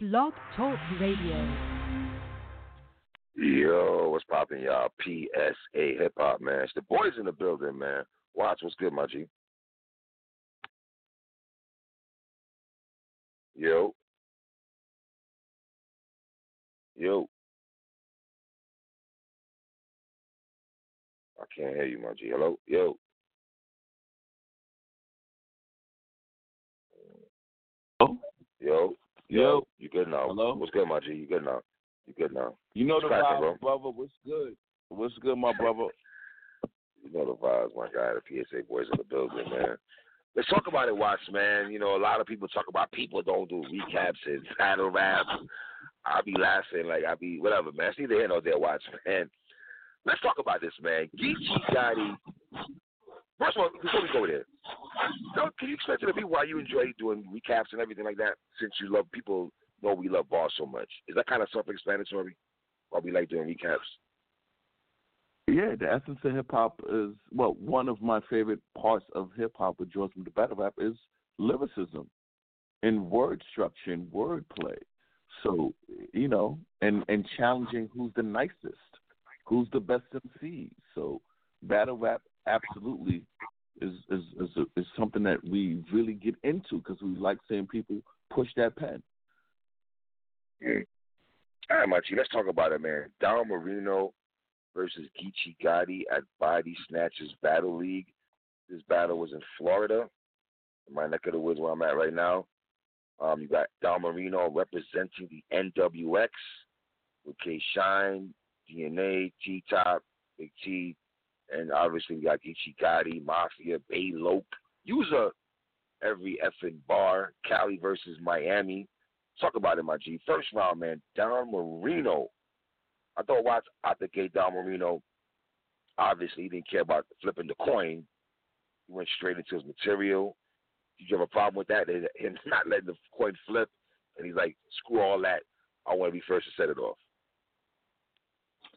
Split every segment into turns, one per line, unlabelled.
Blog Talk Radio.
Yo, what's poppin', y'all? PSA Hip Hop, man. It's the boys in the building, man. Watch, what's good, my G? Yo. Yo. I can't hear you, my G. Hello? Yo.
Oh?
Yo.
Yo.
You good now?
Hello?
What's good, my G? You good now? You good now?
You know the vibes, brother. What's good? What's good, my brother?
You know the vibes, my guy. The PSA boys in the building, man. Let's talk about it, Watch, man. You know, a lot of people talk about people don't do recaps and battle rap. I'll be laughing like I be whatever, man. It's neither here nor there, Watch, man. Let's talk about this, man. Geechi Gotti. First of all, before we go there, can you explain to the people why you enjoy doing recaps and everything like that? Since you love people know we love bars so much, is that kind of self-explanatory? Why we like doing recaps?
Yeah, the essence of hip hop is well, one of my favorite parts of hip hop with George from the battle rap is lyricism and word structure and word play. So, you know, and and challenging who's the nicest, who's the best MC. So, battle rap absolutely is is is, is something that we really get into because we like seeing people push that pen.
Mm. All right, Machi, let's talk about it, man. Don Marino versus Geechi Gotti at Body Snatchers Battle League. This battle was in Florida, in my neck of the woods where I'm at right now. Um, you got Don Marino representing the NWX with K Shine, DNA, T Top, Big T, and obviously we got Geechi Gotti, Mafia, Bay Lope. User every effing bar. Cali versus Miami. Talk about it, my G. First round, man. Don Marino. I thought watch out the gate, Don Marino. Obviously, he didn't care about flipping the coin. He went straight into his material. Did you have a problem with that? Him not letting the coin flip, and he's like, "Screw all that. I want to be first to set it off."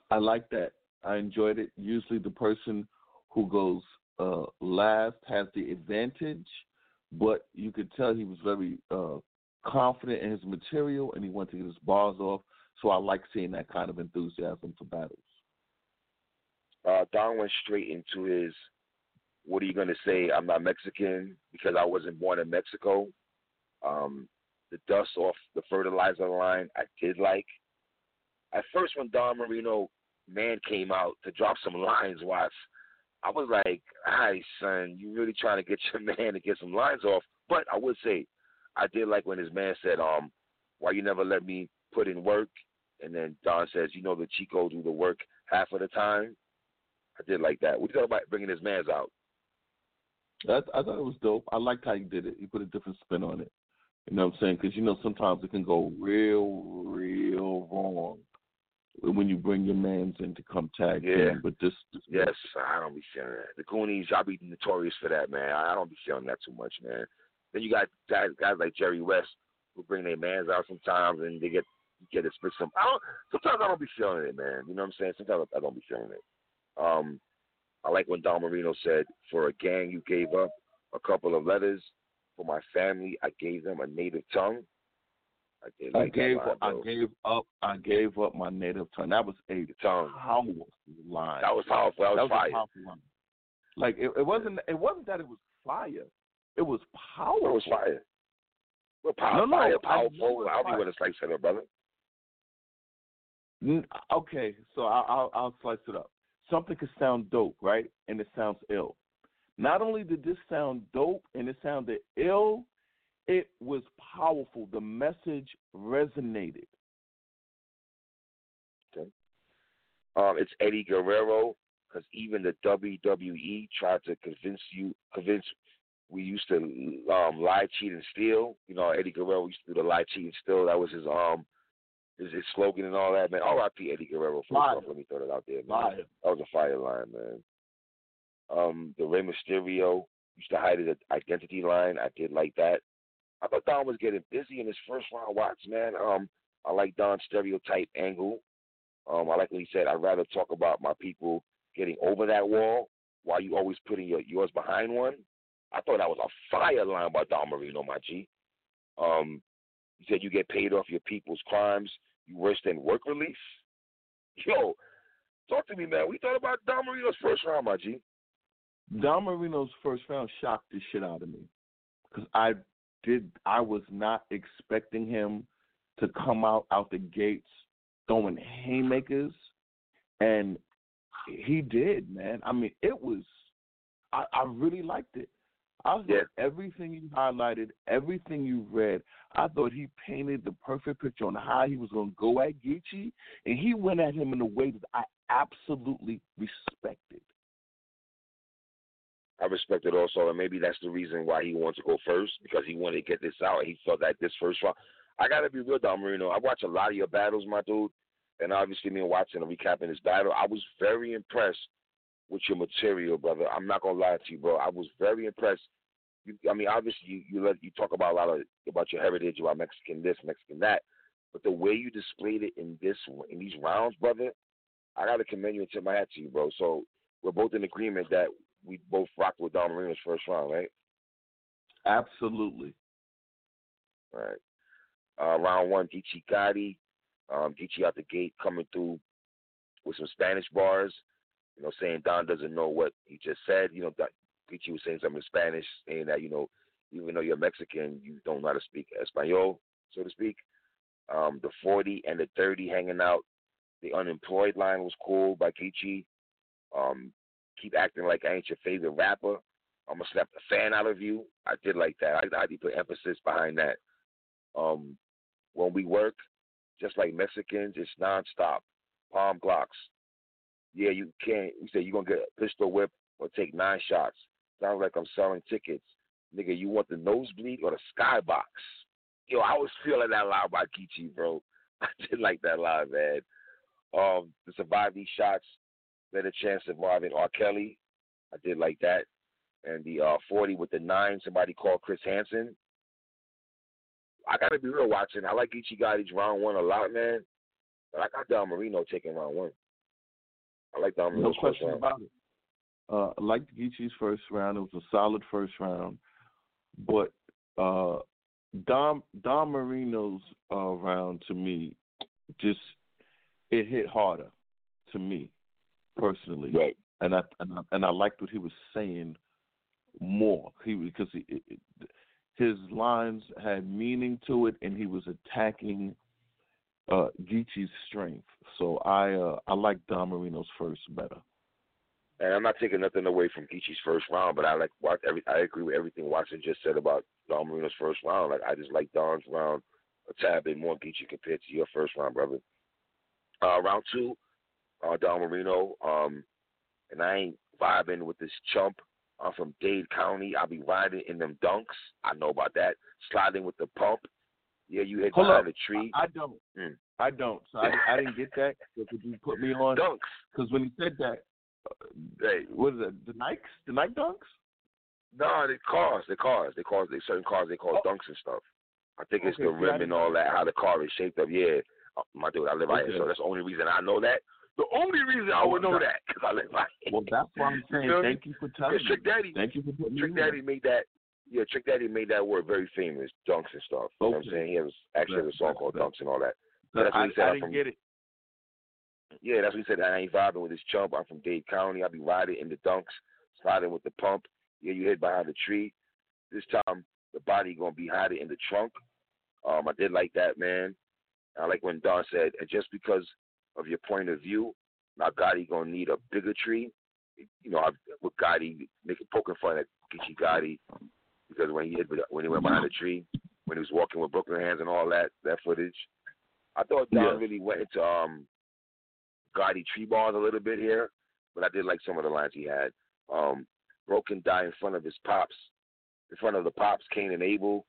I like that. I enjoyed it. Usually, the person who goes uh, last has the advantage, but you could tell he was very uh, confident in his material and he wanted to get his bars off. So I like seeing that kind of enthusiasm for battles.
Uh, Don went straight into his, what are you going to say? I'm not Mexican because I wasn't born in Mexico. Um, the dust off the fertilizer line, I did like. At first, when Don Marino man came out to drop some lines, watch, I was like, "Hi, son, you really trying to get your man to get some lines off?" But I would say, I did like when his man said, "Um, why you never let me put in work?" And then Don says, "You know, the Chico do the work half of the time." I did like that. What do you thought about bringing his man's out?
I, I thought it was dope. I liked how he did it. He put a different spin on it. You know what I'm saying? Because you know sometimes it can go real, real wrong when you bring your man's in to come tag
Yeah.
team. But this, this
Yes, I don't be feeling that. The Goonies, y'all be notorious for that, man. I don't be feeling that too much, man. Then you got guys, guys like Jerry West who bring their mans out sometimes, and they get get to spit some. I don't, sometimes I don't be feeling it, man. You know what I'm saying? Sometimes I don't be feeling it. Um, I like when Don Marino said, "For a gang, you gave up a couple of letters. For my family, I gave them a native tongue." I, did
I gave
line,
I gave up I gave up my native tongue. That was a
tongue.
powerful line.
That was powerful. That was,
that was
fire.
a powerful line. Like it, it wasn't it wasn't that it was fire. It was powerful.
It was fire. Well, power,
No, no,
fire,
I
powerful. I'll be
fire.
with a slice center, brother.
Uh, okay, so I'll, I'll, I'll slice it up. Something could sound dope, right? And it sounds ill. Not only did this sound dope and it sounded ill, it was powerful. The message resonated.
Um, it's Eddie Guerrero because even the WWE tried to convince you, convince we used to um, lie, cheat, and steal. You know, Eddie Guerrero used to do the lie, cheat, and steal. That was his um his, his slogan and all that, man. R.I.P. Eddie Guerrero. First off, let me throw that out there, man. That was a fire line, man. Um, the Rey Mysterio used to hide his identity line. I did like that. I thought Don was getting busy in his first round watch, man. Um, I like Don's stereotype angle. Um, I like what he said. I'd rather talk about my people getting over that wall while you always putting your yours behind one. I thought that was a fire line by Don Marino, my G. Um, You said you get paid off your people's crimes. You worse than work release. Yo, talk to me, man. We thought about Don Marino's first round, my G.
Don Marino's first round shocked the shit out of me because I did. I was not expecting him to come out out the gates throwing haymakers, and he did, man. I mean, it was. I, I really liked it. I thought
Yeah.
everything you highlighted, everything you read, I thought he painted the perfect picture on how he was going to go at Geechi, and he went at him in a way that I absolutely respected.
I respect it also, and maybe that's the reason why he wanted to go first because he wanted to get this out. He felt that this first round. I gotta be real, Don Marino. I watch a lot of your battles, my dude, and obviously me watching and recapping this battle, I was very impressed with your material, brother. I'm not gonna lie to you, bro. I was very impressed. You, I mean, obviously you you, let, you talk about a lot of about your heritage, about Mexican this, Mexican that, but the way you displayed it in this in these rounds, brother, I gotta commend you and tip my hat to you, bro. So we're both in agreement that we both rocked with Don Marino's first round, right?
Absolutely.
All right. Uh, round one, Geechi Gotti. Um, Geechi out the gate coming through with some Spanish bars. You know, saying Don doesn't know what he just said. You know, Don- Geechi was saying something in Spanish, saying that you know, even though you're Mexican, you don't know how to speak Espanol, so to speak. Um, the 40 and the 30 hanging out. The unemployed line was cool by Geechi. Um, keep acting like I ain't your favorite rapper. I'm gonna slap the fan out of you. I did like that. I, I did put emphasis behind that. Um, when we work, just like Mexicans, it's nonstop. Palm Glocks. Yeah, you can't. You say you're gonna get a pistol whip or take nine shots. Sounds like I'm selling tickets, nigga. You want the nosebleed or the skybox? Yo, I was feeling that loud by Geechi, bro. I did like that live, man. Um, to survive these shots, better chance of Marvin R. Kelly. I did like that. And the uh, 40 with the nine, somebody called Chris Hansen. I gotta be real watching. I like Ichigati's round one a lot, man. But I got Don Marino taking round one. I like Don
No
Marino's first
question
round.
about it. Uh, I liked Geechi's first round. It was a solid first round, but uh, Dom Don Marino's uh, round to me just it hit harder to me personally,
Right.
and I and I, and I liked what he was saying more. He because he, it, his lines had meaning to it, and he was attacking uh, Geechi's strength. So I uh, I like Don Marino's first better.
And I'm not taking nothing away from Geechi's first round, but I like watch every. I agree with everything Watson just said about Don Marino's first round. Like I just like Don's round a tad bit more Geechi compared to your first round, brother. Uh, round two, uh, Don Marino. Um, and I ain't vibing with this chump. I'm from Dade County. I'll be riding in them dunks. I know about that. Sliding with the pump. Yeah, you hit
Hold
behind
up.
the tree.
I don't.
Mm.
I don't. So I, I didn't get that. So could you put me on?
Dunks.
Because when he said that, uh,
Hey.
what is it? The Nikes? The Nike Dunks?
No, they cars. They cars. They cars. They certain cars. They call
Oh.
dunks and stuff. I think it's
Okay,
the rim and all that. How the car is shaped up. Yeah, Uh, my dude. I live out here, so that's the only reason I know that. The only reason I would know that because I live out.
Well, that's why I'm saying
feel me?
thank you for telling me.
Trick Daddy,
Thank you for putting
Trick
me.
Daddy made that. Yeah, Trick Daddy made that word very famous. Dunks and stuff. You know what I'm saying? He has actually has a song called. Dunks and all that.
But
that's what he said,
I
I'm
didn't
from-
get it.
Yeah, that's what he said. I ain't vibing with this chump. I'm from Dade County. I be riding in the dunks, sliding with the pump. Yeah, you hid behind the tree. This time, the body gonna be hiding in the trunk. Um, I did like that, man. I like when Don said, and just because of your point of view, now Gotti gonna need a bigger tree. You know, I, with Gotti making poking fun at Geechi Gotti because when he hid, when he went behind the tree, when he was walking with Brooklyn hands and all that that footage, I thought Don
Yes.
really went into um Gotti tree bars a little bit here, but I did like some of the lines he had. Um, Broken die in front of his pops, in front of the pops, Cain and Abel.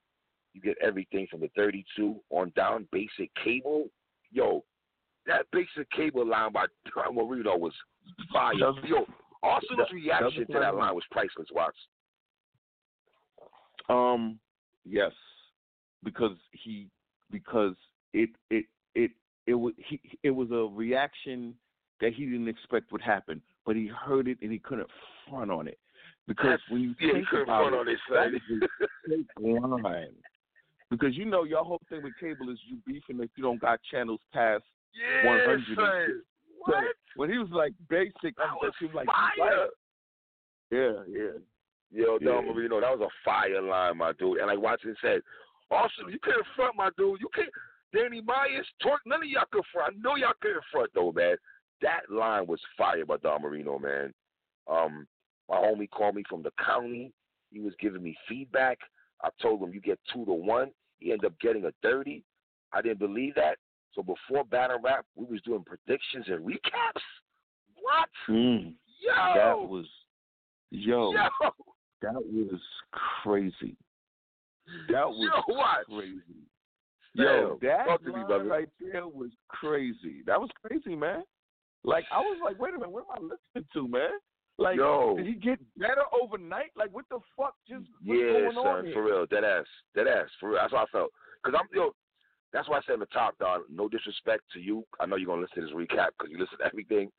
You get everything from the 32 on down. Basic cable, yo, that basic cable line by Don Marino was fire. Yo, Arsenal's reaction to that line was priceless. Watts.
Um, yes, because he because it it it it was he it was a reaction that he didn't expect would happen, but he heard it and he couldn't front on it because when you
yeah,
think about
front
it, that a line Because you know your whole thing with cable is you beefing if you don't got channels past
Yeah,
100
son.
So
What?
when he was like basic,
That
I'm
was
he was like
fire.
Yeah, yeah.
Yo,
Yeah.
Don Marino, that was a fire line, my dude. And like Watson said, also you can't front, my dude. You can't. Danny Myers, Torque, none of y'all could front. I know y'all couldn't front though, man. That line was fire by Don Marino, man. Um, my homie called me from the county. He was giving me feedback. I told him you get two to one. He ended up getting a thirty. I didn't believe that. So before battle rap, we was doing predictions and recaps. What?
Mm,
Yo,
that was yo,
yo,
that was crazy. That was
yo, what?
crazy.
Damn.
Yo, that
me,
line
brother.
right there was crazy. That was crazy, man. Like I was like, wait a minute, what am I listening to, man? Like,
Yo.
did he get better overnight? Like, what the fuck just
Yeah,
going on
son,
here?
for real, dead ass, dead ass, for real. That's how I felt. Cause I'm yo, that's why I said the top, Don. No disrespect to you. I know you're gonna listen to this recap because you listen to everything.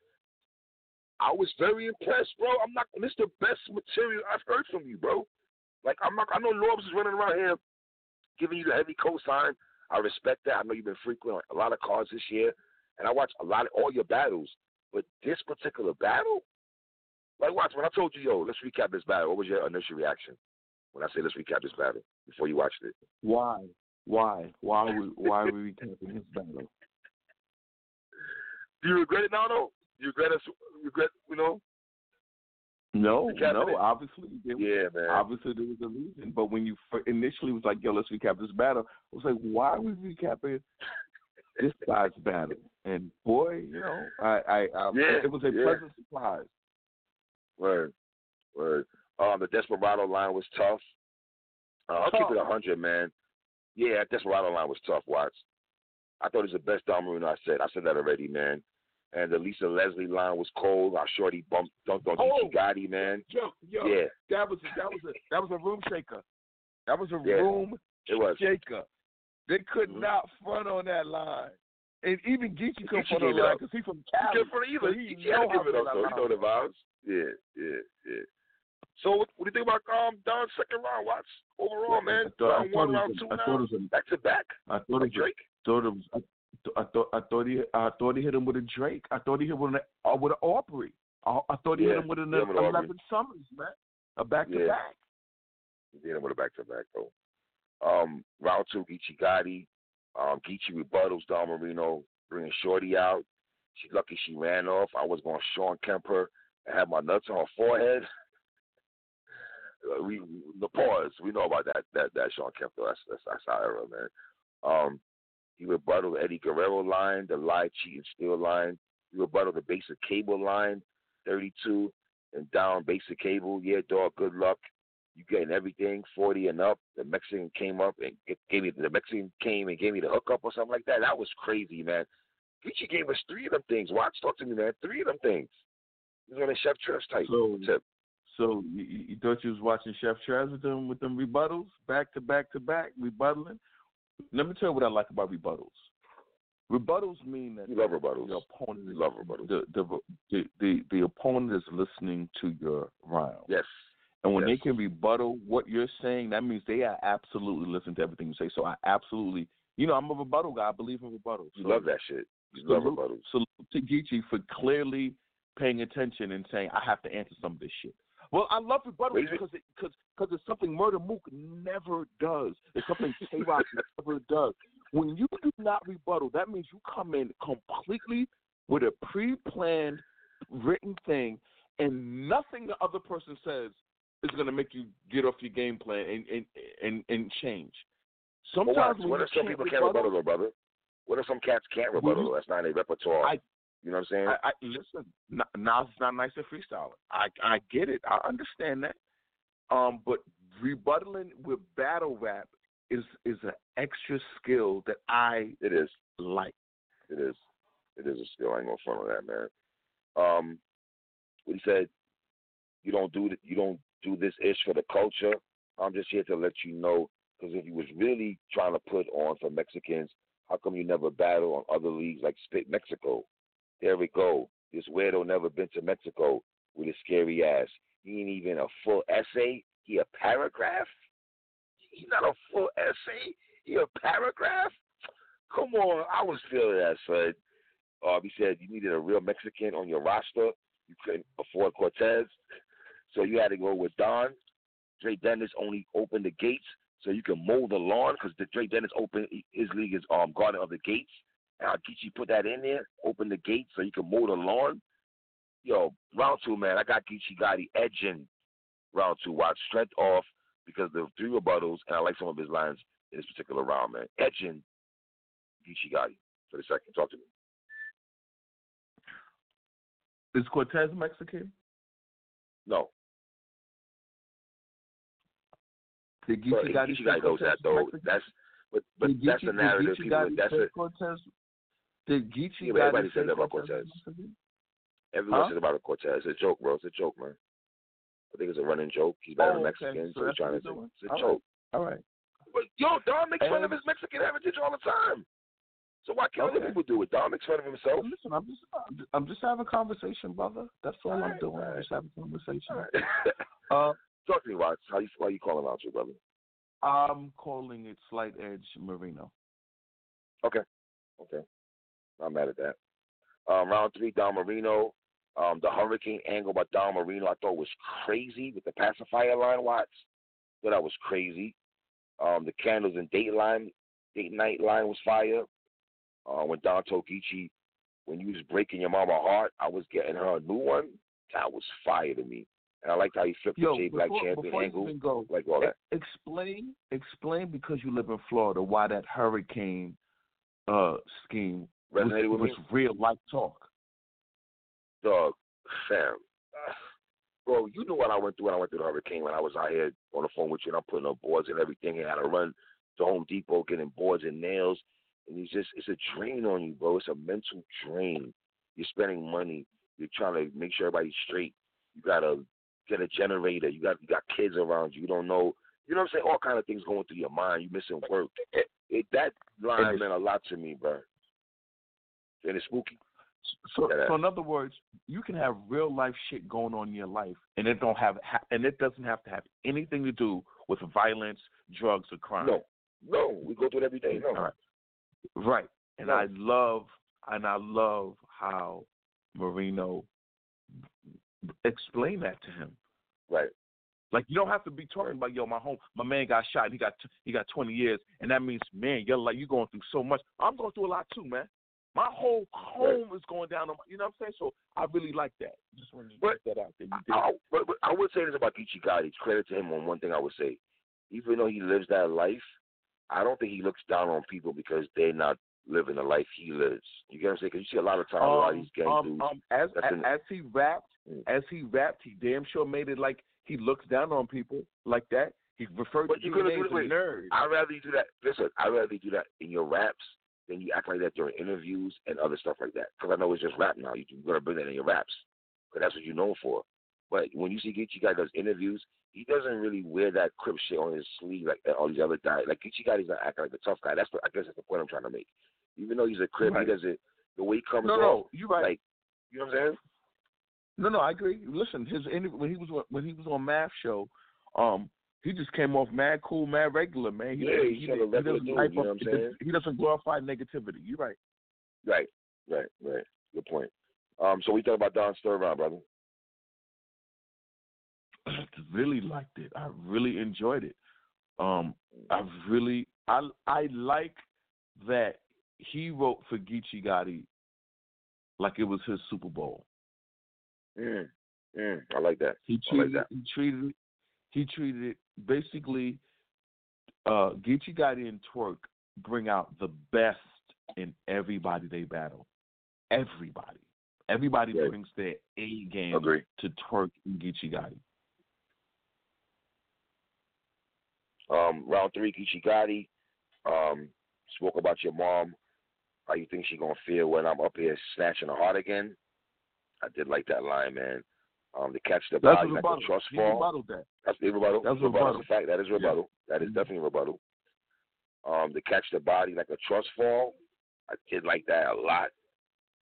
I was very impressed, bro. I'm not. This is the best material I've heard from you, bro. Like I'm not. I know Norbs is running around here giving you the heavy cosign. I respect that. I know you've been frequent a lot of cards this year, and I watch a lot of all your battles. But this particular battle, like, watch when I told you, yo, let's recap this battle. What was your initial reaction when I say let's recap this battle before you watched it?
Why? Why? Why are we why are we recapping his battle?
Do you regret it now, though? Do you regret us? Regret, you know?
No, no. Obviously, was,
Yeah, man.
obviously there was a reason. But when you initially was like, "Yo, let's recap this battle," I was like, "Why are we recapping this guy's battle?" And boy, you know, I, I, I
Yeah,
it was a
yeah.
pleasant surprise.
Word, word. Um, the Desperado line was tough. Uh, I'll keep it a hundred, man. Yeah, that's that Desperado line was tough. Watch. I thought it was the best Don Marino I said. I said that already, man. And the Lisa Leslie line was cold. Our shorty bumped dunked on
Oh.
Gotti, man.
Yo, yo,
Yeah,
that was that was a that was a room shaker. That was a
Yeah.
room
it was.
shaker. They could
Mhm.
not front on that line. And even Geechi couldn't front on the line because he's from Cali.
get for either.
so
He,
he
he had to
know
give
how
it up,
to
though. You know the vibes. Yeah, yeah, yeah. So what, what do you think about um Don's second round? Watts overall, man.
I thought, I
round
thought
one, round two
a- I
now,
was a,
back to back,
I thought it was a,
Drake.
thought it was. I, I thought I thought he I thought he hit him with a Drake. I thought he hit with an uh, with an Aubrey. I, I thought he
Yeah,
hit him with an
he hit him with Aubrey.
eleven summers, man. A back to back.
He did him with a back to back though. Um, round two, Geechi Gotti. Um, Geechi rebuttals Don Marino, bringing Shorty out. She lucky she ran off. I was going Sean Kemper and had my nuts on her forehead. Uh, we the pause. We know about that that that Sean Kemper. That's that's that's our era, man. Um, he rebutted Eddie Guerrero line, the lie, cheat, and steal line. He rebutted the basic cable line, 32, and down basic cable. Yeah, dog, good luck. You getting everything, 40 and up. The Mexican came up and gave me the Mexican came and gave me the hookup or something like that. That was crazy, man. Gucci gave us three of them things. Watch, talk to me, man. Three of them things. He was on a Chef Trez type
So
tip.
So you, you you thought you was watching Chef Trez with them with them rebuttals back to back to back rebuttaling. Let me tell you what I like about rebuttals. Rebuttals mean that
You love rebuttals.
the opponent
You
is
love rebuttals.
the, the the the the opponent is listening to your round.
Yes.
And when
Yes.
they can rebuttal what you're saying, that means they are absolutely listening to everything you say. So I absolutely, you know, I'm a rebuttal guy. I believe in rebuttals.
You love that shit. You love rebuttals.
salute to Geechi for clearly paying attention and saying, I have to answer some of this shit. Well, I love rebuttals because it, cause, cause it's something Murder Mook never does. It's something K Rock never does. When you do not rebuttal, that means you come in completely with a pre planned written thing, and nothing the other person says is going to make you get off your game plan and and and, and change.
Well,
Sometimes
what,
when
what
you
if some
can't
people can't
rebuttal,
rebuttal, though, brother? What if some cats can't rebuttal?
you-
That's not in their repertoire.
I-
you know what I'm saying?
I, I listen. Nas is not nice at freestyling. I I get it. I understand that. Um, but rebuttaling with battle rap is is an extra skill that I
it is.
like.
It is. It is a skill. I ain't gonna front on that, man. Um, he said, you don't do th- you don't do this ish for the culture. I'm just here to let you know because if you was really trying to put on for Mexicans, how come you never battle on other leagues like Spit Mexico? There we go. This weirdo never been to Mexico with his scary ass. He ain't even a full essay. He a paragraph. He's not a full essay. He a paragraph? Come on, I was feeling that, son. Uh, he said you needed a real Mexican on your roster. You couldn't afford Cortez, so you had to go with Don. Dre Dennis only opened the gates so you can mow the lawn because Dre Dennis opened his league is um garden of the gates. And Geechi put that in there, open the gates so you can mow the lawn. Yo, round two, man, I got Geechi Gotti edging round two. Watch strength off because the three rebuttals, and I like some of his lines in this particular round, man. Edging Geechi Gotti for the second. Talk to me.
Is Cortez Mexican?
No.
Did Geechi Gotti
Geechi Gotti knows that though. That's but but that's the narrative. People, that's it.
Cortez? Did Geechi
Yeah, everybody said that about
Cortez?
Everyone
Huh?
said about a Cortez. It's a joke, bro. It's a joke, man. I think it's a running joke. He's better
Oh,
than
okay.
Mexican,
So
so, he's trying to. It's a
All
joke.
All right.
But yo, Don makes fun of his Mexican heritage all the time. So why can't other
Okay.
people do it? Don makes fun of himself.
Listen, I'm just, I'm just, I'm just having conversation, brother. That's all I'm doing. I'm just having a conversation.
All right.
Uh,
Talk to me, Watts. How you why you calling out your brother?
I'm calling it slight edge Marino.
Okay. Okay. Not mad at that. Um, round three, Don Marino. Um, the hurricane angle by Don Marino I thought was crazy with the pacifier line Watts. Thought that was crazy. Um, the candles and date line, date night line was fire. Uh, when Don Tokichi, when you was breaking your mama heart, I was getting her a new one. That was fire to me. And I liked how he flipped
Yo,
the J Black champion angle.
go,
Like all that.
explain, explain because you live in Florida why that hurricane uh scheme
Resonated with
was
me?
real life talk.
dog, fam, bro, you know what I went through when I went through the hurricane when I was out here on the phone with you and I'm putting up boards and everything and I had to run to Home Depot getting boards and nails. And it's just, it's a drain on you, bro. It's a mental drain. You're spending money. You're trying to make sure everybody's straight. You gotta get a generator. You got, you got kids around you. You don't know. You know what I'm saying? All kind of things going through your mind. You missing work. It, it, that line meant a lot to me, bro. And it's spooky.
So,
Yeah,
so in other words, you can have real life shit going on in your life, and it don't have, ha- and it doesn't have to have anything to do with violence, drugs, or crime.
No, no, we go through it every day. No,
right. Right. And
No.
I love and I love how Marino explained that to him.
right.
Like you don't have to be talking about yo, my home, my man got shot. He got he got twenty years, and that means man, you're like you going through so much. I'm going through a lot too, man. My whole home is going down. On my, you know what I'm saying? So I really like that. Just wanted to
But-
get that out there.
I, but, but I would say this about Geechi Gotti. Credit to him on one thing I would say. Even though he lives that life, I don't think he looks down on people because they're not living the life he lives. You get what I'm saying? Because you see a lot of times a lot of these gang
um,
dudes.
um, as as,
in-
as he rapped,
Mm.
as he rapped, he damn sure made it like he looks down on people like that. He referred
But
to
you
names
do
nerds.
I'd rather you do that. Listen, I'd rather you do that in your raps than you act like that during interviews and other stuff like that. Because I know it's just rap now. You- You're to bring that in your raps. Because that's what you're known for. But when you see Geechi Guy does interviews, he doesn't really wear that crip shit on his sleeve like all these other guys. Like Geechi Guy's not acting like a tough guy. That's what I guess that's the point I'm trying to make. Even though he's a crip,
Right.
he doesn't. The way he comes
no,
off,
no, you're right.
like you know what I'm saying?
No, no, I agree. Listen, his interview when he was on- when he was on Math Show, um, he just came off mad cool, mad regular, man. He,
Yeah,
he,
he's
he,
a regular
doesn't
dude, you know what I'm saying?
He doesn't glorify negativity. You're right.
Right, right, right. Good point. Um, so we talk about Don Sturron, brother.
I really liked it. I really enjoyed it. Um, I really, I, I like that he wrote for Geechi Gotti like it was his Super Bowl.
Mm, mm, I like that.
He
I like that.
he treated, he treated it basically. Uh, Geechi Gotti and Twerk bring out the best in everybody they battle. Everybody, everybody
Right.
brings their A game to Twerk and Geechi Gotti.
Um, round three, Geechi Gotti. Um, spoke about your mom. How you think she gonna feel when I'm up here snatching her heart again? I did like that line, man. Um, to catch the body like a trust
He
fall.
rebutted that.
That's the rebuttal.
That's
rebuttal.
rebuttal.
That's a fact. That is rebuttal. That is
Mhm.
definitely rebuttal. Um, to catch the body like a trust fall. I did like that a lot.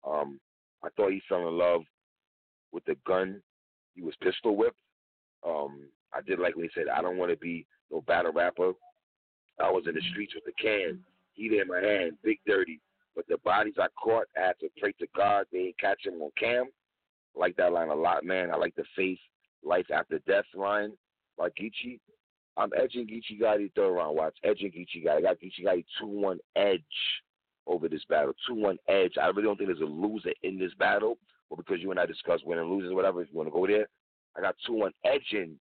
Um, I thought he fell in love with the gun. He was pistol whipped. Um, I did like when he said, "I don't want to be no battle rapper. I was in the streets with the can, heat in my hand, big dirty. But the bodies I caught, I had to pray to God they ain't catch him on cam. I like that line a lot, man. I like the faith, life after death line by Geechi. I'm edging Geechi Gotti third round. Watch edging Geechi Gotti. I got Geechi Gotti two one edge over this battle. Two one edge. I really don't think there's a loser in this battle, but because you and I discussed winning and losers, whatever. If you want to go there, I got two one edging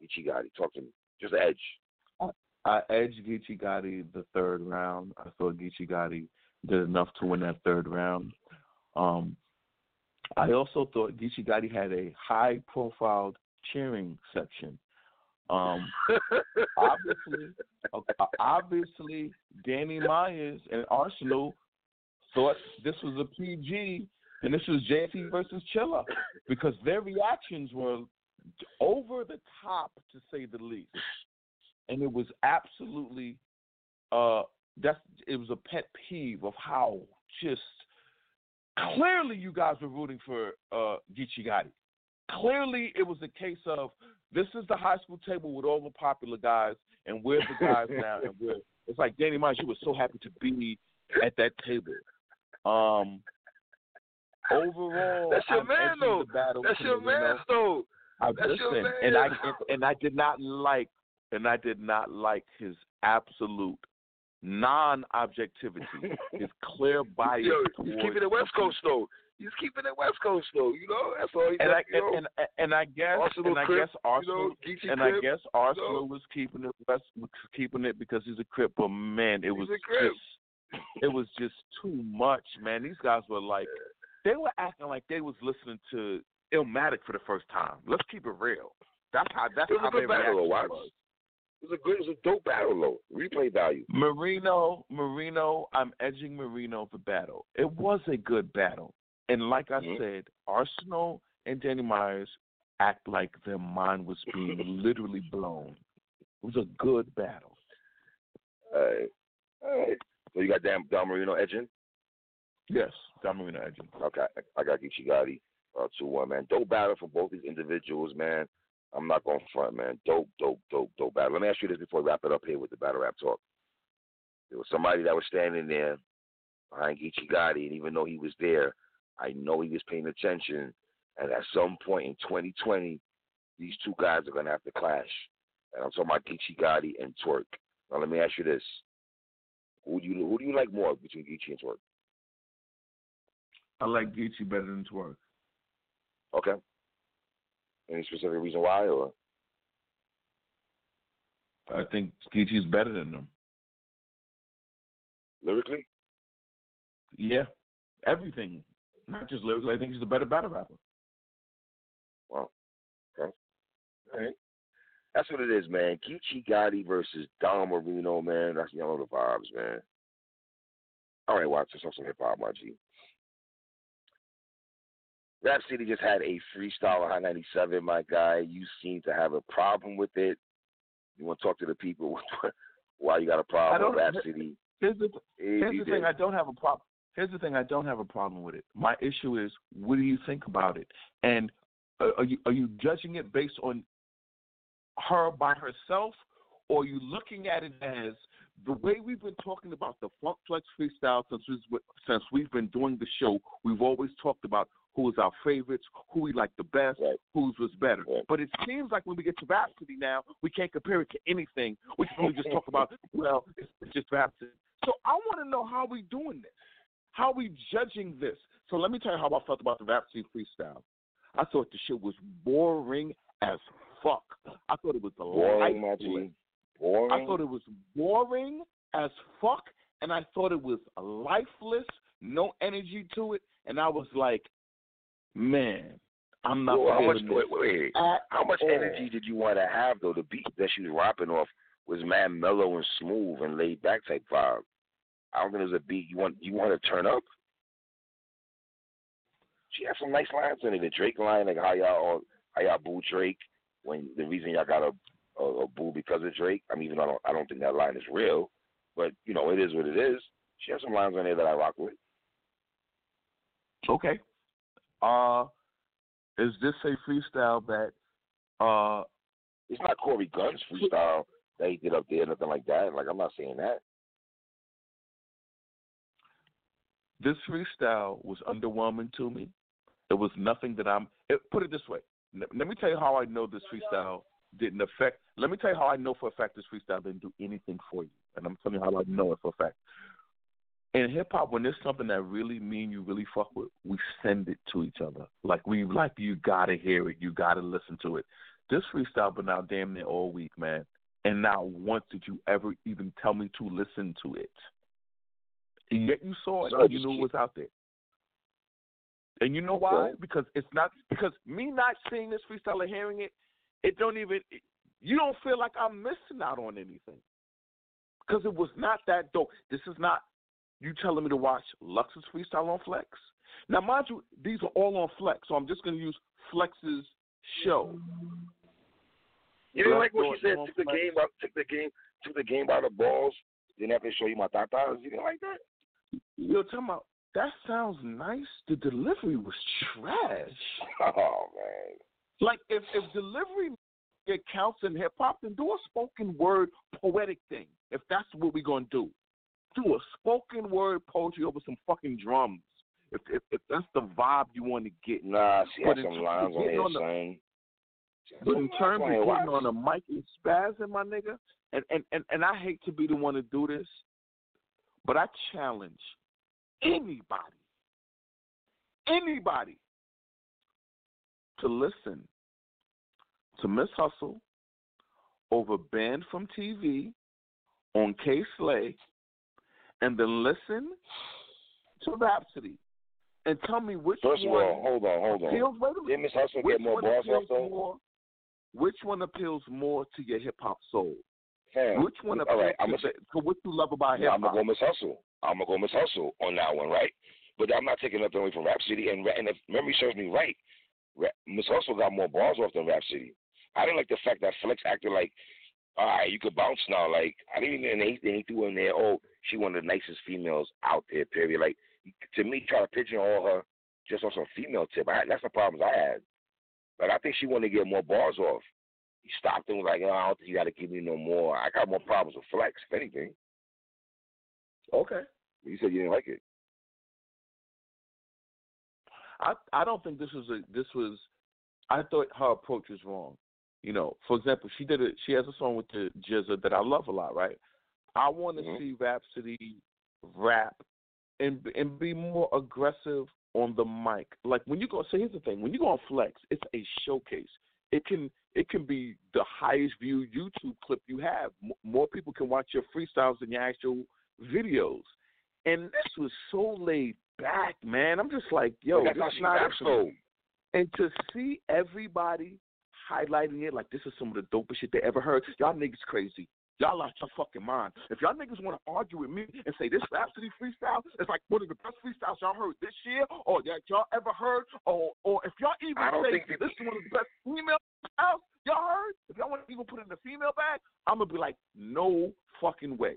Geechi Gotti. Talk to me. Just an edge.
I edged Geechi Gotti the third round. I thought Geechi Gotti did enough to win that third round. Um, I also thought Geechi Gotti had a high profile cheering section. Um, obviously, obviously, Danny Myers and Arsenal thought this was a PG and this was JC versus Chilla because their reactions were over the top to say the least, and it was absolutely uh that's it was a pet peeve of how just clearly you guys were rooting for uh Geechi Gotti. Clearly it was a case of this is the high school table with all the popular guys and we're the guys now and we're it's like Danny Myers, you were so happy to be at that table. Um overall
That's your
I'm
man though. That's your man though.
I
That's your
listen, and I and, and I did not like and I did not like his absolute non-objectivity, is clear bias
Yo, he's keeping it West Coast though. He's keeping it West Coast though. You know, that's all he
And
does.
I
you know?
and, and and I guess
Arsenal
and I
Crip,
guess Arsenal
you know,
and I guess Arsenal was keeping it West was keeping it because he's a crip, but man, it
He's
was just it was just too much, man. These guys were like they were acting like they was listening to Illmatic for the first time. Let's keep it real. That's how that's
It was
how
a good
their
battle,
reaction
Watts. It was a good, it was a dope battle though. Replay value.
Marino, Marino, I'm edging Marino for battle. It was a good battle. And like I
Mhm.
said, Arsenal and Danny Myers act like their mind was being literally blown. It was a good battle.
All right. All right. So you got Dan, Don Marino edging?
Yes, Don Marino edging.
Okay. I got Geechi Gotti, uh, 2 1, man. Dope battle for both these individuals, man. I'm not going front, man. Dope, dope, dope, dope battle. Let me ask you this before we wrap it up here with the battle rap talk. There was somebody that was standing there behind Geechi Gotti, and even though he was there, I know he was paying attention. And at some point in 2020, these two guys are going to have to clash. And I'm talking about Geechi Gotti and Twerk. Now, let me ask you this. Who do you who do you like more between Geechi and Twerk?
I like Geechi better than Twerk.
Okay. Any specific reason why, or
I think Geechi's better than them.
lyrically?
Yeah, everything. Not just lyrically. I think he's a better battle rapper.
Wow. Okay. All right. That's what it is, man. Geechi Gotti versus Don Marino, man. That's y'all know the vibes, man. All right, watch this on some hip hop, my G. Rap City just had a freestyle on Hot 97, my guy. You seem to have a problem with it. You want to talk to the people why you got a problem with City?
Here's the Here's the thing. I don't have a problem. Here's the thing. I don't have a problem with it. My issue is, what do you think about it? And are you are you judging it based on her by herself, or are you looking at it as the way we've been talking about the Funk Flex freestyle since we since we've been doing the show? We've always talked about who is our favorites, who we like the best,
Right.
whose was better.
Right.
But it seems like when we get to Rapsody now, we can't compare it to anything. We can only just talk about, well, it's it's just Rapsody. So I want to know how we doing this. How we judging this? So let me tell you how I felt about the Rapsody freestyle. I thought the shit was boring as fuck. I thought it was
Boring, my
lifeless.
Boring.
I thought it was boring as fuck, and I thought it was lifeless, no energy to it, and I was like, man, I'm not
Well, how much? Wait, wait, How much
all.
energy did you want to have though? The beat that she was rapping off was mad mellow and smooth and laid back type vibe. I don't think it was a beat you want you want to turn up. She had some nice lines in it. The Drake line, like how y'all all, how y'all boo Drake when the reason y'all got a, a, a boo because of Drake. I mean, even though I don't I don't think that line is real, but you know it is what it is. She has some lines on there that I rock with.
Okay. Uh, is this a freestyle that uh
It's not Corey Gunz's freestyle, that he did up there, nothing like that. Like I'm not saying that.
This freestyle was underwhelming to me. It was nothing that I'm. It, put it this way. Let me tell you how I know this freestyle didn't affect. Let me tell you how I know for a fact this freestyle didn't do anything for you, and I'm telling you how I know it for a fact. In hip hop, when there's something that really mean you really fuck with, we send it to each other. Like we like you gotta hear it, you gotta listen to it. This freestyle been out damn near all week, man, and not once did you ever even tell me to listen to it. And yet you saw it, and you knew it was out there. And you know why? Because it's not because me not seeing this freestyle and hearing it, it don't even you don't feel like I'm missing out on anything. Because it was not that dope. This is not you telling me to watch Lux's freestyle on Flex. Now mind you, these are all on Flex, so I'm just gonna use Flex's show.
You didn't like what she said, took the game out took the game took the game by the balls, didn't have to show you my tatas. You didn't like that?
You're talking about that sounds nice. The delivery was trash.
Oh man.
Like if if delivery it counts in hip hop, then do a spoken word poetic thing. If that's what we're gonna do, do a spoken word poetry over some fucking drums. If if, if that's the vibe you want to get.
Nah, she some lines on here, son.
But in terms of getting on a mic and spazzing, my nigga, and, and, and, and I hate to be the one to do this, but I challenge anybody, anybody to listen to Miss Hustle over Banned from TV on Kay Slay and then listen to Rapsody and tell me which
First
one.
of all, hold on, hold on.
Appeals, wait a
Did Miss Hustle
which
get more bars off
more- Which one appeals more to your hip hop soul?
Fam,
Which one
all
appeals
right, I'm
to,
gonna,
the- to what you love about hip
yeah, I'm gonna go Miss Hustle. I'm gonna go Miss Hustle on that one, right? But I'm not taking nothing away from Rapsody. And and if memory serves me right, Miss Hustle got more bars off than Rapsody. I didn't like the fact that Flex acted like, all right, you could bounce now. Like I didn't even he, and threw in there, oh, she one of the nicest females out there. Period. Like to me, try to pigeonhole her just on some female tip. I, that's the problems I had. Like I think she wanted to get more bars off. He stopped and was like, oh, I don't think you got to give me no more. I got more problems with Flex, if anything.
Okay.
You said you didn't like it.
I I don't think this was a this was I thought her approach was wrong. You know, for example, she did it. She has a song with the Jizza that I love a lot, right? I want to
Mhm.
see Rapsody rap and and be more aggressive on the mic. Like when you go, so here's the thing: when you go on Flex, it's a showcase. It can it can be the highest view YouTube clip you have. M- more people can watch your freestyles than your actual videos. And this was so laid back, man. I'm just like, yo,
that's
this is not and to see everybody highlighting it like this is some of the dopest shit they ever heard, y'all niggas crazy. Y'all lost your fucking mind. If y'all niggas want to argue with me and say this Rapsody freestyle is like one of the best freestyles y'all heard this year, or that y'all ever heard, or or if y'all even say this is one of the best female freestyles y'all heard, if y'all want to even put it in the female bag, I'm gonna be like, no fucking way,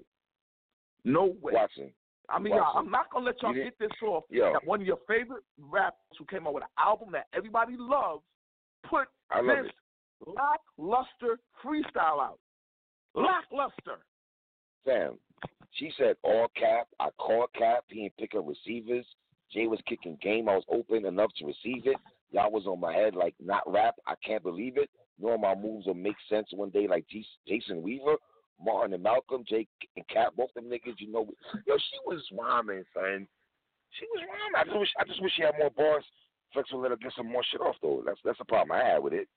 no way.
Watson.
I mean,
Watson.
I'm not gonna let y'all get this off.
Yo.
That one of your favorite rappers who came out with an album that everybody loves put this
it.
lackluster freestyle out. Lackluster.
Sam, she said all cap. I called cap. He didn't pick up receivers. Jay was kicking game. I was open enough to receive it. Y'all was on my head like not rap. I can't believe it. Nor my moves will make sense one day like G- Jason Weaver, Martin and Malcolm, Jake and Cap, both them niggas. You know, yo, she was rhyming, son. She was rhyming. I just wish, I just wish she had more bars. Flex would let her get some more shit off though. That's that's the problem I had with it.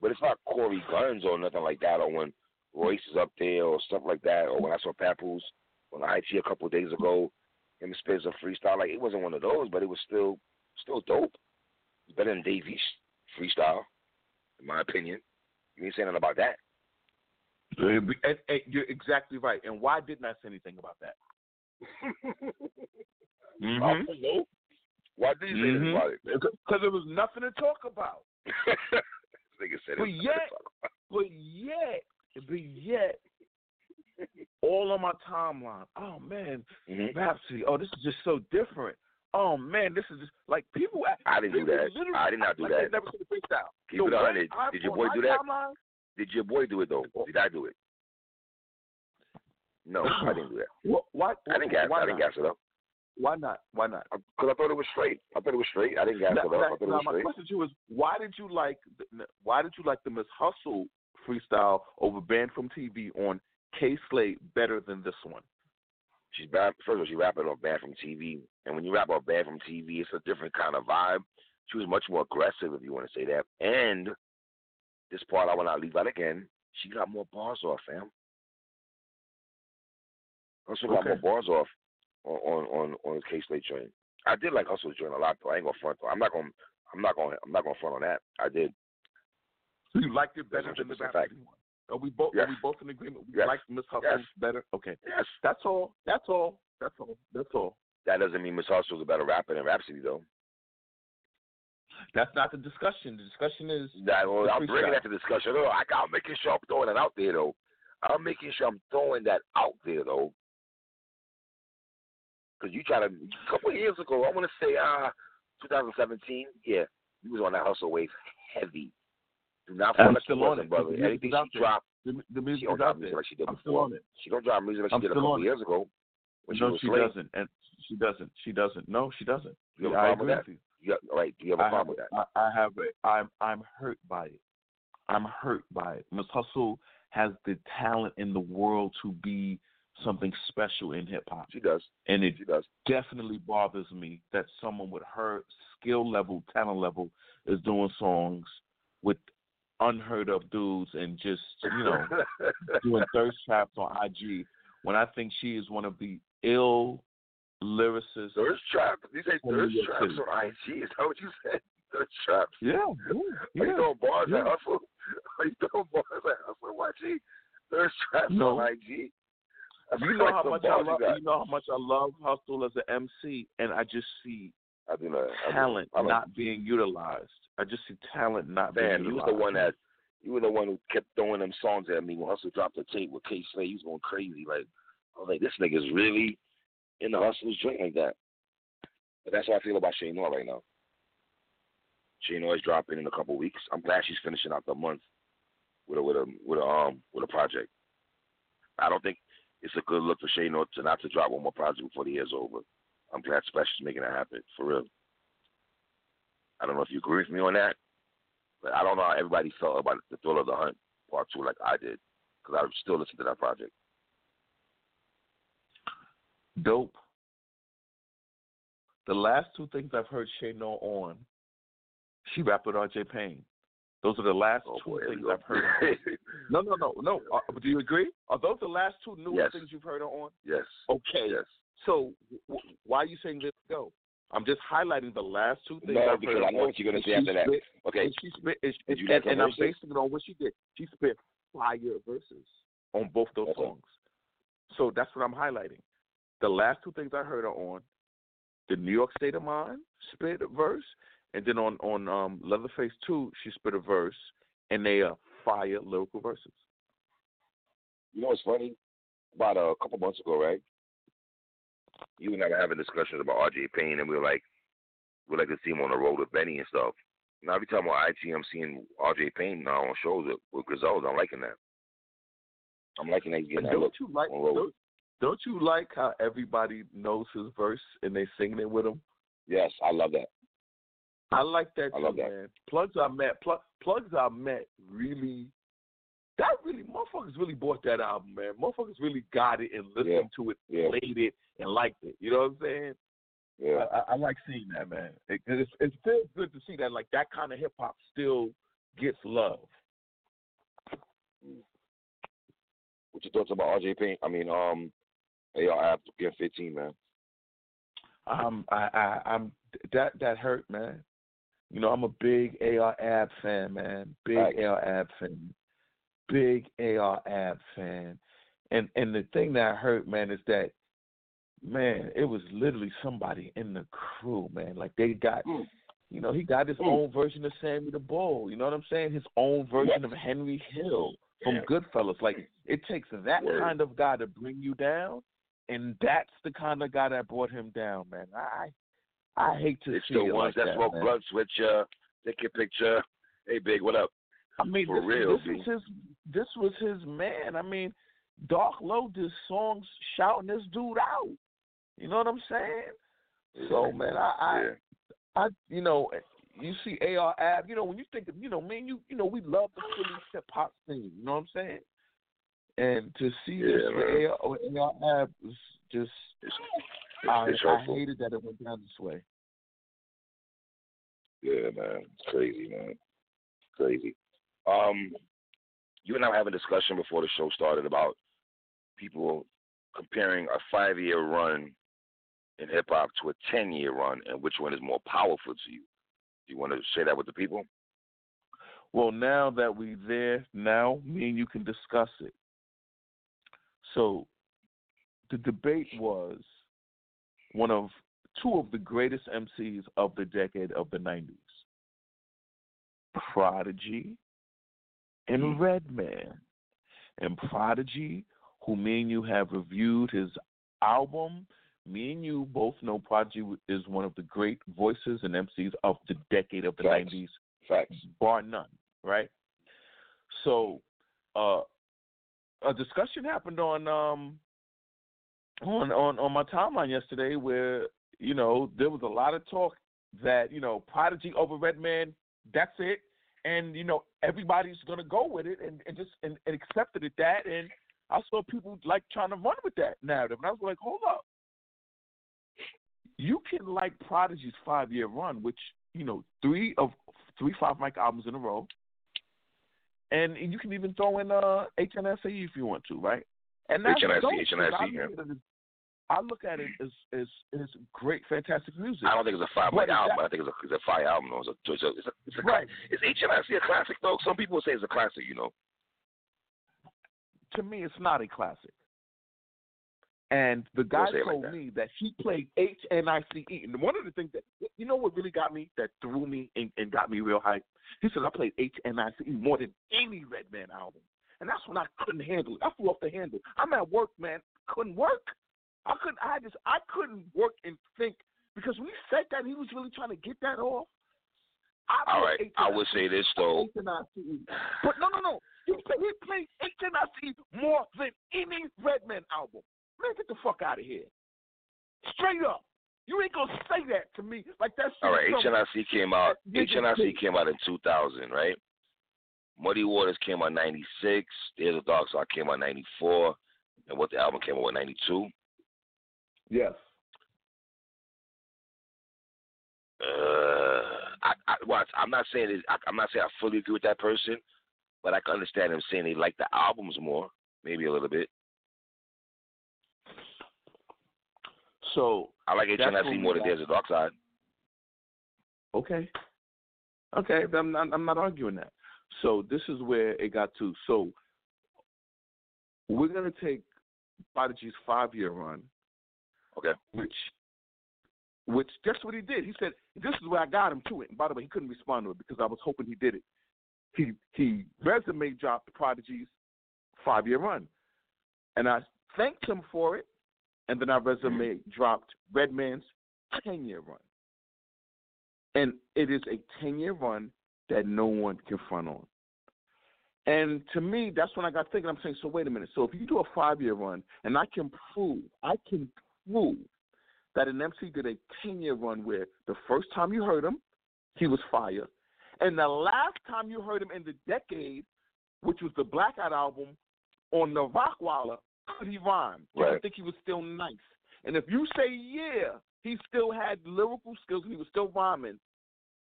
But it's not Corey Gunz or nothing like that, or when Royce is up there or stuff like that, or when I saw Papoose on IT a couple of days ago, him spits a freestyle. Like it wasn't one of those, but it was still still dope. It's better than Davies freestyle, in my opinion. You ain't saying nothing about that.
And, and you're exactly right. And why didn't I say anything about that?
Mm-hmm. Know. Why did you say anything about it?
Because there was nothing to talk about.
Nigga said
But yet, but yet, but yet, all on my timeline. Oh man,
Mhm.
Rapsody. Oh, this is just so different. Oh man, this is just like people.
I didn't do that. I did not do
like
that.
never the freestyle.
Keep
The
it on it. Did your boy do that?
timeline,
Did your boy do it though? Did I do it? No, I didn't do that.
What? Why?
I didn't gas. I didn't gas it up
Why not? Why not?
Uh, because I thought it was straight. I thought it was straight. I didn't gas
Now,
it up.
now-
I thought it was
my
straight.
question to you is, why did you like? the- Why did you like the Miss Hustle freestyle over Banned from TV on K Slay better than this one?
She's bad. First of all, she rapping off bad from TV, and when you rap off bad from TV, it's a different kind of vibe. She was much more aggressive, if you want to say that. And this part I will not leave out again. She got more bars off, fam. Also got
Okay.
more bars off on on on, the K Slay train. I did like Hustle's joint a lot, though. I ain't gonna front. Though. I'm not gonna. I'm not gonna. I'm not gonna front on that. I did.
So you liked it better than the
100%
Rap
fact.
One? Are we both?
Yes.
Are we both in agreement? We
Yes.
like Miss Hustle's
Yes.
better. Okay,
Yes.
that's all. That's all. That's all. That's all.
That doesn't mean Miss Hustle's a better rapper than Rapsody, though.
That's not the discussion. The discussion is
That, well, I'm bringing that to discussion. Oh, I, I'm making sure I'm throwing it out there, though. I'm making sure I'm throwing that out there, though. Because you try to, a couple of years ago, I want to say uh, 2017, yeah, you was on that hustle wave heavy. Do not feel
I'm
like you
still on
wasn't,
it.
brother.
The
Anything she dropped,
the, the
she
music
don't drop music like she did
I'm still
before.
on it.
She don't drop music like she
I'm
did a couple years ago when she
no, she
slave.
doesn't, and she doesn't. She doesn't. No, she doesn't.
You have a
I
problem with that?
you.
All right, do you have a
I
problem
have,
with that?
I, I have it. I'm I'm hurt by it. I'm hurt by it. Miss Hustle has the talent in the world to be something special in hip hop,
She does.
and it
She does.
definitely bothers me that someone with her skill level, talent level, is doing songs with unheard of dudes and just you know doing thirst traps on IG. When I think she is one of the ill lyricists.
Thirst trap. You say thirst traps
City.
on IG? Is that what you said? Thirst traps.
Yeah,
Are
yeah,
you throwing bars
yeah.
at hustle? Are you throwing bars at hustle? Watching thirst traps
No.
on IG.
You know how much I love.
You.
You know how much I love Hustle as an MC, and I just see
I do know. I do.
talent
I
not being utilized. I just see talent not
Man,
being
you was
utilized.
the one that you were the one who kept throwing them songs at me when Hustle dropped the tape with K Slay. He was going crazy. Like I was like, this nigga's really in the Hustle's joint like that. But that's how I feel about Che Noir right now. Che Noir is dropping in a couple weeks. I'm glad she's finishing out the month with a with a with a um with a project. I don't think it's a good look for Che Noir to not to drop one more project before the year's over. I'm glad Special's making that happen for real. I don't know if you agree with me on that, but I don't know how everybody felt about the Thrill of the Hunt Part Two like I did, because I still listen to that project.
Dope. The last two things I've heard Che Noir on, she rapped with R.J. Payne. Those are the last
Oh
two
boy,
things. I've heard. On. No, no, no, no. Uh, do you agree? Are those the last two newest
Yes.
things you've heard her on?
yes,
Okay.
yes.
So w- why are you saying this go? I'm just highlighting the last two things
No,
I've
because
heard.
I know
on.
what you're gonna say
she
after that. Okay,
and she spit, and,
you
and, and I'm basing it on what she did. She spit fire verses on both those
Okay.
songs. So that's what I'm highlighting. The last two things I heard her on, the New York State of Mind spit verse, and then on on um, Leatherface Two, she spit a verse, and they are fire lyrical verses.
you know what's funny? About a couple months ago, right? You and I were having discussions about R.J. Payne, and we were like, we like to see him on the road with Benny and stuff. Now every time on IG, I'm seeing R.J. Payne now on shows with, with Griselda. I'm liking that. I'm liking that he's getting that
Don't
look.
you like? Don't, don't you like how everybody knows his verse and they singing it with him?
Yes, I love that.
I like that
I
too,
that.
man. Plugs I met, plug, plugs I met really. That really, motherfuckers really bought that album, man. Motherfuckers really got it and listened
Yeah.
to it,
Yeah.
played it, and liked it. You know what I'm saying?
Yeah.
I, I, like seeing that, man. It, it, it feels good to see that, like that kind of hip hop still gets love.
What your thoughts about RJ Payne? I mean, um, AR Ab getting 15, man.
Um, I, I, I'm that that hurt, man. You know, I'm a big AR Ab fan, man. Big
Facts.
AR Ab fan. Big AR Ab fan. And and the thing that hurt, man, is that man, it was literally somebody in the crew, man. Like they got
Mm.
you know, he got his
Mm.
own version of Sammy the Bull. You know what I'm saying? His own version
Yes.
of Henry Hill from
Yeah.
Goodfellas. Like it takes that
Word.
kind of guy to bring you down, and that's the kind of guy that brought him down, man. I I hate to
It's
see
the
it
ones
like
that
that,
smoke
man.
blunts with you, take your picture. Hey, Big, what up?
I mean,
for
this,
real,
this was his this was his man. I mean, Dark Lo did songs shouting this dude out. You know what I'm saying? So man, I, I,
yeah.
I, you know, you see AR Ab. You know, when you think of, you know, man, you, you know, we love the Philly hip hop scene. You know what I'm saying? And to see
Yeah,
this AR, AR Ab was just,
It's,
I,
it's, it's
I hated that it went down this way.
Yeah, man. It's crazy, man. Crazy. Um, you and I were having a discussion before the show started about people comparing a five year run in hip hop to a ten year run and which one is more powerful to you. Do you want to share that with the people?
Well, now that we're there, now me and you can discuss it. So, the debate was one of two of the greatest MCs of the decade of the 90s Prodigy and Redman. And Prodigy, who me and you have reviewed his album, me and you both know Prodigy is one of the great voices and MCs of the decade of the
Facts.
90s
Facts.
bar none, right? So, uh, a discussion happened on um on on on my timeline yesterday where you know there was a lot of talk that you know Prodigy over Redman, that's it, and you know everybody's gonna go with it and, and just and, and accepted it that, and I saw people like trying to run with that narrative, and I was like, hold up, you can like Prodigy's five year run, which you know three of three five mic albums in a row. And you can even throw in uh HNIC if you want to, right? And that's
HNIC,
because
yeah.
look at it as- I look at it as as, as great, fantastic music.
I don't think it's a five
What
album.
that?
I think it's a, it's a fire album. It's a, it's a, it's a, it's a
Right.
Is HNIC a classic though? Some people say it's a classic. You know.
To me, it's not a classic. And the guy
it like
told
that.
me that he played HNICE. E. And one of the things that, you know what really got me, that threw me and, and got me real hype? He said, I played HNICE E more than any Redman album. And that's when I couldn't handle it. I flew off the handle. I'm at work, man. Couldn't work. I couldn't, I just, I couldn't work and think because he said that, he was really trying to get that off. I
All right. I would say this though.
But no, no, no. He played, he played HNIC more than any Redman album. Man, get the fuck out of here. Straight up. You ain't gonna say that to me like that.
All right, HNIC came out. HNIC came out in 2000, right? Muddy Waters came out 96. There's a Dark Side came out 94. And what the album came out in 92.
Yes.
Uh, I, I, well, I'm not saying it, I, I'm not saying I fully agree with that person, but I can understand them saying they like the albums more, maybe a little bit.
So
I like
what
more than. There's a Dark Side.
okay, okay. I'm not. I'm not arguing that. So this is where it got to. So we're gonna take Prodigy's five year run,
Okay.
which which that's what he did. He said, "This is where I got him to it." And by the way, he couldn't respond to it because I was hoping he did it. He he resume dropped Prodigy's five year run, and I thanked him for it. And then I resume mm-hmm. dropped Redman's ten year run, and it is a ten year run that no one can front on. And to me, that's when I got thinking. I'm saying, so wait a minute. So if you do a five year run, and I can prove, I can prove that an MC did a 10 year run where the first time you heard him, he was fire. And the last time you heard him in the decade, which was the Blackout album on the Rockwilder, could he rhyme? I
Right.
think he was still nice. And if you say, yeah, he still had lyrical skills and he was still rhyming,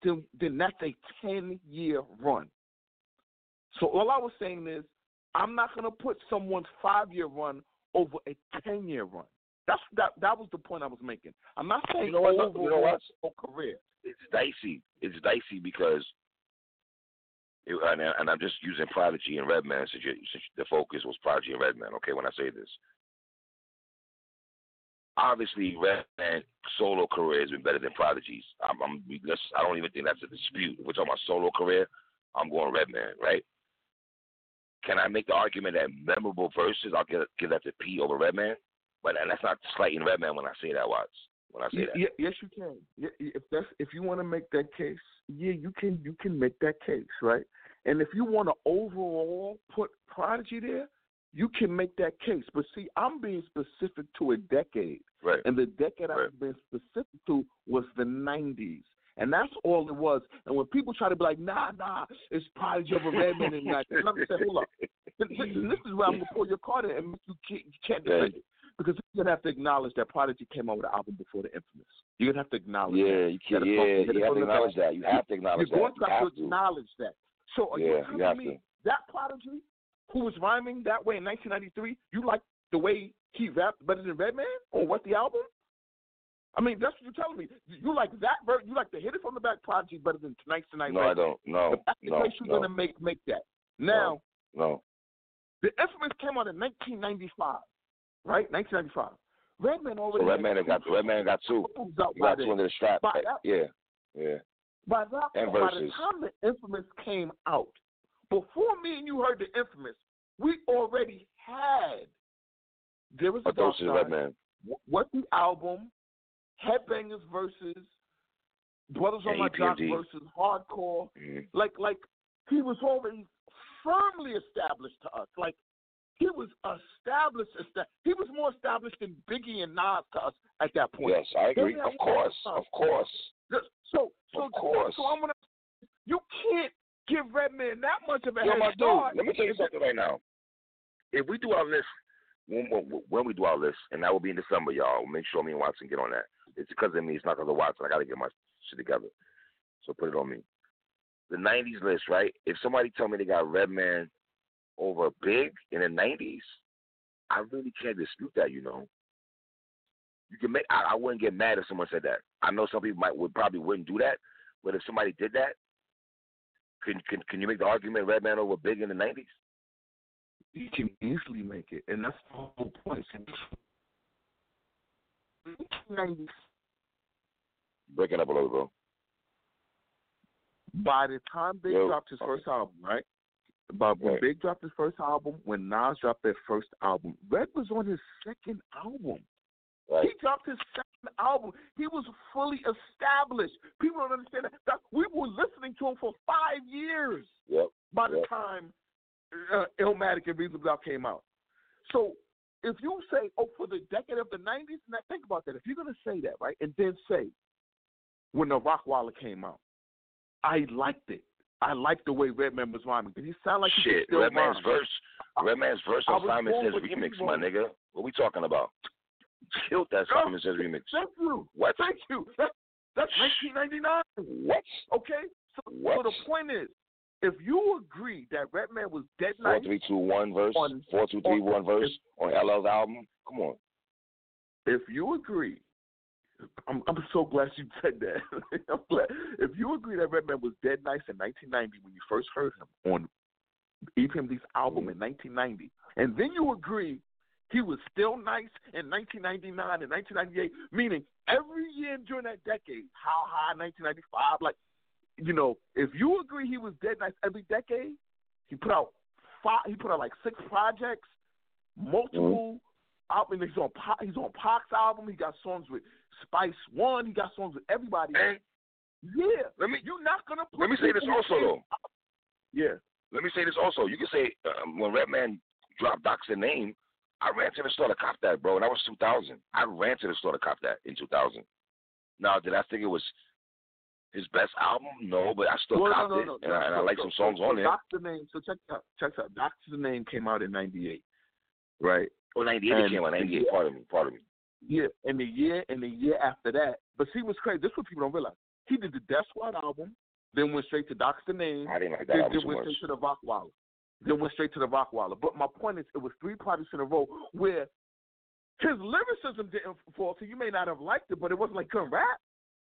then, then that's a 10 year run. So all I was saying is, I'm not going to put someone's five year run over a 10 year run. That's that. That was the point I was making. I'm not saying
You know what?
overall
You know what?
career.
It's dicey. It's dicey because, it, and, and I'm just using Prodigy and Redman since, you, since the focus was Prodigy and Redman. Okay, when I say this, obviously Redman solo career has been better than Prodigy's. I'm, I'm let's, I don't even think that's a dispute. If we're talking about solo career, I'm going Redman, right? Can I make the argument that memorable verses I'll give give that to P over Redman? But and that's not slighting Redman when I say that, Watts. When I say that.
y- yes, you can. If that's if you want to make that case, yeah, you can. You can make that case, right? And if you want to overall put Prodigy there, you can make that case. But see, I'm being specific to a decade.
Right.
And the decade
Right.
I've been specific to was the 90s. And that's all it was. And when people try to be like, nah, nah, it's Prodigy over Redman and that, let me say, hold up. This, this is where I'm going to pull your card in and make you can't, you can't defend it. Because you're going to have to acknowledge that Prodigy came out with an album before the Infamous. You're going to have to acknowledge
Yeah,
that.
you can.
That
Yeah,
that
you have to acknowledge that. You have to acknowledge You're that.
going to have to
to.
acknowledge that. So are
Yeah,
you
you
telling me
to.
that Prodigy, who was rhyming that way in 1993, you like the way he rapped better than Redman on what the album? I mean, that's what you're telling me. You like that ver You like the hit it from the back Prodigy better than tonight's tonight.
No, I don't. No,
the
no,
you're
no,
gonna make make that. Now,
no.
the Infamous came out in 1995, right? 1995. Redman already.
So Redman got Redman got two.
albums out
He got two under the strap.
By that-
Yeah, yeah.
By that
And
by the time the Infamous came out, before me and you heard the Infamous, we already had. There was a Dark Side,
Redman.
What the album, Headbangers versus Brothers on
And
My Jock versus Hardcore.
Mhm.
Like, like he was already firmly established to us. Like he was established. He was more established than Biggie and Nas to us at that point.
Yes, I agree. Of course, of course.
So, so,
Of course.
so I'm gonna. You can't give Redman that much of a
Yo,
head
my dude,
start.
let me tell you something right now. If we do our list, when, when, when we do our list, and that will be in December, y'all, make sure me and Watson get on that. It's because of me. It's not because of Watson. I got to get my shit together. So put it on me. The 90s list, right? If somebody tell me they got Redman over Big in the 90s, I really can't dispute that, you know. You can make. I, I wouldn't get mad if someone said that. I know some people might would probably wouldn't do that, but if somebody did that, can can can you make the argument Redman over Big in the nineties?
You can easily make it, and that's the whole point.
Breaking up a little, bro.
By the time Big
Yo.
dropped his uh, first album, right? But when
Right.
Big dropped his first album, when Nas dropped their first album, Red was on his second album.
Right.
He dropped his second album. He was fully established. People don't understand that. we were listening to him for five years
Yep.
by the
Yep.
time uh, Illmatic and Reasonable Doubt came out. So if you say, oh, for the decade of the 90s, now think about that. If you're going to say that, right, and then say, when the Rockwilder came out, I liked it. I like the way Redman was rhyming. Did he sound like he
Shit.
still
Redman's
rhyme?
verse Redman's verse on Simon Says remix, my nigga. What we talking about? Killed that. Simon Says remix.
Thank you.
What?
Thank you. That, that's 1999.
What?
Okay? So,
What?
so the point is, if you agree that Redman was dead
Four
nice,
three two one verse.
On-
Four two three
on-
one verse on LL's album. Come on.
if you agree, I'm, I'm so glad you said that. I'm glad. If you agree that Redman was dead nice in 1990 when you first heard him on EPMD's album in 1990, and then you agree he was still nice in 1999 and 1998, meaning every year during that decade, how high 1995, like, you know, if you agree he was dead nice every decade, he put out five, he put out like six projects, multiple mm-hmm. albums. He's on he's on Pac's album. He got songs with Spice One. He got songs with everybody.
And
yeah,
let me
you're not gonna. Put
let me say this also though.
Yeah,
Let me say this also. You can say um, when Redman dropped Doc's name, I ran to the store to cop that, bro. And that was 2000. I ran to the store to cop that in 2000. Now, did I think it was his best album? No, but I still
Well,
copped
no, no,
it, and,
no,
I, and I like
so-
some songs
so,
on
so
there.
Doctor name. So check out, check out. Doctor's name came out in '98, right?
Oh, 98 it came out. 98.
yeah.
Pardon me. Pardon me.
Yeah, and the year and the year after that. But see, what's crazy? This is what people don't realize. He did the Def Squad album, then went straight to Doctor Name,
I didn't like that
then,
album
then went
much.
straight to the Rockwilder. Then went straight to the Rockwilder. But my point is, it was three projects in a row where his lyricism didn't fall. falter. You may not have liked it, but it wasn't like couldn't rap.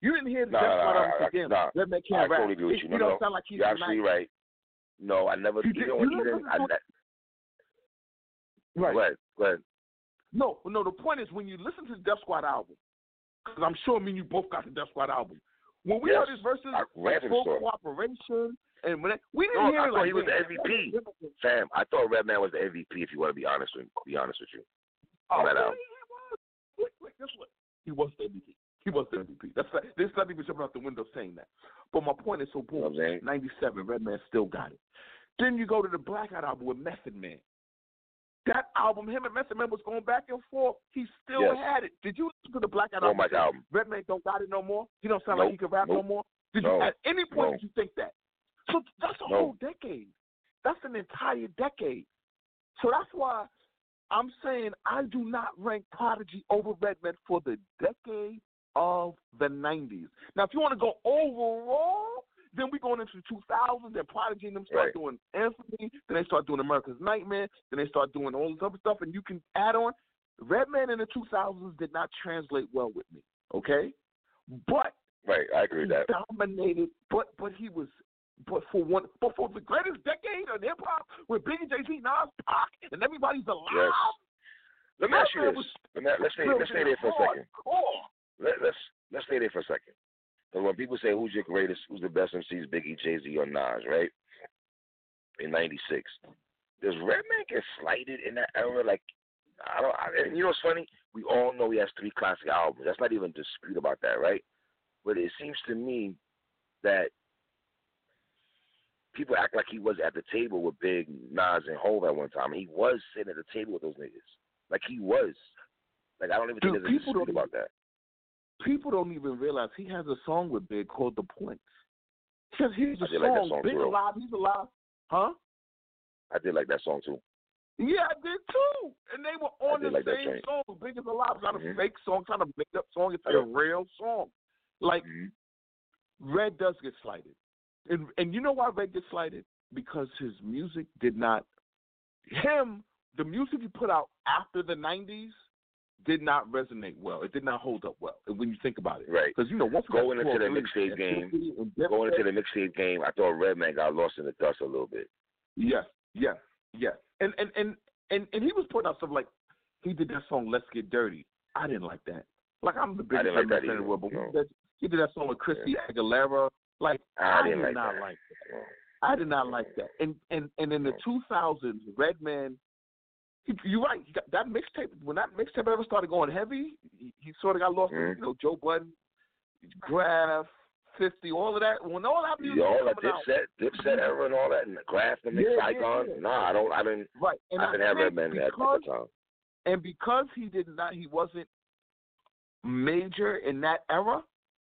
You didn't hear the
Nah,
Death
nah,
Squad
nah,
album again.
nah.
That man
I
can't rap.
totally agree with you. No,
don't
no.
sound like he's
You're absolutely
nice.
right. No, I never.
You did- you
even I, ne-
Right.
Go ahead. Go ahead.
No, no. The point is when you listen to the Def Squad album, because I'm sure me and you both got the Def Squad album. When we
Yes.
heard his verses,
I ran to the
full
store.
cooperation, and when that, we didn't
No,
hear
I thought
like
he was the MVP. Sam, I thought Redman was the MVP. If you want to be honest with be honest with you.
Oh,
on that
yeah, he was. Wait, wait, guess what? He was the MVP. He was the MVP. That's not, there's not even jumping out the window saying that. But my point is, so
You know
boom,
what
'97, Redman still got it. Then you go to the Blackout album with Method Man. That album, him and Method Man was going back and forth. He still
Yes.
had it. Did you listen to the Black Eyed
Oh
album?
my album.
Redman don't got it no more. He don't sound
Nope.
like he can rap no more. Did
No.
you at any point
No.
did you think that? So that's a
No.
whole decade. That's an entire decade. So that's why I'm saying I do not rank Prodigy over Redman for the decade of the '90s. Now, if you want to go overall, then we going into the 2000s. Then Prodigy and them start
Right.
doing Anthony. Then they start doing America's Nightmare. Then they start doing all this other stuff, and you can add on. Redman in the 2000s did not translate well with me. Okay, but
Right, I agree that.
dominated, but but he was, but for one, but for the greatest decade of hip hop, with Biggie, Jay Z, Nas, Pac, and everybody's alive.
Yes. Let me ask you this. Let me, let's stay let's stay there for a second.
hardcore.
Let, let's let's stay there for a second. Because when people say who's your greatest, who's the best MCs, Biggie, Jay Z, or Nas, right? In '96, does Redman get slighted in that era? Like, I don't. I, and you know what's funny? We all know he has three classic albums. That's not even a dispute about that, right? But it seems to me that people act like he was at the table with Big Nas and Hove at one time. He was sitting at the table with those niggas. Like he was. Like I don't even think there's a dispute about that.
People don't even realize he has a song with Big called "The Points." Because here's a
did like
song.
song,
Big
too.
alive, he's alive, huh?
I did like that song too.
Yeah, I did too. And they were on the
like
same song. Big is alive. It's not
Mhm.
a fake song. It's not a made up song. It's a real song. Like
Mhm.
Red does get slighted, and and you know why Red gets slighted? Because his music did not. Him, the music he put out after the '90s did not resonate well. It did not hold up well. When you think about it,
Right.
Because you know once
Going into the mixtape game,
50 and Def
Going into the mixtape game, I thought Redman got lost in the dust a little bit.
Yes, yes, yes. And and and and, and he was putting out stuff like he did that song "Let's Get Dirty." I didn't like that. Like I'm the biggest
like
fan
either,
world, but
no.
he, did, that song with Christina Aguilera. Like
I
I, did
like
not
that.
like that. I did not like that. And and and in the 2000s, Redman. You're right. That mixtape when that mixtape ever started going heavy, he, he sort of got lost.
Mhm.
You know, Joe Budden, Grafh, Fifty, all of that. When all that music
Yeah, all that Dipset, Dipset era and all that, and the Grafh and Nick
Yeah, yeah,
Saigon.
yeah.
Nah, I don't. I didn't.
right? And
I didn't have
think
Redman at, at the time.
And because he did not, he wasn't major in that era.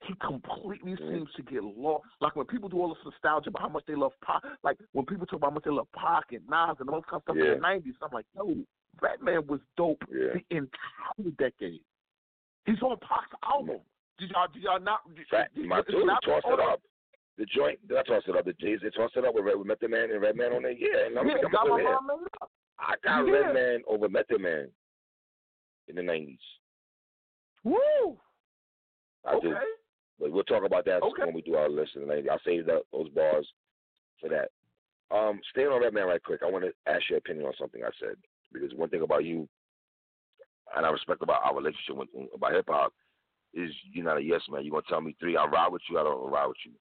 He completely seems to get lost. Like when people do all this nostalgia about how much they love Pac, like when people talk about how much they love Pac and Nas and all this kind of stuff
Yeah.
in the '90s, I'm like, yo, Batman was dope
Yeah.
the entire decade. He's on Pac's album. Did y'all? Did y'all not? Did,
Fact,
did,
my dude tossed it up. The joint, did I toss it up? The Jays, they tossed it up with, Red, with Method Man and Redman on it. Yeah, and I'm,
Yeah,
I'm
got my mom made up.
I got
Yeah.
Redman over Method Man in the '90s.
Woo!
I
okay.
do. But we'll talk about that
Okay.
when we do our list in the 90s. I'll save that, those bars for that. Um, staying on Redman right quick, I want to ask your opinion on something I said. Because one thing about you, and I respect about our relationship with, about hip hop, is you're not a yes man. You're going to tell me three, I ride with you, I don't ride with you.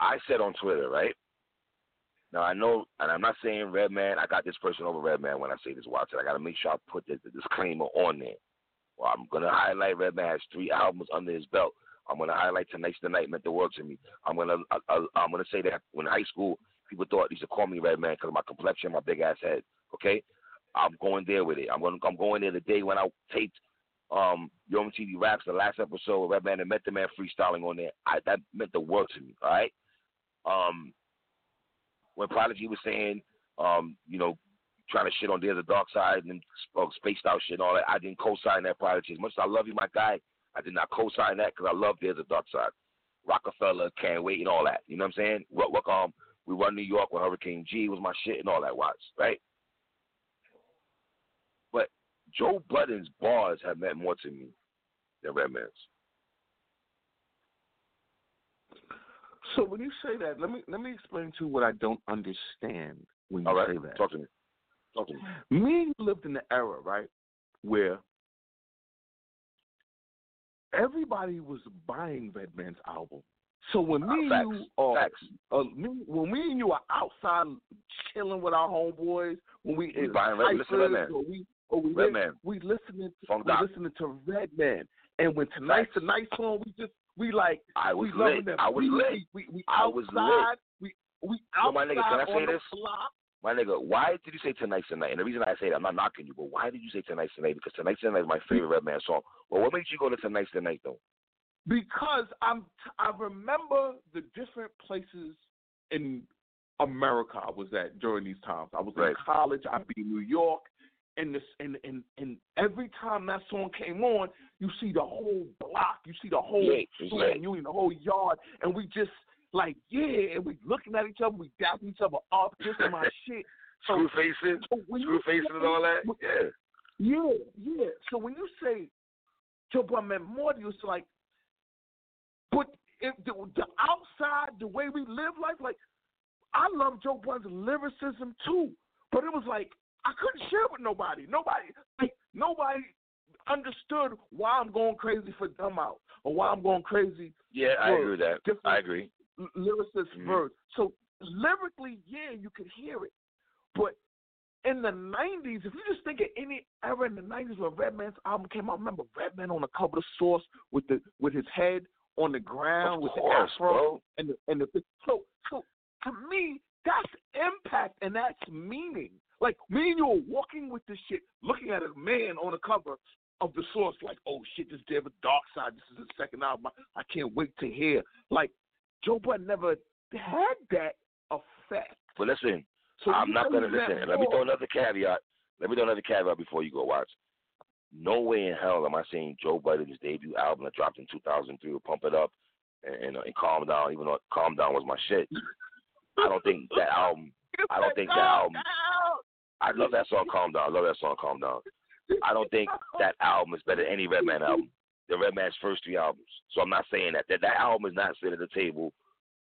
I said on Twitter, right? Now I know, and I'm not saying Redman. I got this person over Redman when I say this. Watch it. I got to make sure I put the, the disclaimer on there. Well, I'm gonna highlight Redman has three albums under his belt. I'm gonna highlight Tonight's the Night meant the world to me. I'm gonna I, I, I'm gonna say that when high school people thought they used to call me Redman because of my complexion, my big ass head. Okay, I'm going there with it. I'm gonna I'm going there the day when I taped um Yo MTV Raps, the last episode of Red Man and Method Man freestyling on there. I, that meant the world to me. All right. Um, when Prodigy was saying, um, you know, trying to shit on There's a Dark Side and spoke spaced out shit and all that, I didn't co-sign that Prodigy. As much as I love you, my guy, I did not co-sign that because I love There's a Dark Side. Rockefeller, Can't Wait, and all that. You know what I'm saying? What, what, um, we run New York with Hurricane G was my shit and all that. Watch, right? But Joe Budden's bars have meant more to me than Redman's.
So when you say that, let me let me explain to you what I don't understand when you
All right,
say that.
talk to me. Talk to me.
Me lived in the era, right, where everybody was buying Redman's album. So when me
Uh,
and
facts,
you are, uh, me, when me and you are outside chilling with our homeboys, when we
We
in
buying Red- listen to Redman.
or we or we
Redman.
we listening to, we listening to Redman, and when tonight's
Facts.
the night song, we just we like
I was
we
lit.
them.
I was
we,
lit.
We, we, we
I was lit.
outside. We we outside
my nigga, can I say
on the
this?
block.
My nigga, why did you say tonight's the night? And the reason I say that, I'm not knocking you, but why did you say tonight's the night? Because tonight's the night is my favorite Redman song. Well, what makes you go to tonight's the night though?
Because I'm I remember the different places in America I was at during these times. I was
Right.
in college, I'd be in New York, and this and, and and every time that song came on, you see the whole block, you see the whole
Yeah, lit.
Union, the whole yard, and we just like yeah, and we looking at each other, we dapping each other up, this is my shit. So,
Screw facing,
so
screw facing and all that. Yeah.
yeah, yeah. So when you say Joe Budden Memorial, it's like, but if the, the outside, the way we live life, like, I love Joe Budden's lyricism too, but it was like I couldn't share it with nobody. Nobody, like, nobody understood why I'm going crazy for Dumb Out or why I'm going crazy
Yeah, I agree with that. I agree.
Lyricist
Mhm.
verse. So lyrically, yeah, you could hear it. But in the nineties, if you just think of any era in the nineties when Redman's album came out, remember Redman on the cover of source with the with his head on the ground
Of
with
course,
the afro
bro.
and the and the so so to me that's impact and that's meaning. Like me and you are walking with this shit, looking at a man on the cover of the source, like, oh shit, this David Dark Side, this is the second album. I, I can't wait to hear. Like Joe Budden never had that effect.
But listen,
So
I'm not gonna listen. Let me throw another caveat. Let me throw another caveat before you go watch. No way in hell am I saying Joe Budden's debut album that dropped in 2003 will pump it up and, and, and calm down. Even though calm down was my shit. I don't think that album. I don't think that album. I love that song, Calm Down. I love that song, Calm Down. I don't think that album is better than any Redman album. The Redman's first three albums. So I'm not saying that. That that album is not sitting at the table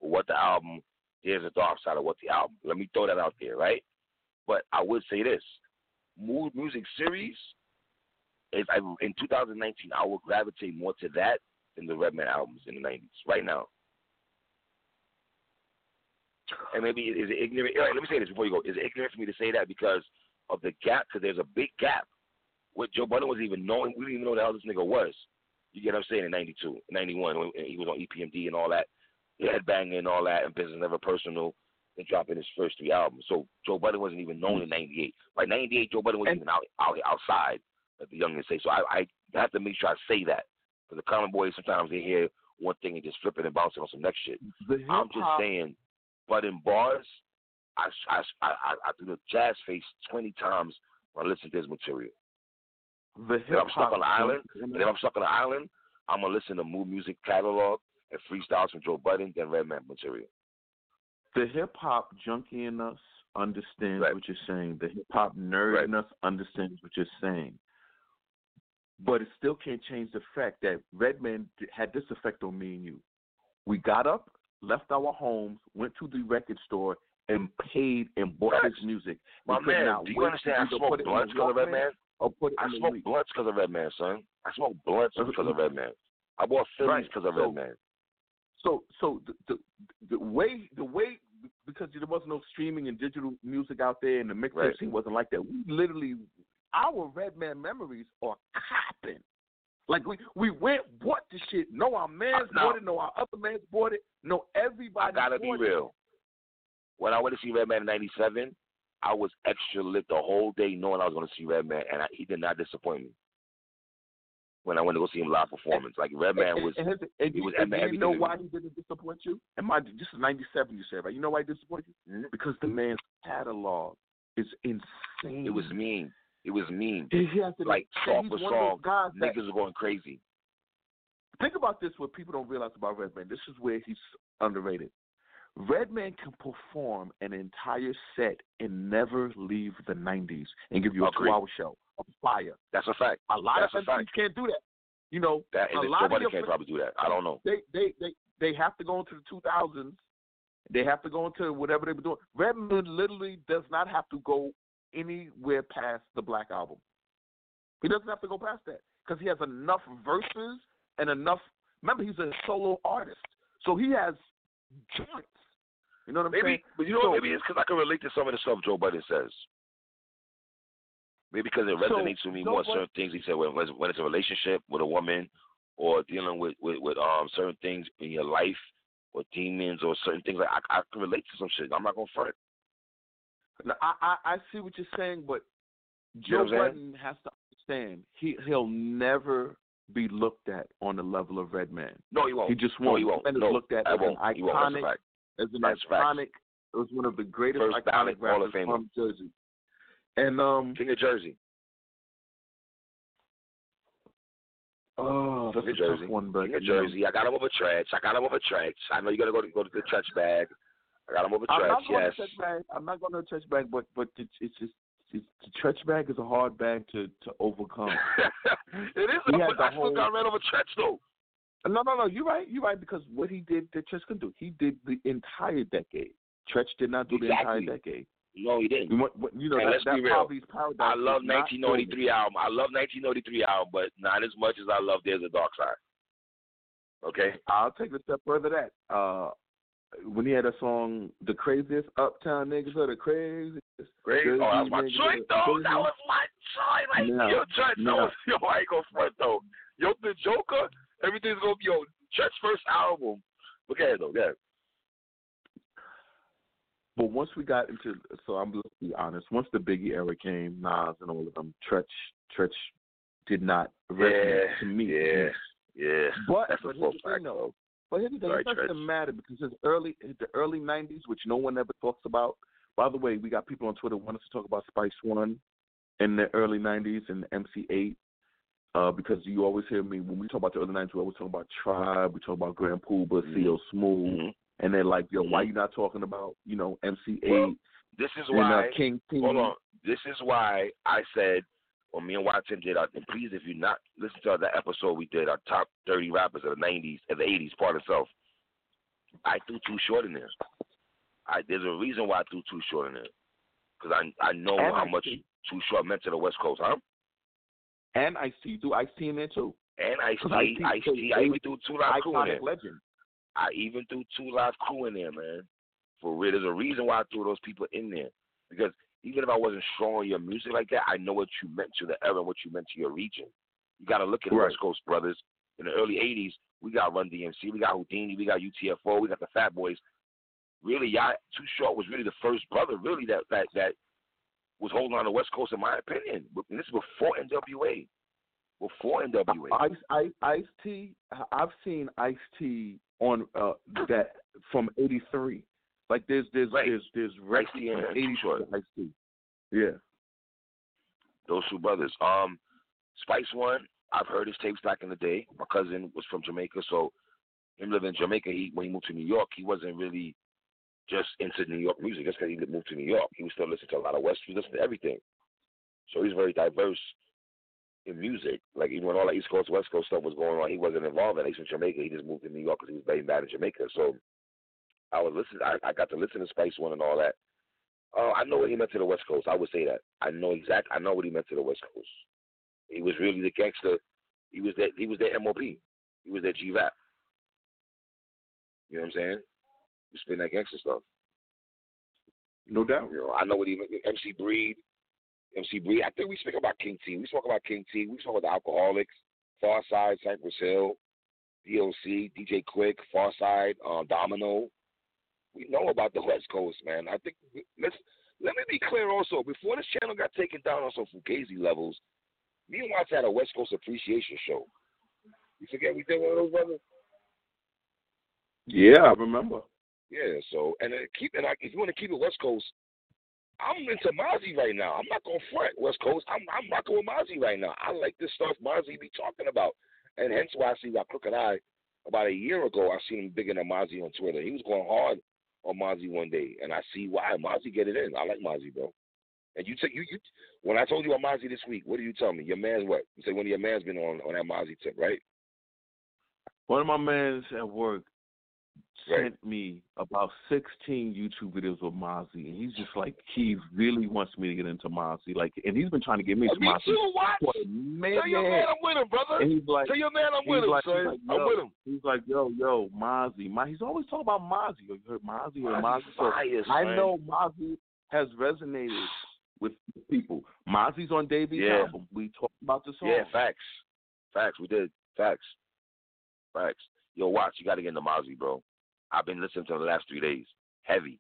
for what the album is the dark side of what the album. Let me throw that out there, right? But I would say this. Mood Music Series is I, in 2019 I will gravitate more to that than the Redman albums in the 90s right now. And maybe is it ignorant? right, let me say this before you go. Is it ignorant for me to say that because of the gap? Because there's a big gap. What Joe Budden wasn't even knowing. We didn't even know the hell this nigga was. You get what I'm saying? In '92, '91, when he was on EPMD and all that, headbanging and all that, and business never personal, and dropping his first three albums. So Joe Budden wasn't even known in '98. By '98, Joe Budden wasn't
And-
even out, out outside, as the youngins say. So I, I have to make sure I say that because the common boys sometimes they hear one thing and just flip it and bounce it on some next shit. I'm just saying, but in bars, I I I I, I do the jazz face twenty times when I listen to his material.
The
If I'm stuck on the island, and if I'm stuck on the island, I'm gonna listen to Mood Music catalog and freestyles from Joe Budden, and Redman material.
the hip hop junkie in us understands
Right.
what you're saying. The hip hop nerd
Right.
in us understands what you're saying. But it still can't change the fact that Redman had this effect on me and you. We got up, left our homes, went to the record store, and paid and bought his music.
My
We
man, do you understand? I smoke blunts
the
because of
Walkman
Redman.
Or put it
I
in
smoke blunts because of Redman, son. I smoke blunts because of Redman. I bought Phillies
Right.
because of
So-
Redman.
So so the, the the way the way because there was no streaming and digital music out there and the mixtape
Right.
scene wasn't like that. We literally our Redman memories are copping. Like we we went bought the shit. No, our man's
Uh, no.
bought it. No, our other man's bought it. No, everybody.
I gotta be
bought it.
real. When I went to see Redman in '97, I was extra lit the whole day, knowing I was going to see Redman, and I, he did not disappoint me. When I went to go see him live performance, like Redman was,
And, and, and,
he was
and,
everything
you know why he didn't disappoint you? And my this is '97. You said right. You know why he disappointed you?
Mhm.
Because the man's catalog is insane.
it was mean. It was mean.
He has to,
Like
and
song for song,
those guys that
niggas are going crazy.
think about this what people don't realize about Redman. This is where he's underrated. Redman can perform an entire set and never leave the '90s and give you a
Agreed.
two-hour show of fire.
That's a fact.
A lot
That's
of
MCs
can't do that. You know,
That
a lot of
nobody
your
can probably do that. I don't know.
they they they they have to go into the 2000s. They have to go into whatever they were doing. Redman literally does not have to go anywhere past the Black album. He doesn't have to go past that because he has enough verses and enough. Remember, he's a solo artist, so he has joints. You know what I'm saying?
Maybe, but you know,
So-
maybe it's because I can relate to some of the stuff Joe Budden says. Maybe because it
So,
resonates with me more.
Budden-
Certain things he said when when it's a relationship with a woman, or dealing with with, with um certain things in your life, or demons, or certain things. Like I, I can relate to some shit. I'm not gonna front.
No, I, I I see what you're saying, but
You know
Joe
what
Budden has to understand he he'll never be looked at on the level of Redman.
No, he won't.
He just won't.
he won't. No,
looked at
I
as an
won't. He won't. That's a
iconic. As an
That's facts.
iconic. It was one of the greatest
First
iconic
Hall of
rappers from Jersey. And um,
King of Jersey.
oh, that's
King
a
Jersey.
tough one, but
King of Jersey. I got him over Treach. I got him over Treach. I know you gotta go to go to the Treach bag. I got him over
Treach.
Yes.
to bag. I'm not going to touch bag, but but it's, it's just it's, the stretch bag is a hard bag to to overcome.
it is.
He
But I still
whole-
got ran over Treach though.
No, no, no. You're right. You're right because what he did, that Treach can do. He did the entire decade. Treach did not do
Exactly.
the entire decade.
No, he didn't.
You, what- you know
And
that,
let's
that
be real. I love
is not
1993 album. I love 1993 album, but not as much as I love There's a Dark Side. Okay.
I'll take it a step further. That uh, when he had a song, "The Craziest Uptown Niggas Are the Craziest."
Great. Oh, that was my
niggas
though. That was my joint. Like,
No,
yo, Church,
no.
no. yo, I ain't gonna front, though. Yo, the Joker, everything's gonna be, on Church first album. Look at it, though. Yeah.
But once we got into, so I'm let's be honest. Once the Biggie era came, Nas and all of them, Treach, Treach did not resonate
Yeah,
to me.
yeah, yeah.
But,
That's
but here's the thing, though. But here's the thing,
Sorry,
it doesn't
Treach.
matter because his early, the early '90s, which no one ever talks about. By the way, we got people on Twitter wanting us to talk about Spice One in the early '90s and MC Eiht. Uh, because you always hear me when we talk about the early '90s, we always talk about Tribe, we talk about Grand Puba,
Mhm.
CL Smooth,
Mhm.
and they're like, "Yo, why
Mhm.
you not talking about you know MC Eiht
Well, This is
and
why.
uh, King P?"
Hold on. This is why I said when me and Watson did our, and please if you not listen to that episode we did, our top thirty rappers of the nineties of the eighties part itself. I threw too short in there. I there's a reason why I threw too short in there. Because I I know how much too short meant to the West Coast, huh?
And I see, do I see in there too?
And I see I see I even threw two live crew in there.
Legend.
I even threw two live crew in there, man. For real. There's a reason why I threw those people in there. Because even if I wasn't strong on your music like that, I know what you meant to the era and what you meant to your region. You got to look at
Right.
West Coast brothers. In the early 80s, we got Run DMC, we got Houdini, we got UTFO, we got the Fat Boys. Really, y'all, Too Short was really the first brother, really, that, that, that was holding on the West Coast, in my opinion. But This is before NWA. Before NWA.
Ice, Ice, Ice T. I've seen Ice T on uh, that from '83. Like there's there's
Right.
there's there's
and Too
'80
Short.
Ice T. Yeah.
Those two brothers. Um, Spice One, I've heard his tapes back in the day. My cousin was from Jamaica, so him living in Jamaica, he when he moved to New York, he wasn't really just into New York music. Just because he moved to New York, he was still listening to a lot of West. He listened to everything. So he's very diverse in music. Like even when all that East Coast, West Coast stuff was going on, he wasn't involved in. He's from Jamaica. He just moved to New York because he was very bad in Jamaica. So I was listening. I, I got to listen to Spice One and all that. Uh, I know what he meant to the West Coast. I would say that. I know exact. I know what he meant to the West Coast. He was really the gangster. He was that. He was their MOP. He was their G Rap. You know what I'm saying? He spin that gangster stuff.
No doubt.
You know, I know what he MC Breed. MC Breed. I think we speak about King T. We spoke about King T. We spoke about the Alkaholiks, Far Side, Cypress Hill, DOC, DJ Quik, Far Side, uh, Domino. We know about the West Coast, man. I think let's let me be clear also. Before this channel got taken down on some fugazi levels, me and Watts had a West Coast appreciation show. You forget we did one of those, brother?
Yeah, I remember.
Yeah, so and then keep and like if you want to keep it West Coast, I'm into Mozzy right now. I'm not gonna front West Coast. I'm I'm rocking with Mozzy right now. I like this stuff Mozzy be talking about, and hence why I see that Crooked I about a year ago. I seen him bigging up Mozzy on Twitter. He was going hard on Mozzy one day, and I see why Mozzy get it in. I like Mozzy, bro. And you take you you when I told you about Mozzy this week, what do you tell me? Your man's what? You say one of your man's been on on that Mozzy tip, right?
One of my mans at work
Right.
sent me about 16 YouTube videos of Mozzy, and he's just like, he really wants me to get into Mozzy. Like, and he's been trying to get me into
Mozzy
for a minute.
Tell your man I'm with him, brother.
And he's like,
Tell your man I'm with him,
like,
son.
like,
I'm with him.
He's like, yo, yo, Mozzy. Ma- he's always talking about Mozzy. You heard Mozzy or Mozzy? So I know Mozzy has resonated with people. Mozzy's on Davy's
Yeah.
album. We talked about the song.
Yeah, facts. Facts. We did. Facts. Facts. Yo, watch. You got to get into Mozzy, bro. I've been listening to him the last three days. Heavy.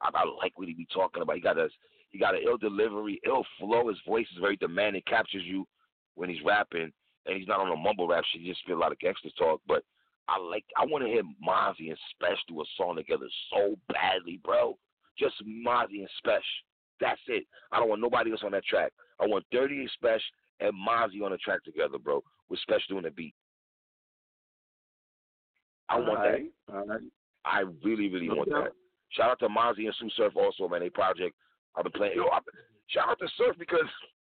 I, I like what he be talking about. He got a he got an ill delivery, ill flow. His voice is very demanding, captures you when he's rapping, and he's not on a mumble rap shit. He just feel a lot of gangster talk. But I like I want to hear Mozzy and Spesh do a song together so badly, bro. Just Mozzy and Spesh. That's it. I don't want nobody else on that track. I want Dirty and Spesh and Mozzy on the track together, bro, with Spesh doing the beat. I
All
want
right.
that.
All right.
I really, really want that. Shout out to Mozzy and Sue Surf also, man. They project. I've been playing. Yo, I, shout out to Surf because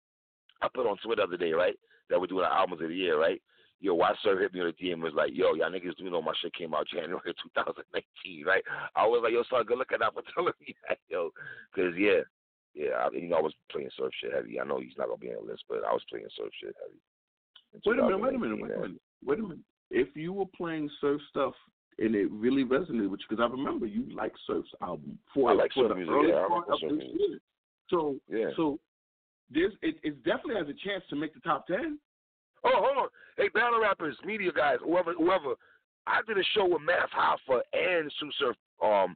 I put on Twitter the other day, right, that we're doing our albums of the year, right? Yo, why Surf hit me on the DM and was like, yo, y'all niggas do know my shit came out January 2019, right? I was like, yo, son, good looking out for telling me that, yo. Because, yeah, yeah, I, you know, I was playing Surf shit heavy. I know he's not going to be on the list, but I was playing Surf shit heavy.
Wait a minute, wait a minute, wait a minute, wait a minute. If you were playing surf stuff and it really resonated with you, because I remember you like Surf's album for,
I like
for
Surf
the
music,
early
yeah,
part of this year. So,
Yeah.
so there's it, it definitely has a chance to make the top ten.
Oh, hold on. Hey, battle rappers, media guys, whoever, whoever. I did a show with Math Hoffa and Sue Surf um,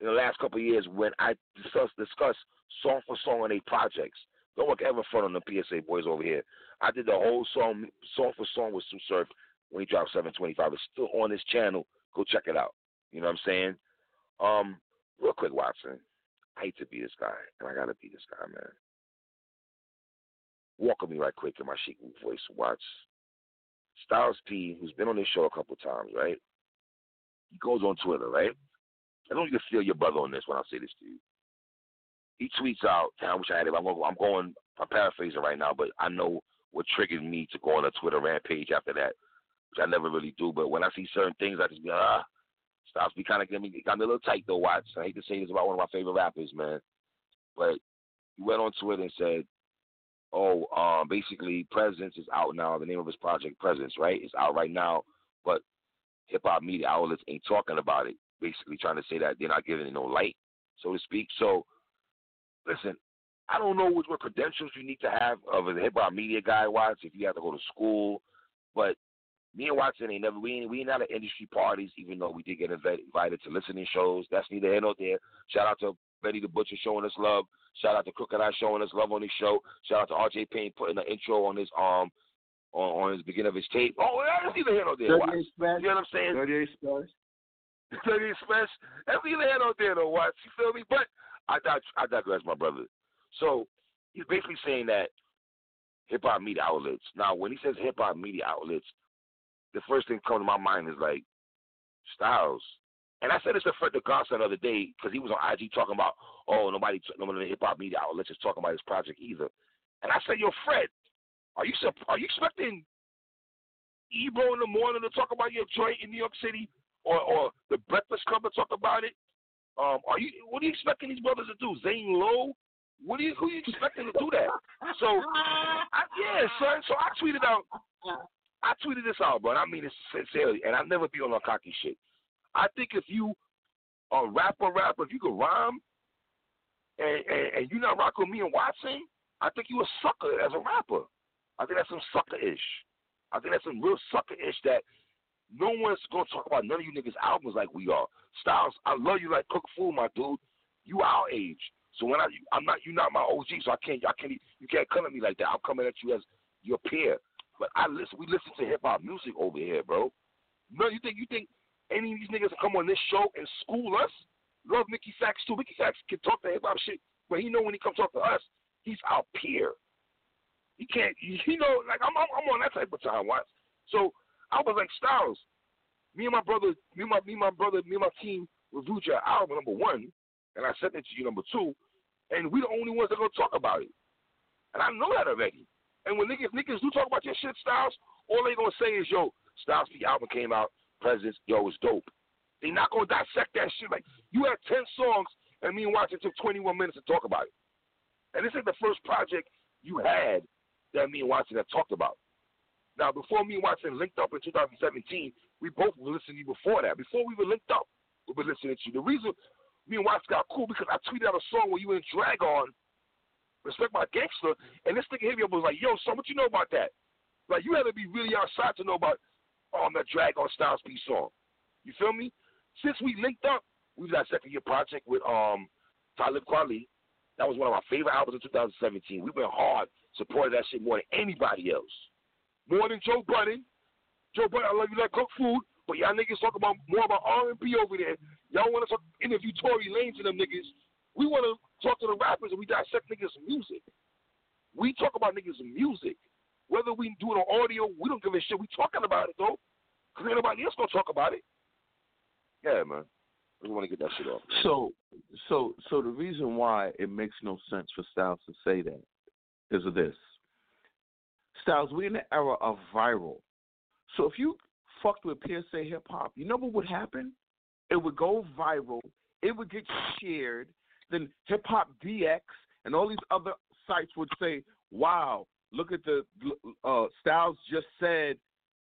in the last couple of years when I discussed discuss song for song on their projects. Don't look ever front on the PSA boys over here. I did the whole song, song for song with Sue Surf when he dropped 725. It's still on his channel. Go check it out. You know what I'm saying? Um, real quick, Watson. I hate to be this guy, and I gotta be this guy, man. Walk with me right quick in my chic voice. Watch. Styles P, who's been on this show a couple times, right? He goes on Twitter, right? I don't can feel your brother on this when I say this to you. He tweets out, I wish I had it. I'm going, I'm going, I'm paraphrasing right now, but I know what triggered me to go on a Twitter rampage after that, which I never really do. But when I see certain things, I just be ah, Styles P kind of get me, got me a little tight though, Watch. I hate to say this about one of my favorite rappers, man. But he went on Twitter and said, oh, um, basically, Presence is out now. The name of his project, Presence, right? It's out right now, but hip hop media outlets ain't talking about it. Basically, trying to say that they're not giving it no light, so to speak. So, listen, I don't know which what credentials you need to have of a hip hop media guy, Watts, if you have to go to school, but me and Watson ain't never we ain't, we ain't at industry parties, even though we did get invited to listening shows. That's neither here nor there. Shout out to Benny the Butcher showing us love. Shout out to Crooked I showing us love on his show. Shout out to RJ Payne putting the intro on his um on, on his beginning of his tape. Oh, that's neither here nor there. Watts.
Smash.
You know what I'm saying?
Thirty-eight Spesh.
Thirty Smash. That's neither here nor there, though. Watch. You feel me? But I dig- I digress, my brother. So he's basically saying that hip hop media outlets. Now, when he says hip hop media outlets, the first thing coming to my mind is like Styles. And I said this to Fred the Godson the other day because he was on IG talking about, oh, nobody, none of the hip hop media outlets is talking about his project either. And I said, yo, Fred, are you are you expecting Ebro in the morning to talk about your joint in New York City, or or the Breakfast Club to talk about it? Um, are you what are you expecting these brothers to do? Zane Lowe? What are you who are you expecting to do that? So I, yeah, son. So I tweeted out. I tweeted this out, bro. I mean it sincerely, and I never be on no cocky shit. I think if you a rapper, rapper, if you can rhyme, and, and, and you not rocking me and Watson, I think you a sucker as a rapper. I think that's some sucker ish. I think that's some real sucker ish that no one's gonna talk about none of you niggas albums like we are. Styles, I love you like cook food, my dude. You our age. So when I I'm not you're not my OG, so I can't I can't you can't come at me like that. I'm coming at you as your peer. But I listen we listen to hip hop music over here, bro. No, you think you think any of these niggas come on this show and school us? Love Mickey Sacks too. Mickey Sacks can talk to hip hop shit, but he know when he comes talk to us, he's our peer. He can't, you know, like I'm, I'm, I'm on that type of time, watch. So I was like Styles. Me and my brother, me and my, me and my brother, me and my team reviewed your album number one, and I sent it to you number two, and we the only ones that gonna talk about it. And I know that already. And when niggas, niggas do talk about your shit, Styles, all they gonna say is, yo, Styles the album came out, Presence, yo, it's dope. They not gonna dissect that shit. Like you had ten songs, and me and Watson took 21 minutes to talk about it. And this is the first project you had that me and Watson have talked about. Now, before me and Watson linked up in 2017, we both were listening to you before that. Before we were linked up, we were listening to you. The reason me and Watson got cool because I tweeted out a song where you were in Drag-On Respect My Gangster, and this nigga hit me up was like, yo, son, what you know about that? Like, you had to be really outside to know about um, that Drag-On Styles P song. You feel me? Since we linked up, we got second year project with um Talib Kweli. That was one of my favorite albums of 2017. We went hard, supported that shit more than anybody else. More than Joe Budden. Joe Budden, I love you like cook food, but y'all niggas talk about more about R&B over there. Y'all want to talk, interview Tory Lanez and them niggas. We want to talk to the rappers and we dissect niggas' music. We talk about niggas' music. Whether we do it on audio, we don't give a shit. We talking about it though, because ain't nobody else gonna talk about it. Yeah, man. We want to get that shit off. Man.
So, so, so the reason why it makes no sense for Styles to say that is of this. Styles, we're in the era of viral. So if you fucked with PSA hip hop, you know what would happen? It would go viral. It would get shared. Then Hip Hop DX and all these other sites would say, "Wow, look at the uh, Styles just said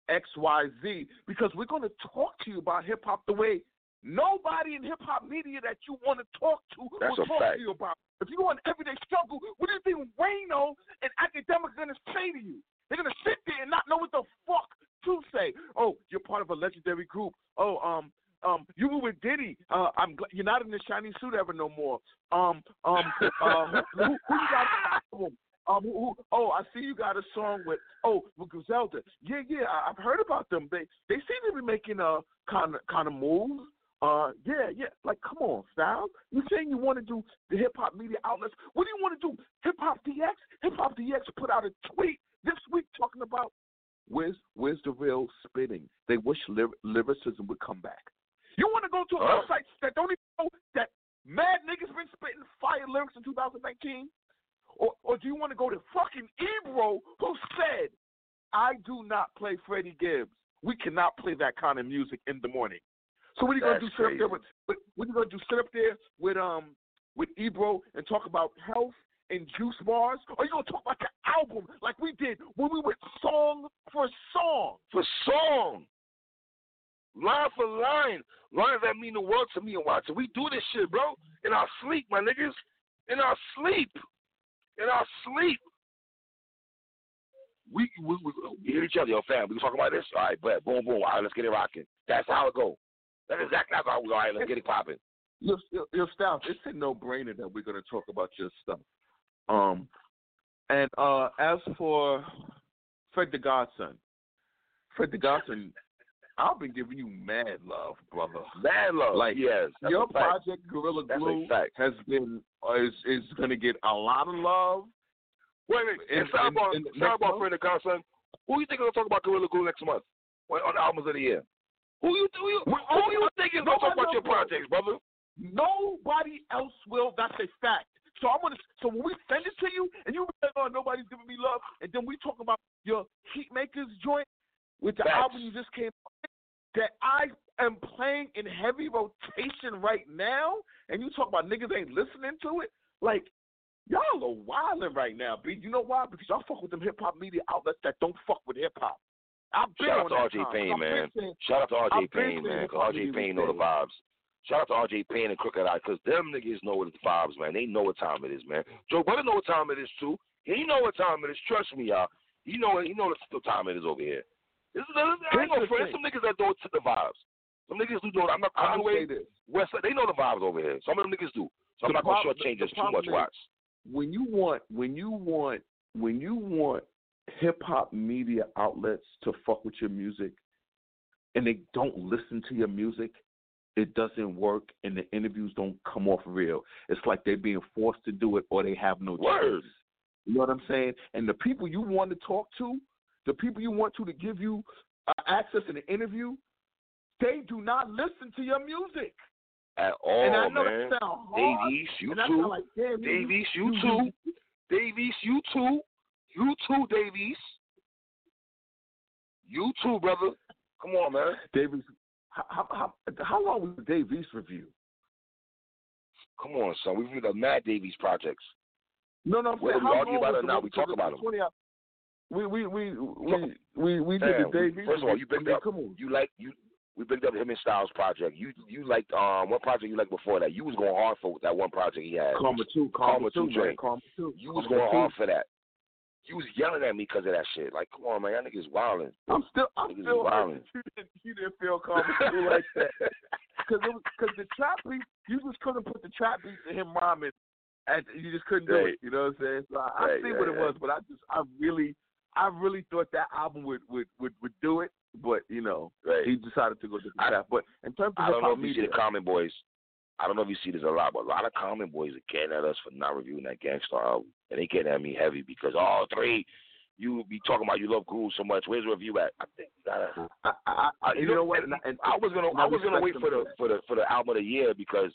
X Y Z," because we're going to talk to you about hip hop the way nobody in hip hop media that you want to talk to
That's
will talk
fact.
to you about. If you want everyday struggle, what do you think Wayno and Akademiks are going to say to you? They're going to sit there and not know what the fuck to say. Oh, you're part of a legendary group. Oh, um, um, you were with Diddy. Uh, I'm gl- you're not in the shiny suit ever no more. Um, um, uh, who, who, got album? Um, who, oh, I see you got a song with oh with Griselda. Yeah, yeah, I, I've heard about them. They they seem to be making a kind of kind of moves. Uh, yeah, yeah. Like, come on, Styles. You saying you want to do the hip hop media outlets? What do you want to do? Hip Hop DX. Hip Hop DX put out a tweet this week talking about where's where's the real spitting. They wish lyr- lyricism would come back. You want to go to a website that don't even know that mad niggas been spitting fire lyrics in 2019? Or, or do you want to go to fucking Ebro who said, I do not play Freddie Gibbs. We cannot play that kind of music in the morning. So what are you gonna do? Sit up there with, with what are you gonna do? Sit up there with um with Ebro and talk about health and juice bars? Or you gonna talk about the album like we did when we went song for song?
For song, line for line, lines that mean the world to me and watch. We do this shit, bro, in our sleep, my niggas, in our sleep, in our sleep. We we, we, we hear each other, yo, fam. We talk about this. All right, but boom, boom. All right, let's get it rocking. That's how it go. That's exactly how it go. All right, let's get it popping.
Your, your, your Styles, it's a no brainer that we're gonna talk about your stuff. Um, and uh, as for Fred the Godson, Fred the Godson, I've been giving you mad love, brother.
Mad love.
Like,
yes,
Your project Gorilla Glue has been uh, is is going to get a lot of love.
Wait a minute.
In-
And sidebar,
in- in the next
sidebar, Fred the Godson. Who you think gonna talk about Gorilla Glue next month? On on the albums of the year. Who you who you, who you think is gonna talk about your projects, brother?
Nobody else will. That's a fact. So I'm gonna. So when we send it to you, and you say, "Oh, nobody's giving me love," and then we talk about your heat makers joint with the
Facts.
album you just came out that I am playing in heavy rotation right now, and you talk about niggas ain't listening to it. Like y'all are wilding right now, B. You know why? Because y'all fuck with them hip hop media outlets that don't fuck with hip hop. I've been
Shout out to RJ. Payne, man.
saying-
Shout out to RJ Payne, man, because RJ Payne know the vibes. Shout out to RJ Payne and Crooked I, because them niggas know what the vibes, man. They know what time it is, man. Joe Budden know what time it is too. He know what time it is. Trust me, y'all. He know he know what time it is over here. This is, I ain't
Here's
no
the
friends. Some niggas that do it to the vibes. Some niggas do know. I'm not
I'm gonna
Conway. West. They know the vibes over here. Some of them niggas do. So I'm
The
not gonna shortchange this too much.
is-
Watch.
when you want when you want when you want hip hop media outlets to fuck with your music and they don't listen to your music, it doesn't work and the interviews don't come off real. It's like they're being forced to do it or they have no
Word.
choice. You know what I'm saying? And the people you want to talk to, the people you want to to give you uh, access in an interview, they do not listen to your music.
At all,
and I know
man.
that sounds hard.
Davies, you too.
like,
Davies, you
you-
too. Davies, you too. You too, Davies. You too, brother. Come on, man.
Davies, how, how, how, how long was the Dave East review?
Come on, son. We've the Matt Davies projects.
No, no, I'm
Whether
saying,
we argue about it or not, we talk about
the
'em.
20 hour- We we we we we, we did the East
first of all, you picked
I mean,
up.
Come on.
You like you. We picked up him and Styles project. You you liked um what project you liked before that? You was going hard for that one project he had.
Karma two,
Karma
Karma,
two
two, man, Karma two.
You was
Karma
going
two.
hard for that. You was yelling at me because of that shit. Like, come on, man, y'all niggas wilding.
I'm still, I'm
Niggas
still hurt
wildin'.
that you didn't, you didn't feel Karma two like that. Because because the trap beat, you just couldn't put the trap beat to him rhyming, and you just couldn't do
Right.
it. You know what I'm saying? So I, I see
right,
what it
right.
was, but I just, I really, I really thought that album would would would, would do it, but you know,
Right.
he decided to go to the
I-
trap. But in terms of
I don't know if you see the Common Boys. I don't know if you see this a lot, but a lot of Common Boys are getting at us for not reviewing that Gang Starr album, and they getting at me heavy because all three, you be talking about you love Guru so much. Where's the review at? I think you gotta.
I, I, I,
Uh,
you know what? And, and,
I was gonna I was gonna wait for the for the for the album of the year because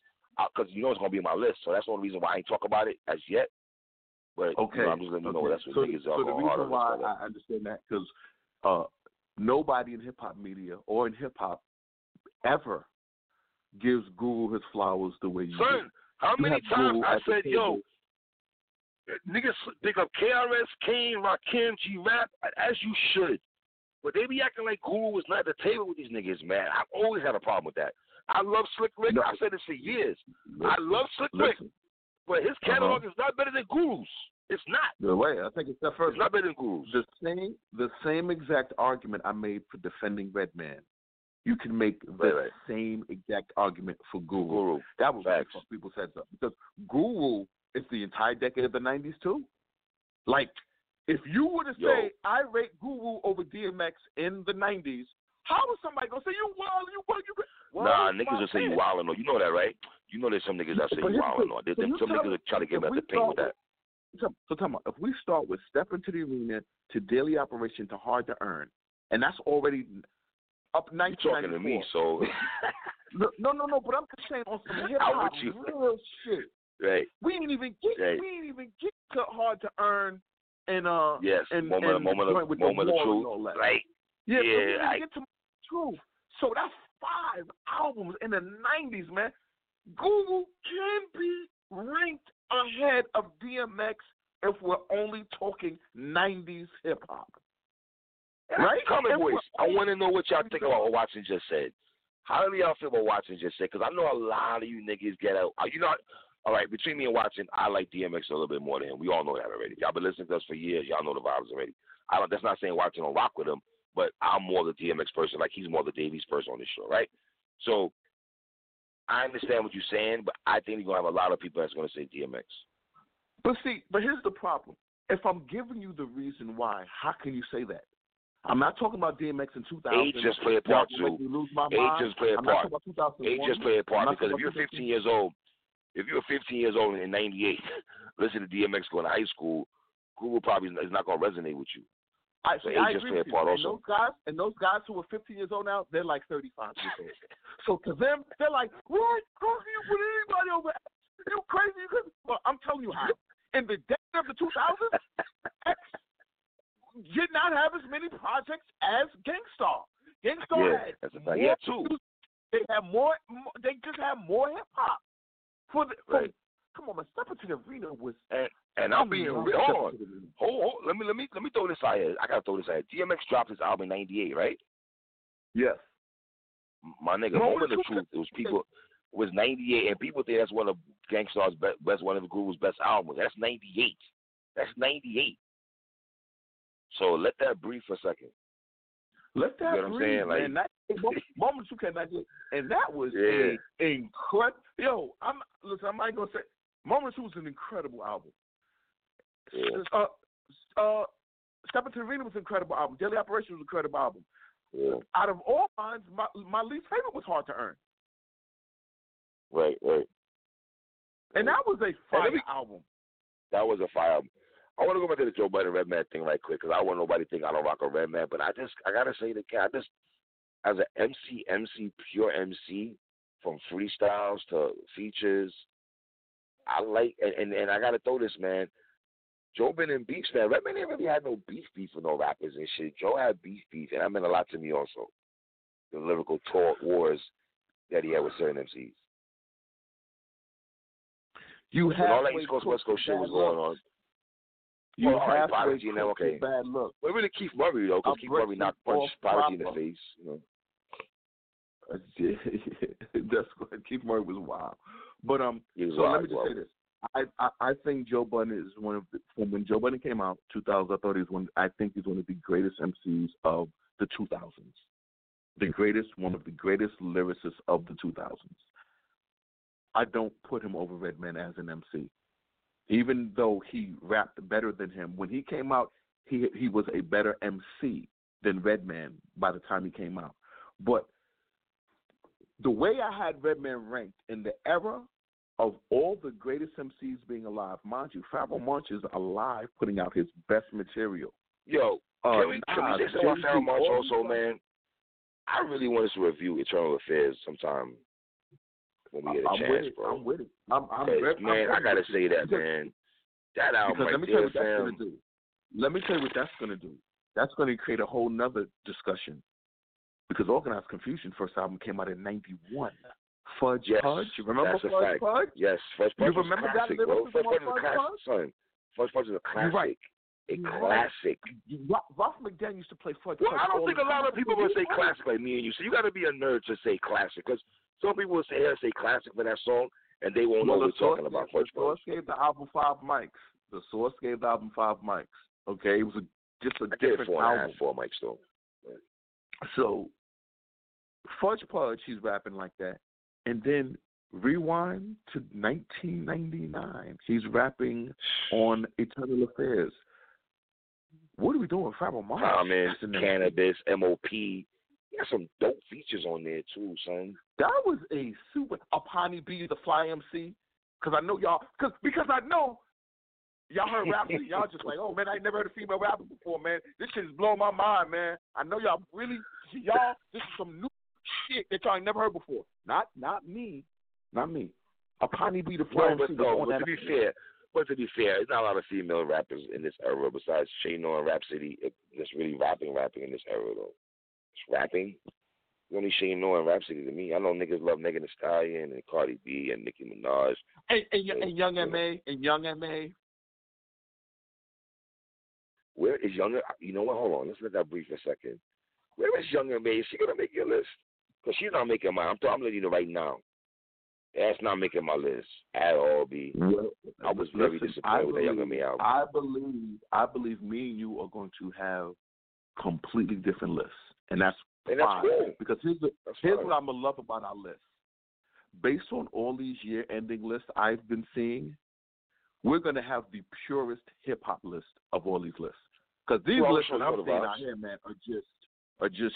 because you know it's gonna be on my list, so that's one reason why I ain't talk about it as yet. But
Okay.
you know, I'm just letting you know
okay.
that's what
so,
niggas
so
are
the
going hard
reason
on
why. I understand that because uh, nobody in hip hop media or in hip hop ever gives Guru his flowers the way you
Son, how
You
many times
Guru
I said, yo, niggas pick up KRS, Kane, Rakim, G Rap, as you should. But they be acting like Guru was not at the table with these niggas, man. I've always had a problem with that. I love Slick Rick.
No.
I've said this for years.
do.
I love Slick Rick,
Listen,
but his
Uh-huh.
catalog is not better than Guru's. It's not.
the way I think it's that first.
It's not better than Guru's.
The same, the same exact argument I made for defending Redman. You can make the
Right, right.
same exact argument for Guru.
Guru.
That was
Facts.
what people said so. because Guru is the entire decade of the '90s too. Like, if you were to
Yo.
say I rate Guru over DMX in the '90s, how is somebody gonna say you wild, you wild, you? Well,
Nah, niggas will say you wildin' though. You know that, right? You know there's some niggas that say
But
you
here's the
wildin' though. There's
so
some niggas
me,
try to get
if
me at
we
the paint with that.
So, so tell me, if we start with step into the arena to daily operation to hard to earn, and that's already up
You
1994.
talking to me, so
No, no, no. But I'm just saying on some hip hop real shit.
right.
We didn't even get.
Right.
We didn't even get to hard to earn and uh.
Yes,
and,
moment,
and
moment, of,
with
moment
the
of truth. Right.
Yeah,
Yeah,
didn't
I-
get to truth. So that's five albums in the '90s, man. Guru can be ranked ahead of DMX if we're only talking '90s hip hop. Right?
Common boys, I want to know what y'all think about what Watson just said. How do y'all feel about Watson just said? Because I know a lot of you niggas get out. Are you not? All right, between me and Watson, I like DMX a little bit more than him. We all know that already. Y'all been listening to us for years. Y'all know the vibes already. I don't. That's not saying Watson don't rock with him, but I'm more the DMX person. Like he's more the Davies person on this show, right? So I understand what you're saying, but I think you're gonna have a lot of people that's gonna say DMX.
But see, but here's the problem. If I'm giving you the reason why, how can you say that? I'm not talking about DMX in 2000.
Age just play a part too. Age just play a part.
talking about 2001.
Age just play a part because if you're 15 years old, if you're 15 years old in '98, listen to DMX going to high school, Guru probably is not going to resonate with you.
I,
So
see, I agree with you. And
also.
those guys and those guys who are 15 years old now, they're like 35 years old. so to them, they're like, "What? How can you put anybody over? X? You crazy? You crazy?" Well, I'm telling you how. In the decade of the 2000s, X did not have as many projects as Gang Starr. Gangstar
Yeah,
had
that's a fact.
more
Yeah, too.
They have more. They just have more hip hop. For the,
Right.
Come on, man, step into the arena was.
And I'm being real. Hold on.
Into the Arena.
Hold, hold, let me let me let me throw this out here. I gotta throw this out here. DMX dropped his album in '98, right?
Yes.
My nigga,
Moment
Moment
of
Truth. It was people was '98, and people think that's one of Gang Starr's best, best one of the Guru's best albums. That's '98. That's '98. So let that breathe for a second.
Let that
You know what I'm
breathe,
saying? Like-
man. That moments you cannot get, and that was
Yeah.
incredible. Yo, I'm listen. I'm not gonna say moments was an incredible album.
Yeah.
Uh, uh, Step into the Arena was an incredible album. Daily Operation was an incredible album.
Yeah.
Out of all mine, my my least favorite was Hard to Earn,
Right. Right.
and that was a fire
me-
album.
That was a fire. Album. I want to go back to the Joe Budden Redman thing right quick because I don't want nobody to think I don't rock a Redman, but I just I gotta say that I just as an MC MC pure MC from freestyles to features, I like and and, and I gotta throw this man. Joe been in beefs, man. Redman ain't really had no beef beef with no rappers and shit. Joe had beef beef, and that meant a lot to me also. The lyrical talk wars that he had with certain MCs.
You
When all that
halfway
East Coast West Coast shit was going on.
You
Well, all right,
halfway
Prodigy and them,
cooked
okay.
bad look.
Well, really Keith Murray though, because Keith Murray knocked
off
punched Prodigy in the face. You know.
That's what Keith Murray was wild. But um,
He was
so let me just
well.
say this. I, I I think Joe Budden is one of the, from when Joe Budden came out, 2000. I thought he was one. I think he's one of the greatest MCs of the 2000s. The greatest, one of the greatest lyricists of the 2000s. I don't put him over Redman as an MC. Even though he rapped better than him, when he came out, he he was a better MC than Redman by the time he came out. But the way I had Redman ranked in the era of all the greatest MCs being alive, mind you, Pharoahe Monch is alive, putting out his best material.
Yo,
Uh,
can we, can we say something about Pharoahe Monch also, man? I really want us to review Internal Affairs sometime when we get a
I'm
chance, bro.
I'm with it. I'm, I'm,
'Cause,
very- I'm
man, I gotta say that, man. That album
Because let me tell you what that's going to do. Let me tell you what that's going to do. That's going to create a whole nother discussion. Because Organized Confusion first album came out in '91. Fudge
Yes,
Pudge, you remember
that's a
Fudge
fact.
Pudge?
Yes, First
You
Punch was
remember that
classic, bro. Fudge
on
is a
Fudge
classic,
Pudge?
son. First Punch is a classic.
right.
A
right.
classic.
Ro- Ralph McDaniel used to play Fudge
Well,
Pudge.
I don't think a lot of people would say classic like me and you. So you got to be a nerd to say classic because some people will say, "Hey, say classic for that song," and they won't
Well,
know
the
we're talking about
the
Fudge
source gave the album five mics. The source gave the album five mics. Okay, it was a, just a
I
different
four and a
album.
half, four mics though.
So, Fudge Pudge, he's rapping like that. And then rewind to 1999. He's rapping on Internal Affairs. What are we doing? Pharoahe Monch?
Common,
That's an-
Canibus, MOP. He got some dope features on there too, son.
That was a super. Apani B, the Fly MC. Because I know y'all. Cause, because I know y'all heard rapping. y'all just like, oh man, I ain't never heard a female rapper before, man. This shit is blowing my mind, man. I know y'all really, y'all. This is some new shit that y'all ain't never heard before. Not, not me, not me. Apani B the Fly
No, but no, but to be fair, but to be fair, there's not a lot of female rappers in this era besides Che Noir and Rapsody that's really rapping, rapping in this era though. It's rapping. It's only Che Noir and Rapsody to me. I know niggas love Megan Thee Stallion and Cardi B and Nicki Minaj.
And, and, and Young Ma, and Young Ma.
Where is Younger? You know what? Hold on. Let's let that breathe for a second. Where is Younger May? Is she gonna make your list? Because she's not making my. I'm, I'm letting you know right now. That's not making my list at all. B.
Well,
I was very
listen,
disappointed
I
with that Younger
believe-
May album.
I believe, I believe me and you are going to have completely different lists, and that's
And that's
fine.
cool.
Because here's the,
That's
here's
fine.
what I'm gonna love about our list. Based on all these year-ending lists I've been seeing, we're gonna have the purest hip hop list of all these lists. Because these
Well,
lists
sure,
that I'm seeing out here, man, are just are just.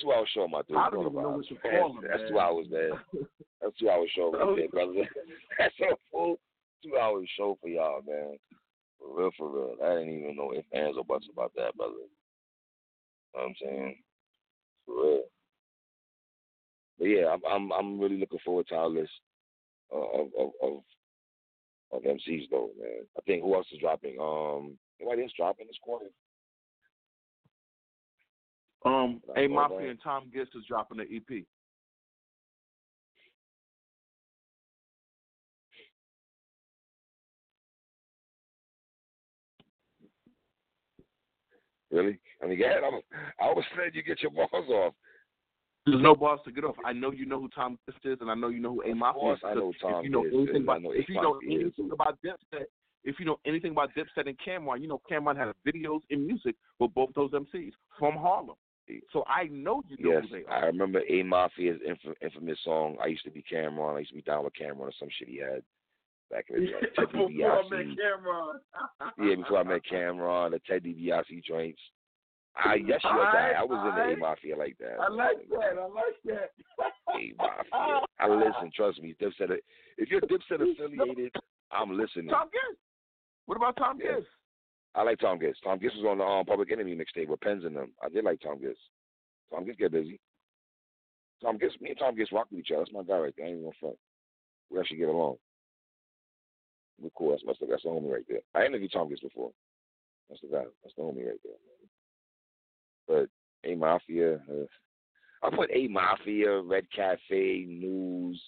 Two hour show, my dude.
I don't even know what to call them.
That's two hours, man. That's two hour show right there, brother. That's a full two hour show for y'all, man. For real, for real. I didn't even know if fans or buts about that, brother. You know what I'm saying? For real. But yeah, I'm I'm I'm really looking forward to our list of of of of MCs though, man. I think who else is dropping? Um, anybody else dropping this quarter?
Um,
That's
A Mafia
right.
and Tom Gist is dropping an E EP.
Really? I mean, yeah, I'm, I was saying you get your balls off.
There's no bars to get off. I know you know who Tom Gist is, and I know you know who A Mafia is.
I know Tom
if you know
Gist
anything
is.
about
I know
if you know
Mafia is.
anything about Dipset, if you know anything about Dipset and Cam'ron, you know Cam'ron has videos and music with both those MCs from Harlem. So I know you know
Yes,
who they
I remember A Mafia's inf- infamous song. I used to be Cam'ron. I used to be down with Cam'ron or some shit he had back in the day. Ted
Before I met Cam'ron.
Yeah, before I met Cam'ron, the Ted DiBiase joints. I yes, you
Alright,
I was in the. A Mafia like that.
I like that. I like that.
A Mafia. I listen. Trust me. Dipset. If you're Dipset affiliated, I'm listening.
Tom Gist. What about Tom
Yeah.
Gist?
I like Tom Gist. Tom Gist was on the um, Public Enemy mixtape with Pens in them. I did like Tom Gist. Tom Gist get busy. Tom Gist, me and Tom Gist rock with each other. That's my guy right there. I ain't even gonna front. We actually get along. We're cool. That's, that's, the, that's the homie right there. I interviewed Tom Gist before. That's the guy. That's the homie right there. But A Mafia, uh, I put A Mafia, Red Cafe, News.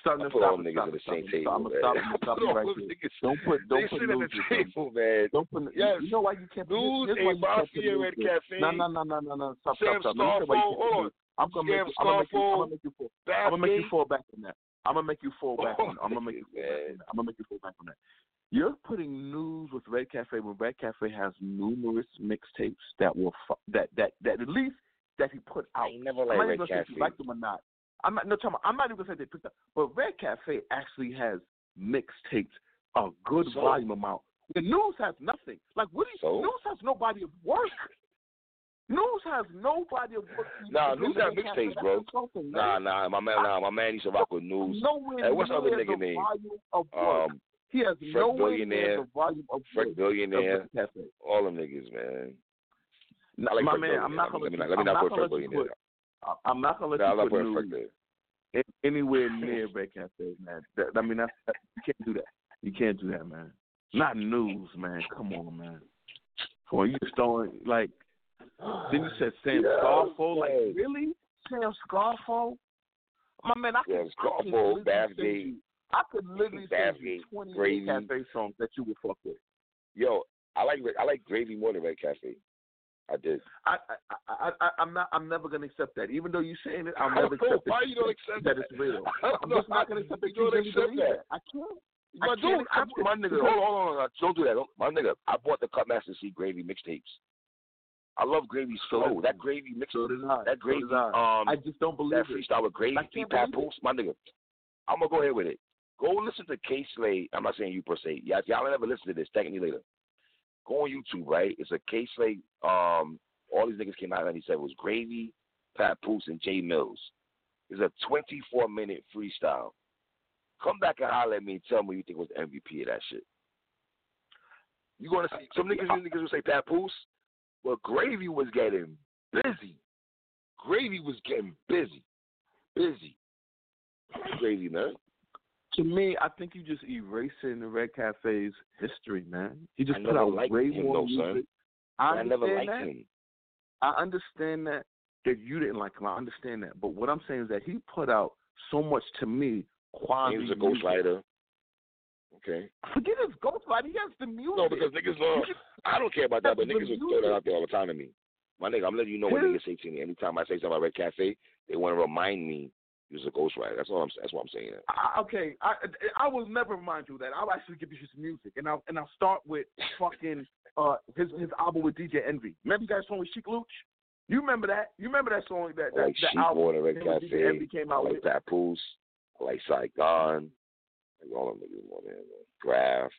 Stop,
I
stop,
put all
stop,
them
stop,
niggas at the
stop,
same
stop,
table.
I'm
man.
gonna stop,
I
stop
put
you
them
there.
niggas-
Don't put,
They
don't put
sit at the table, man.
Don't put.
Yes.
You know why you can't put
News,
here's
A
why you can't put
Mafia,
news
Red
with- No, no, no, no, no, no. Stop,
Sam
stop, stop. Let me why you can't
hold on.
news. I'm gonna
Sam
make you. I'm gonna make you. I'm gonna make you fall. I'm gonna make you fall back on that. I'm gonna make you fall back on. I'm gonna make you fall back on that. I'm gonna make you fall back on that. You're putting news with Red Cafe when Red Cafe has numerous mixtapes that will that that that at least that he put out.
ain't never
not
Red
even if
Cafe.
you like them or not. I'm not no talking I'm not even gonna say they picked up, but Red Cafe actually has mixtapes a good
So?
volume amount. The news has nothing. Like what do you,
So?
news has nobody of work. News has nobody of work.
Nah, News
Cafe.
mixtapes, bro. Nah, nah, my man, nah, my man used to rock with news.
Nowhere
Hey, what's the other nigga name?
volume of work.
Um,
he has nowhere near
Billionaire,
the volume of work
Billionaire, all them niggas, man.
No,
I like
my
Freck
man, I'm not gonna
let me not, let me not
not
put
gonna
Freck
let you
Billionaire.
I'm not gonna let
I'm
you put news anywhere near Red Cafe, man. That, I mean, that's, that, you can't do that. You can't do that, man. Not news, man. Come on, man. Come on, you just throwing like. Then you said Sam
Yeah,
Scarfo. Like really, Sam Scarfo? My man, I could, I could
Scarfo,
you. I could literally send you twenty
Gravy.
Cafe songs that you would fuck with.
Yo, I like I like gravy more than Red Cafe. I did.
I, I, I, I, I'm not. I'm never gonna accept that. Even though you're saying it, I'll never
don't
accept
why
it.
you don't accept
that
that.
it's real. I'm
know
just not gonna accept that you
don't accept that.
that. I can't. I can't
dude, I, my nigga, hold on, hold on, don't do that. Don't, my nigga, I bought the Cutmaster C Gravy mixtapes. I love Gravy's
So
flow. that Gravy mix,
So
that Gravy,
I.
um,
I just don't believe
that
it.
freestyle with Gravy,
can't
Papoose, my nigga. I'm gonna go ahead with it. Go listen to K Slay. I'm not saying you per se. Y'all, y'all never listen to this. Thank me later. Go on YouTube, right? It's a K Slay. Um, all these niggas came out in '97. It was Gravy, Papoose, and Jae Millz. It's a 24 minute freestyle. Come back and holler at me and tell me you think was MVP of that shit. You gonna see some niggas? Some niggas will say Papoose, but Gravy was getting busy. Gravy was getting busy, busy. Gravy, man.
To me, I think you just erasing the Red Cafe's history, man. He just
I
put out way
him,
more
though,
music. I
I never liked
that.
him.
I understand that that you didn't like him. I understand that. But what I'm saying is that he put out so much to me quality.
He was a ghostwriter. Okay.
Forget his ghostwriter. He has the music.
No, because niggas uh, know. I don't care about that, but niggas will throw that out there all the time to me. My nigga, I'm letting you know what niggas say to me. Anytime I say something about Red Cafe, they want to remind me he was a ghostwriter. That's all I'm. That's what I'm saying.
I, okay, I I will never remind you that. I'll actually give you his music, and I'll and I'll start with fucking uh his his album with DJ Envy. Remember you guys song with Sheek Louch? You remember that? You remember that song that
I
that,
like
that album
Water, Red
and DJ
Cafe.
Envy came
I
out
like
with?
Papoose. I like Saigon. I like all them niggas more than man. Grafh,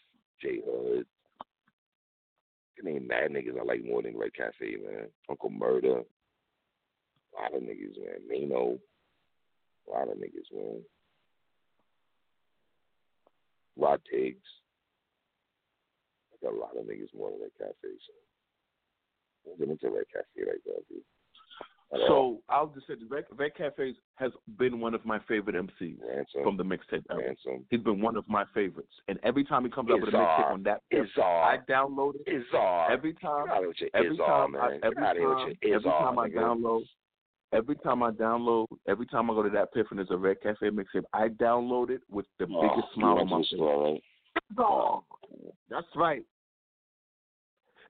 J Hood. Can name mad niggas I like more than Red Cafe, man. Uncle Murder. A lot of niggas, man. Nino. A lot of niggas, man. Rod Tiggs. I got a lot of niggas more than Red Cafe, so. Don't get into Red Cafe like that, dude. At all.
So I'll just say Red, Red Cafe has been one of my favorite MCs
Ransom.
from the mixtape era.
Ransom.
He's been one of my favorites, and every time he comes up with a mixtape on that,
Izzar.
I download it.
Izzar.
Every time,
Get out of here with your
every time,
man.
I, every
out of here
time, every time I download, every time I download, every time I go to that Piff and there's a Red Cafe mixtape, I download it with the
Oh,
biggest smile on my face.
store, right?
Izzar. That's right.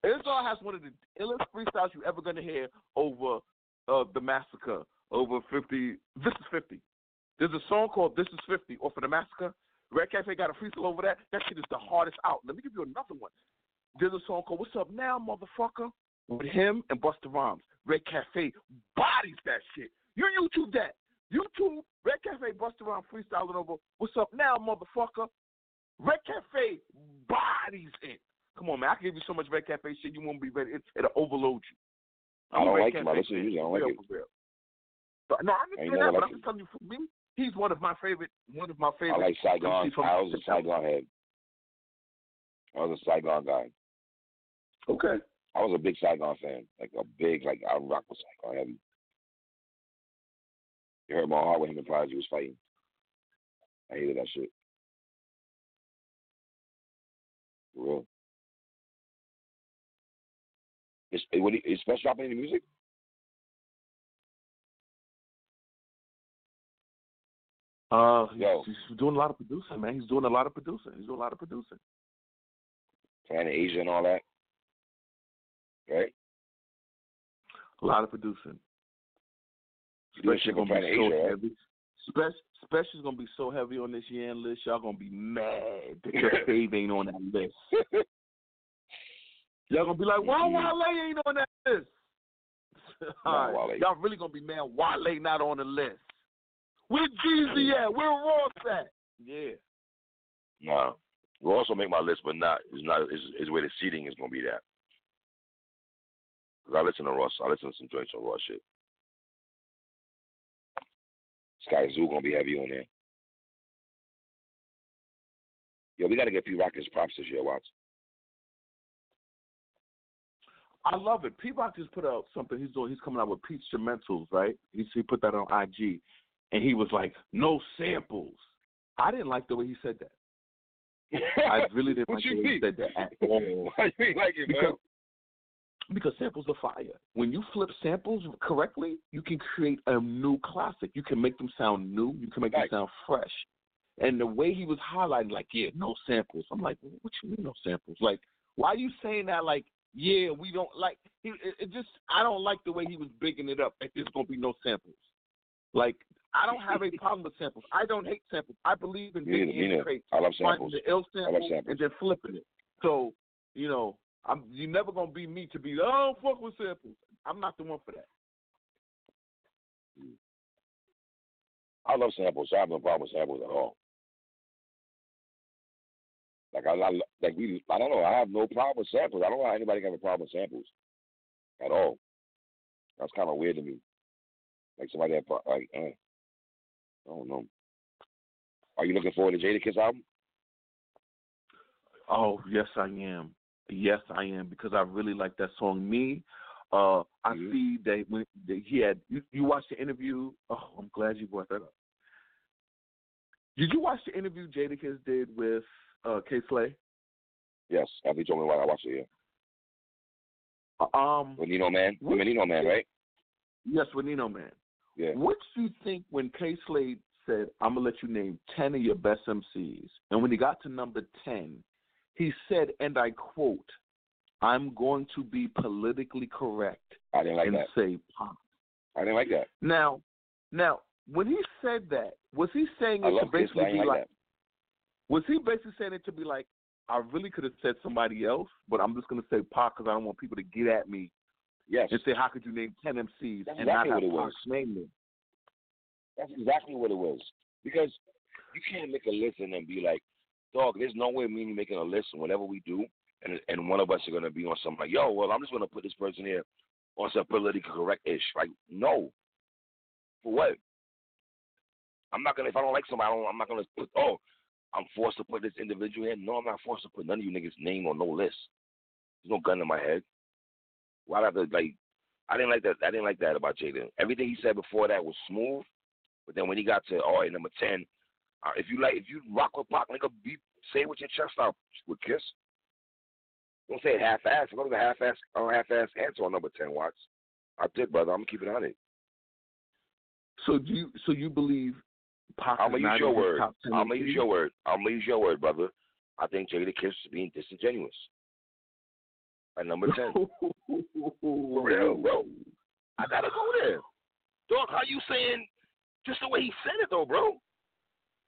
Izzar has one of the illest freestyles you're ever gonna hear over uh, the massacre. Over fifty. This is fifty. There's a song called "This Is 50 off of the massacre. Red Cafe got a freestyle over that. That shit is the hardest out. Let me give you another one. There's a song called "What's Up Now, Motherfucker" with him and Busta Rhymes. Red Cafe bodies that shit. You YouTube that. YouTube Red Cafe Busta Rhymes freestyling over "What's Up Now, Motherfucker." Red Cafe bodies it. Come on, man. I can give you so much Red Cafe shit you won't be ready. It, it'll overload you.
I
I'm a
don't
Red
like him. I listen to
fan.
I don't like it.
But, no, I
I
understand that, but
liked
I'm just telling you, for me, he's one of my favorite. One of my favorite.
I like Saigon. I was a Saigon head. I was a Saigon guy.
Okay.
I was a big Saigon fan. Like a big, like I rock with Saigon heavy. You heard my heart when him and Prodigy was fighting. I hated that shit. For real. Is, what, is Special dropping any music?
Uh, he's,
Yo.
he's doing a lot of producing, man. He's doing a lot of producing. He's doing a lot of producing.
Planet Asia and all that. Right?
A lot of producing. Special's gonna be so
Asia,
heavy. Special, Special's gonna be so heavy on this year list. Y'all gonna be mad that your fave ain't on that list. Y'all gonna be like, why
Mhm.
Wale ain't on that list? All right. Y'all really gonna be mad why Wale not on the list. Where Jeezy at? Where Ross at? Yeah.
Nah. Ross will also make my list, but not is not is is where the seating is gonna be that. Cause I listen to Ross. I listen to some joints on Ross shit. Skyzoo gonna be heavy on there. Yo, we gotta get Pete Rock his props this year, Watts.
I love it. Pete Rock just put out something. He's doing. He's coming out with Peach Instrumentals, right? He he put that on IG, and he was like, "No samples." I didn't like the way he said that. I really didn't like the way
mean?
he said that at all.
Why you like it, man?
because samples are fire. When you flip samples correctly, you can create a new classic. You can make them sound new. You can make
Right.
them sound fresh. And the way he was highlighting, like, yeah, no samples. I'm like, what you mean no samples? Like, why are you saying that? Like, yeah, we don't like. He, it, it just, I don't like the way he was bigging it up. Like, there's gonna be no samples. Like, I don't have a problem with samples. I don't hate samples. I believe in
Me neither, me
in
neither.
crates,
I love samples.
the ill
I love samples.
and then flipping it. So, you know, I'm you're never gonna be me to be oh fuck with samples. I'm not the one for that.
I love samples. So I have no problem with samples at all. Like I, I like we, I don't know. I have no problem with samples. I don't know how anybody can have a problem with samples at all. That's kind of weird to me. Like somebody that like, uh, I don't know. Are you looking forward to Jadakiss album?
Oh yes, I am. Yes, I am because I really like that song. Me, uh, I
Mhm.
see that when that he had you, you watched the interview. Oh, I'm glad you brought that up. Did you watch the interview Jadakiss did with uh, K Slay?
Yes. After you told me why I watched it. Yeah.
Um,
With Nino Man. With Nino Man, right?
yes, with Nino Man.
Yeah.
What do you think when K Slay said, I'm gonna let you name ten of your best MCs, and when he got to number ten, he said, and I quote, I'm going to be politically correct
I didn't like
and
that.
say Pac.
I didn't like that.
Now now when he said that, was he saying it to basically be
like
like was he basically saying it to be like, I really could have said somebody else, but I'm just gonna say Pac because I don't want people to get at me.
Yes.
and say, How could you name ten MCs
That's
and not have
what it was.
name them?
That's exactly what it was. Because you can't make a list and then be like, dog, there's no way me making a list and whatever we do, and and one of us are gonna be on something like, yo, well, I'm just gonna put this person here on some politically correct ish. Like, no. For what? I'm not gonna if I don't like somebody, I don't, I'm not gonna put oh, I'm forced to put this individual here. No, I'm not forced to put none of you niggas' name on no list. There's no gun in my head. Why would I have to like I didn't like that I didn't like that about Jaden. Everything he said before that was smooth. But then when he got to oh, all right, number ten, uh, if you like, if you rock with Pac, nigga, be say it with your chest out with Kiss. Don't say it half-ass. Go to the half-ass, uh, half-ass answer on number ten. Watts. I did, brother. I'm gonna keep it on it.
So do you so you believe Pac
I'm gonna use your word. I'm gonna use your word. I'm gonna use your word, brother. I think Jadakiss is being disingenuous. At number ten. For real, bro. I gotta go there. Dog, how you saying just the way he said it though, bro?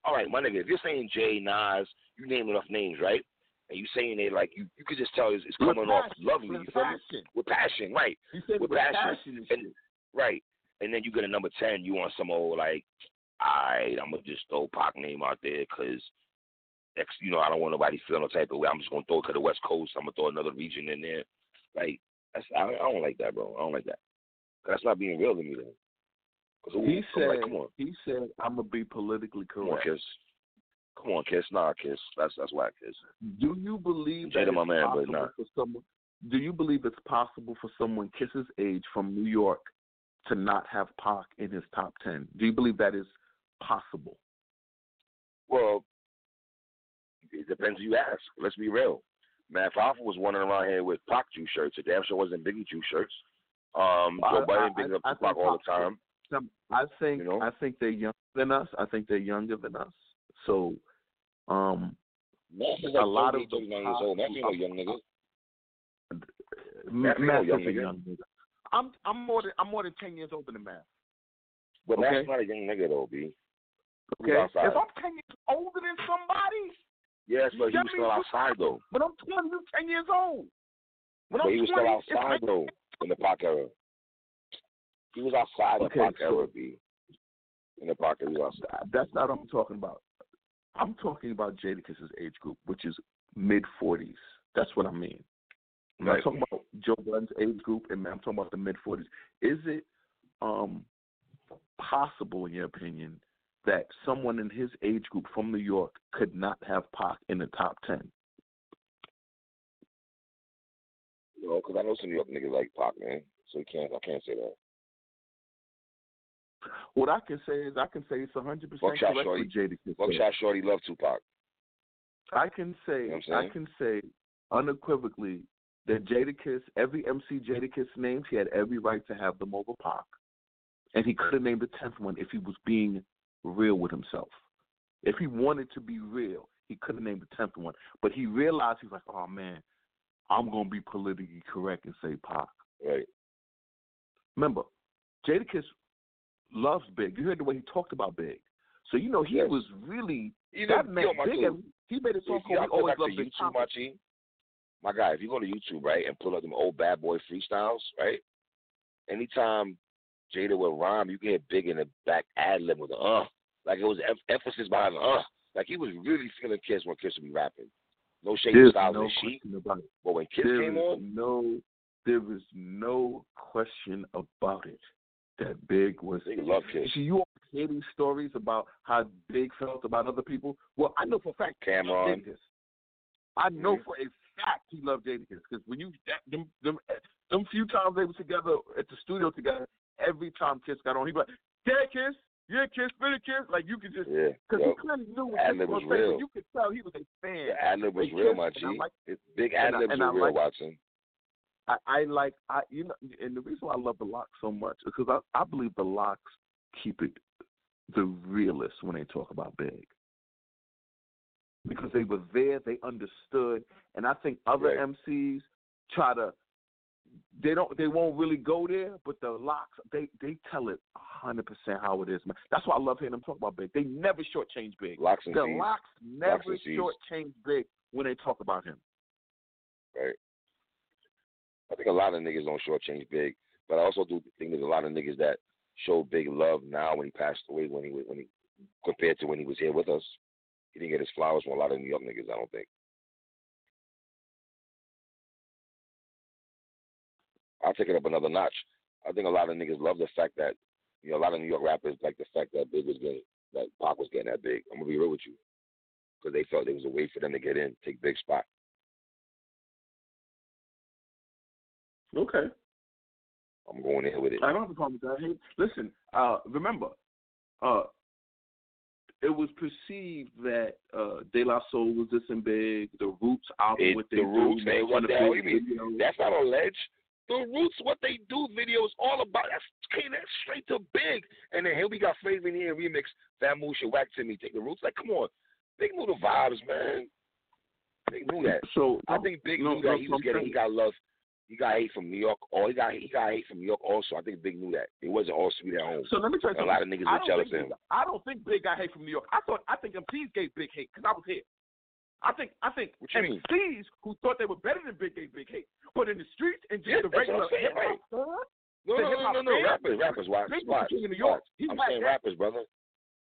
All right, my nigga, if you're saying Jay, Nas, you name enough names, right? And you saying it like you you could just tell it's, it's coming off lovely,
with
you
passion.
With passion, right.
He said
With
with
passion.
passion and
And right. And then you get a number ten, you want some old like, alright, I'm gonna just throw Pac name out there because you know, I don't want nobody feeling no type of way. I'm just gonna throw it to the West Coast. I'm gonna throw another region in there. Like that's I, I don't like that, bro. I don't like that. That's not being real to me, then. Who-
He said
like, come on,
he said I'm gonna be politically
come on,
correct.
kiss. Come on, kiss. Nah, kiss. That's that's why kiss.
Do you believe
Jada
that
my
it's
man, but
possible
nah.
for someone? Do you believe it's possible for someone Kiss's age from New York to not have Pac in his top ten? Do you believe that is possible?
Well, it depends who you ask. Let's be real. Math Hoffa was wandering around here with Pac Jew shirts. It damn sure wasn't Biggie Jew shirts. Um, Joe
I-
Budden
I-
up Pac all the time.
Some- I think
You know?
I think they're younger than us. I think they're younger than us. So, um,
Matt is
A lot of
38, 39 years old. Matt ain't no young nigga.
Matt,
Matt's no young nigga.
young nigga. I'm I'm more than I'm more than ten years older than Matt.
But
Okay.
Matt's not a young nigga though, B. He
Okay, if I'm ten years older than somebody,
Yes, but he was still outside though.
But I'm 20, you 10 years old. When
But
I'm
he was
20,
still outside though in the Pac era. He was outside
Okay,
the Pac
so-
era, in the pocket. We lost.
That's not what I'm talking about. I'm talking about Jadakiss's age group, which is mid 40s. That's what I mean. I'm
Right.
not talking about Joe Budden's age group, and I'm talking about the mid 40s. Is it um, possible, in your opinion, that someone in his age group from New York could not have Pac in the top 10?
You know, because I know some New York niggas like Pac, man. So you can't. I can't say that.
What I can say is I can say it's 100%
Buckshot
correct
Shorty.
said.
Buckshot Shorty love Tupac.
I can say
You know
I can say unequivocally that Jadakiss, every MC Jadakiss named, he had every right to have them over Pac, and he could have named the tenth one if he was being real with himself. If he wanted to be real, he could have named the tenth one. But he realized he was like, "Oh man, I'm gonna be politically correct and say Pac."
Right.
Remember, Jadakiss loves Big. You heard the way he talked about Big, so you know he
Yes.
was really
You
that
know,
man.
yo,
Big,
dude,
he made a song called "We Always Love Big
YouTube,
Papa."
my G, my guy, if you go to YouTube, right, and pull up them old bad boy freestyles, right, anytime Jada would rhyme, you can hear Big in the back ad lib with the uh, like it was em- emphasis behind the uh, like he was really feeling Kiss when Kiss would be rapping. No shade
There's
styles
no
sheet,
about it.
but when Kiss
There
came on,
no, there is no question about it that Big was.
they love Kiss.
See, you always hear these stories about how Big felt about other people. Well, I know for a fact he loved
Cam'ron.
Jadakiss. I know for a fact he loved Jadakiss because when you that, them, them them few times they were together at the studio together, every time Kiss got on, he'd be like, "Yeah, Kiss, yeah, Kiss, spit it, Kiss." Like you could just
Yeah,
because
yo,
he clearly knew what Kiss was
was real.
You could tell he was a fan.
the ad was real, my G.
like-
Big ad libs were real,
like-
Watson.
I, I like I you know and the reason why I love the LOX so much is because I, I believe the LOX keep it the realest when they talk about big. Because they were there, they understood, and I think other
Right.
MCs try to they don't they won't really go there, but the LOX they they tell it hundred percent how it is, man. That's why I love hearing them talk about big. They never shortchange big.
LOX and
The LOX never
Seeds.
shortchange big when they talk about him.
Right. I think a lot of niggas don't shortchange Big, but I also do think there's a lot of niggas that show Big love now when he passed away, when he when he compared to when he was here with us. He didn't get his flowers from a lot of New York niggas. I don't think. I'll take it up another notch. I think a lot of niggas love the fact that you know a lot of New York rappers like the fact that Big was getting that Pac was getting that big. I'm gonna be real with you, because they felt there was a way for them to get in, take big spot.
Okay.
I'm going in with it.
I don't have a problem with that. Hey, listen, uh, remember, uh, it was perceived that uh, De La Soul was this and big. The Roots album,
It-
what they
the
do,
Roots, man,
one
what the hell you mean? That's not alleged. The Roots, what they do video is all about. That's came that straight to big. And then here we got Flava in Ya Ear remix. Famusha Whack to me. Take the Roots. Like, come on. Big knew the vibes, man. Big knew that.
So
I think Big
no,
knew
no,
that he was getting. He got love. He got hate from New York. Or he got he got hate from New York also. I think Big knew that. It wasn't all sweet at home.
So let me tell you
A
something.
lot of niggas were jealous of him.
Big- I don't think Big got hate from New York. I thought I think MCs gave Big hate because I was here. I think I think
What you mean?
MCs who thought they were better than Big gave Big hate, but in the streets and just
Yeah,
the regular
I'm
hip
right. No, no, no, no, no. Rappers, rappers. Watch,
Big
watch,
king of New York.
watch.
He
I'm saying rappers, brother.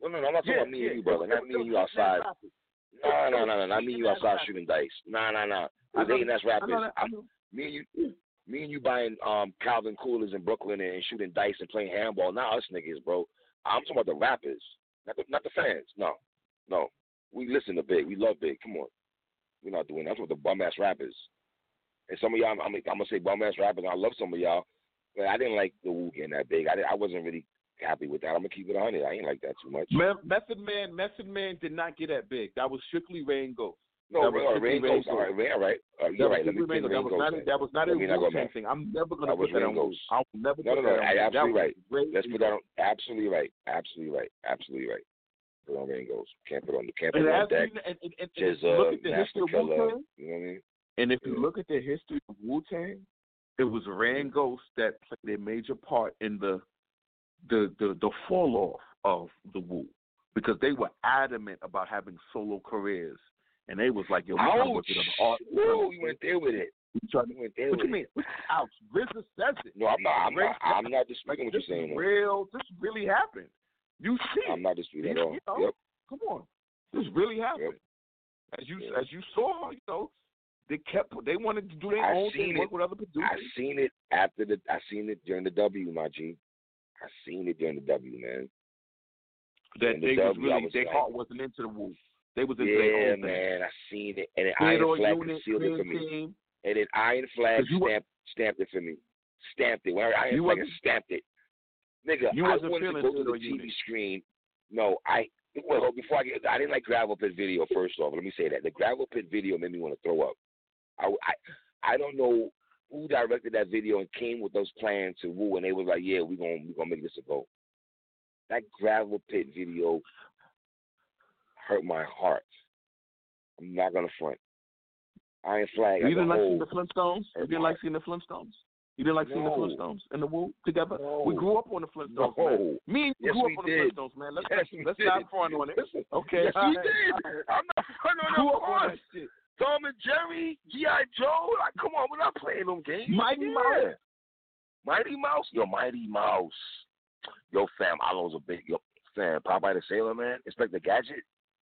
No, no, no. I'm not talking about me and you, brother. Not me and you outside. No, no, no, no. Not me and you outside shooting dice. No, no, no.
I
Cause
know
they that's
I
rappers. I'm, me and you, me and you buying um Calvin Coolers in Brooklyn and shooting dice and playing handball. Not us niggas, bro. I'm talking about the rappers, not the not the fans. No, no. We listen to Big. We love Big. Come on. We're not doing that. That's what the bum ass rappers. And some of y'all, I'm, I'm gonna say bum ass rappers. I love some of y'all, but I didn't like the Wu getting that big. I, didn't- I wasn't really happy with that. I'm gonna keep it on it. I ain't like that too much.
Me- Method Man, Method Man did not get that big. That was strictly Rain Ghost.
No,
That was
all right,
strictly
Rain
Rain
Ghost. all right, all right. Uh, you're
was
right. Let me put
That was not. that was not a
Let me not go
Wu Tang thing. I'm never gonna
That
put that on. I'll never
No,
put
no,
that
no.
on.
I- absolutely right. Let's put that on. Absolutely right. Absolutely right. Absolutely right. Put on Rain Can't put on the can't put
And,
on deck.
and,
Just
you look
uh,
at the
Master
history of Wu
Killer.
Tang,
You know what I mean?
and if you look at the history of Wu Tang, it was Rain Ghost that played a major part in the the the, the fall off of the Wu because they were adamant about having solo careers, and they was like, "Yo, we trying to work with artists." we trying to-
Woo, you went there with it.
we trying to-
went there
What
with
you
it.
mean? Ouch, RZA says it.
No, I'm not. I'm not. I'm not
Like
disputing what
this
you're saying.
is real. This really happened. You see,
I'm not disputing at all.
You know,
yep.
Come on, this really happened.
Yep.
As you
Yeah.
as you saw, you know, they kept they wanted to do their
I
own thing, work
it.
with other producers.
I seen it after the. I seen it during the W, my G. I seen it during the W, man.
that
in the
they was
W, I
really
was
their
like-
heart wasn't into the Wolves. They was their
Yeah,
own thing.
man. I seen it, and then Iron Flag
Unit,
concealed it for me,
Team.
and then Iron Flag
you wa-
stamped stamped it for me. Stamped it. When Iron
You
Flag stamped it, nigga.
You
I
wasn't
wanted to go to the TV
Unit.
screen. No, I. Well, before I get, I didn't like Gravel Pit video. First off, let me say that the Gravel Pit video made me want to throw up. I, I, I don't know who directed that video and came with those plans to Wu, and they was like, "Yeah, we gonna we gonna make this a go." That Gravel Pit video hurt my heart. I'm not gonna front. Iron Flag.
You didn't like seeing the Flintstones? You didn't like seeing the Flintstones? You didn't like seeing the Flintstones and the Wu together?
No.
We grew up on the Flintstones, man. Me and you
Yes,
grew up on
did.
the Flintstones, man. Let's
Yes,
let's
did.
not front on it. Okay,
Yes, we did. I'm not fronting on
Grew
that
up on that shit.
Tom and Jerry, G.I. Joe. Like, come on, we're not playing them games.
Mighty
yeah.
Mouse.
Mighty Mouse? Yo, Mighty Mouse. Yo, fam, I was a big, yo, fam, Popeye the Sailor Man, Inspector Gadget,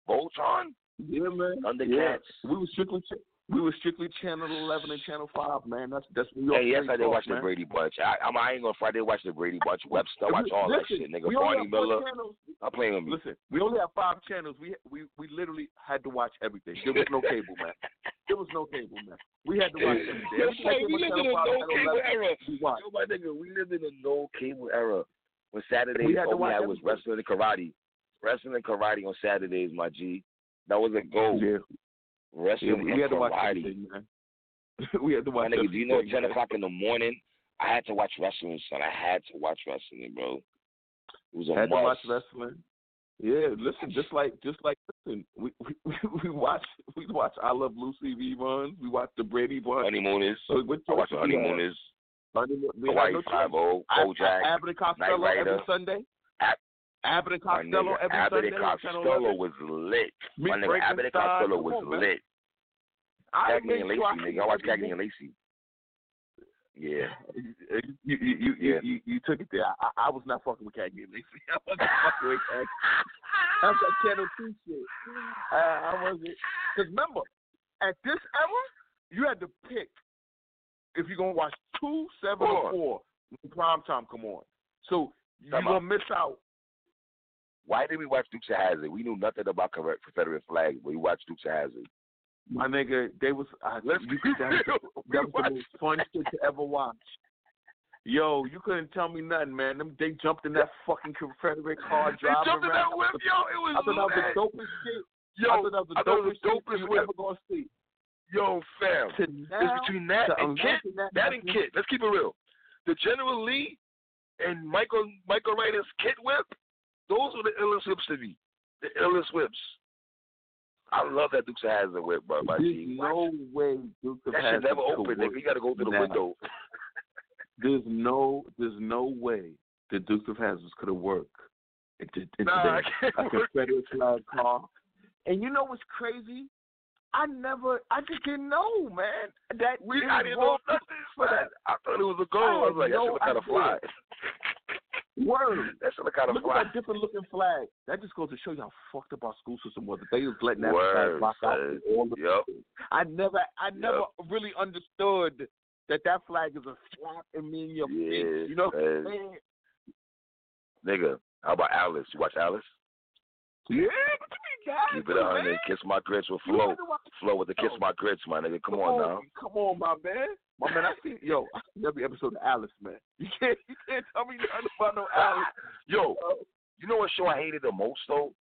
Voltron,
Yeah, man.
Thundercats.
Yeah. We were strictly ch- we were strictly channel eleven and channel five, man. That's that's New York.
Hey, yes, I did
talk,
watch
man.
the Brady Bunch. I, I'm, I ain't gonna front. I did watch the Brady Bunch. Webster, I watch all that shit, nigga. Barney Miller. I'm playing with me.
Listen, we only have five channels. We we we literally had to watch everything. There was no cable, man. There was no cable, man. We had to watch everything.
Yo, hey, we lived in a no cable era. Yo, my nigga, we lived in a no cable era. When Saturday,
We had to
all we had was wrestling and karate. Wrestling and karate on Saturdays, my G. That was a goal.
Yeah,
Wrestling
yeah, we
and
had to watch
karate.
everything, we had to
My
watch
nigga, do you know ten
man.
o'clock in the morning? I had to watch wrestling, son. I had to watch wrestling, bro. It was a
had to watch wrestling. Yeah, listen, just like just like listen, we we we watch we watch I Love Lucy reruns. We watch the Brady Bunch.
Honeymooners.
So what
I watch the
choice we had?
honeymooners.
Honeymoon-
Hawaii
no.
Five O.
I- Abbott Costello every Sunday.
Ab-
Abbott and Costello every
Abbott
Sunday.
and Costello was lit.
Meet
My nigga, Abbott and Costello was
on,
lit.
I
Cagney and
sure
Lacey,
I
nigga. I watched Cagney and Lacey. Yeah.
You you you you,
Yeah.
you, you took it there. I, I was not fucking with Cagney and Lacey. I wasn't fucking with Cagney. That's that Channel Two shit. Uh, I wasn't. Because remember, at this era, you had to pick if you're gonna watch two, seven, or four when prime time come on. So you're gonna miss out.
Why did we watch Dukes of Hazzard? We knew nothing about Confederate Confederate flags, but we watched Dukes of Hazzard.
My nigga, they was uh,
Let's
you,
be
that. That was the most fun shit to ever watch. Yo, you couldn't tell me nothing, man. Them, they jumped in that fucking Confederate car driving They
jumped in
around.
that whip, yo. It was
I thought that was the dopest shit.
Yo,
I thought that was the
I thought it was
dopest, shit
dopest
you ever gonna see.
Yo, fam.
To
It's between that and Kit.
that,
That and Kit. Let's keep it real. The General Lee and Michael Michael Ryder's Kit whip. Those were the illest whips to me. The illest whips. I love that Dukes of Hazzard whip, bro.
There's
G.
no way Duke of
That shit
Hazzard
never
work
nigga. You gotta go through the
now.
window.
There's no, there's no way the Duke of Hazzard could have worked into, into
Nah, I can't
a. Confederate flag car. And you know what's crazy? I never, I just didn't know, man. That
We, I didn't know nothing.
for that.
I thought it was a goal.
I
I, was like, that shit look kind of fly.
Word.
that shit look kind of
Look
fly.
at that different looking flag. That just goes to show you how fucked up our school system was. That they was letting that
Word,
flag rock out all the
Yup.
I never, I never really understood that that flag is a slap and me in your face. You know what I'm
man. Nigga, how about Alice? You watch Alice?
Yeah, but you mean guys,
Keep it a
man.
hundred. Kiss my grits with Flo.
had to watch-
Flo with the kiss my grits, my nigga. Come on now.
Come on, my man. My man, I see yo, I see every episode of Alice, man. You can't you can't tell me nothing about no Alice.
Yo, you know what show I hated the most though?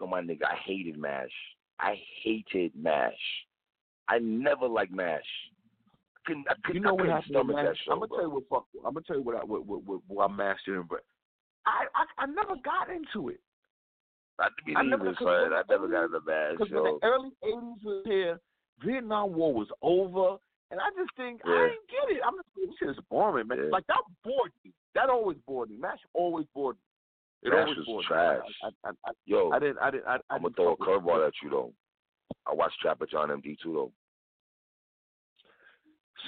Yo, my nigga, I hated MASH. I hated MASH. I never liked MASH. I couldn't, I couldn't,
You know
I
what happened, man?
that show,
I'm gonna
bro.
tell you what fuck. I'm gonna tell you what I what what, what, what I'm mastering, but I, I I never got into it.
To be
I never- cause
son. I never
80s
got into MASH,
Because the early '80s was here, Vietnam War was over, and I just think
Yeah.
I didn't get it. I'm just this shit is boring, man.
Yeah.
Like that bored me. That always bored me. Mash always bored me. It
Mash
always bored
trash.
me. I, I, I,
Yo,
I, didn't. I didn't. I, I
I'm gonna throw a
fuck with it.
curveball at you though. I watched Trapper John MD too though.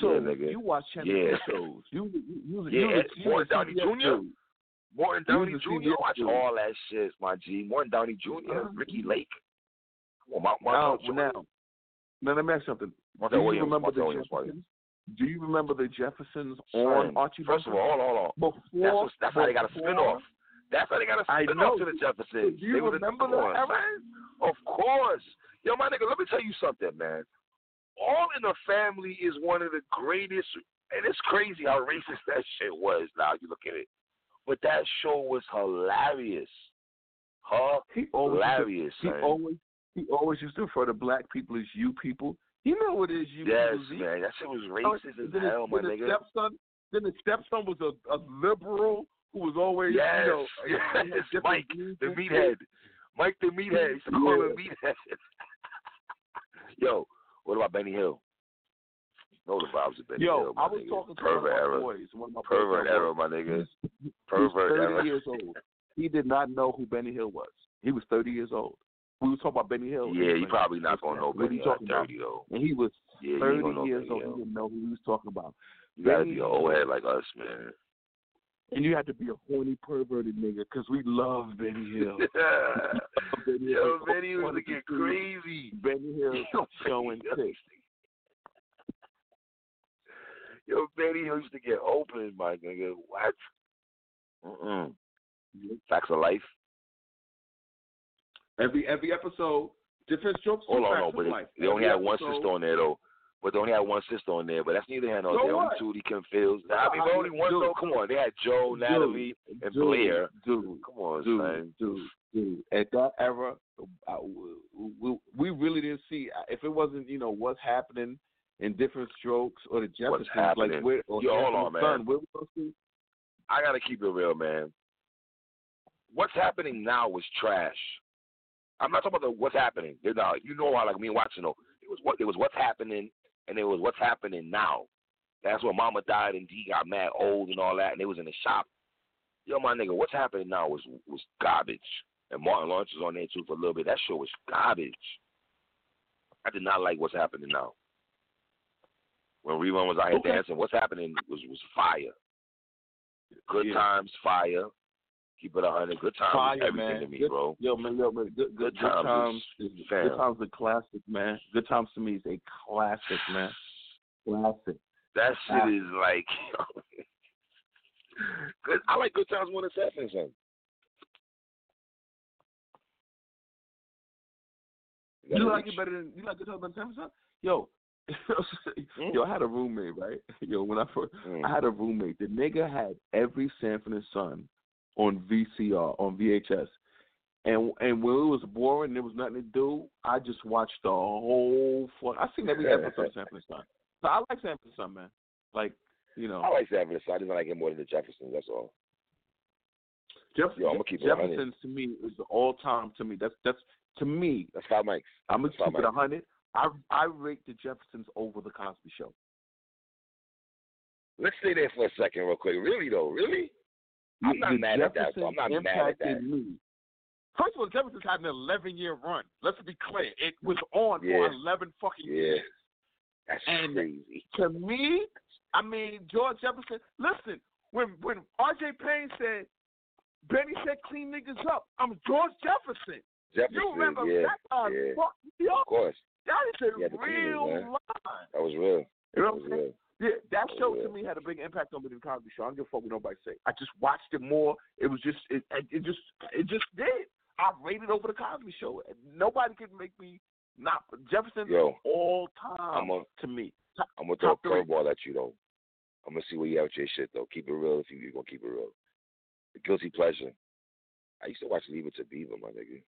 So
Yeah, nigga.
you watch Channel
Yeah.
Shows. You you you
Yeah,
you, you, you
Downey Jr.? Morton Downey Jr. Watch all that shit, my G. Morton Downey Jr.
Uh-huh.
Ricki Lake. Come on, Mount
Now, now, now, let me ask something. Do you
Williams.
remember the
Williams.
Jeffersons? Do you remember the Jeffersons
Son,
on Archie
First of
Bunker?
all, hold on, hold on.
Before,
That's, what, that's how they got a
before-
spin off. That's how they got a spin
know.
off to the Jeffersons.
Do you
They
remember that.
Of course. Yo, my nigga, let me tell you something, man. All in the Family is one of the greatest, and it's crazy how racist that shit was. Now you look at it, but that show was hilarious. Huh?
He always
Hilarious,
he always he always used to refer to black people as you people. You know what it is you
yes,
people. Z?
man. That shit was
Oh,
racist as
then
hell, my nigga.
stepson, then his stepson was a, a liberal who was always
Yes,
you know
yes,
he
Mike, the meathead. Mike the meathead. Used to call him meathead. Yo, what about Benny Hill? Know the vibes of Benny
Yo,
Hill, my
I was
nigga.
talking to
Pervert
one of my boys, one of my
Pervert era, my nigga.
He's, he's
Pervert
30
era.
years old. He did not know who Benny Hill was. He was 30 years old. We were talking about Benny Hill.
Yeah, you probably not gonna know Benny Hill at
talking about?
30 though.
And he was
Yeah,
30
gonna
years
Benny
old. He didn't know who he was talking about.
You gotta be an old head like us, man.
And you had to be a horny, perverted nigga because we love Benny Hill. Benny
Yo,
Hill.
Benny used to get crazy.
Benny Hill showing
Benny
tits.
Yo, Benny Hill used to get open, my nigga. What? Mm-mm. Facts of life.
Every every episode, different strokes.
Hold on, no, but they, they only
Every
had one
episode-
sister on there though. But they only had one sister on there. But that's neither here nor
So
there. Only
what?
Tootie Kim Fields. I mean,
I-
only one
dude,
though. Come on, they had Joe,
dude,
Natalie, and
dude,
Blair.
Dude,
Come on,
dude,
son.
dude, dude. At that era, I, we, we really didn't see if it wasn't you know what's happening in different strokes or the Jeffersons
happening?
like where or
Yo, hold on, man.
Son, where we gonna see?
I gotta keep it real, man. What's happening now was trash. I'm not talking about the what's happening. You know, you know how like me watching though. It was what it was what's happening and it was what's happening now. That's when Mama died and D got mad old and all that, and they was in the shop. Yo, my nigga, what's happening now was was garbage. And Martin Lawrence was on there too for a little bit. That show was garbage. I did not like what's happening now. When Rerun was out here
Okay.
dancing, what's happening was was fire. Good
Yeah.
times, fire. Keep it a hundred. Good times,
Fire,
is everything
man.
to me,
Good-
bro.
Yo, man, yo, man, good, good,
Good
good
Times
times.
is-
is- good times a classic, man. Good times to me is a classic, man. Classic.
That shit
Ah.
is like. good. I like Good Times when it's happening, son.
You
gotta
like it better than you like Good Times better than Time Yo,
Mm.
yo, I had a roommate, right? Yo, when I first,
Mm.
I had a roommate. The nigga had every Sanford and Son on VCR on VHS, and and when it was boring, and there was nothing to do. I just watched the whole. Fuck, I seen every episode of Sanford Son. So I like Sanford Son, man. Like you know,
I like Sanford. So I didn't like him more than the Jeffersons. That's all.
Jefferson,
Yo, I'ma keep it a hundred.
Jeffersons to me is the all time. To me, that's that's to me.
That's five mics.
I'm gonna
That's
keep it a hundred. I I rate the Jeffersons over the Cosby Show.
Let's stay there for a second, real quick. Really though, really? I'm not mad at that.
Jeffersons
I'm not mad at that.
Me. First of all, Jeffersons had an 11 year run. Let's be clear. It was on
Yeah.
for 11 fucking
Yeah.
years.
That's
And-
crazy.
To me, I mean, George Jefferson, listen, when when R.J. Payne said, Benny said clean niggas up, I'm George Jefferson.
Jefferson,
You remember
yeah,
that? Uh,
yeah.
fuck up.
Of course,
That is a real line.
that was real.
You know
was
what I'm saying? Yeah, that show to me had a big impact on me than Cosby Show. I don't give a fuck what nobody say. I just watched it more. It was just it, it just it just did. I rated over the Cosby Show. Nobody could make me not Jefferson
Yo,
all time
I'm a-
to me.
I'm gonna throw a
Top
curveball at you though. I'm gonna see where you at with your shit though. Keep it real if you, you're gonna keep it real. The guilty pleasure. I used to watch Leave It to Beaver, my nigga.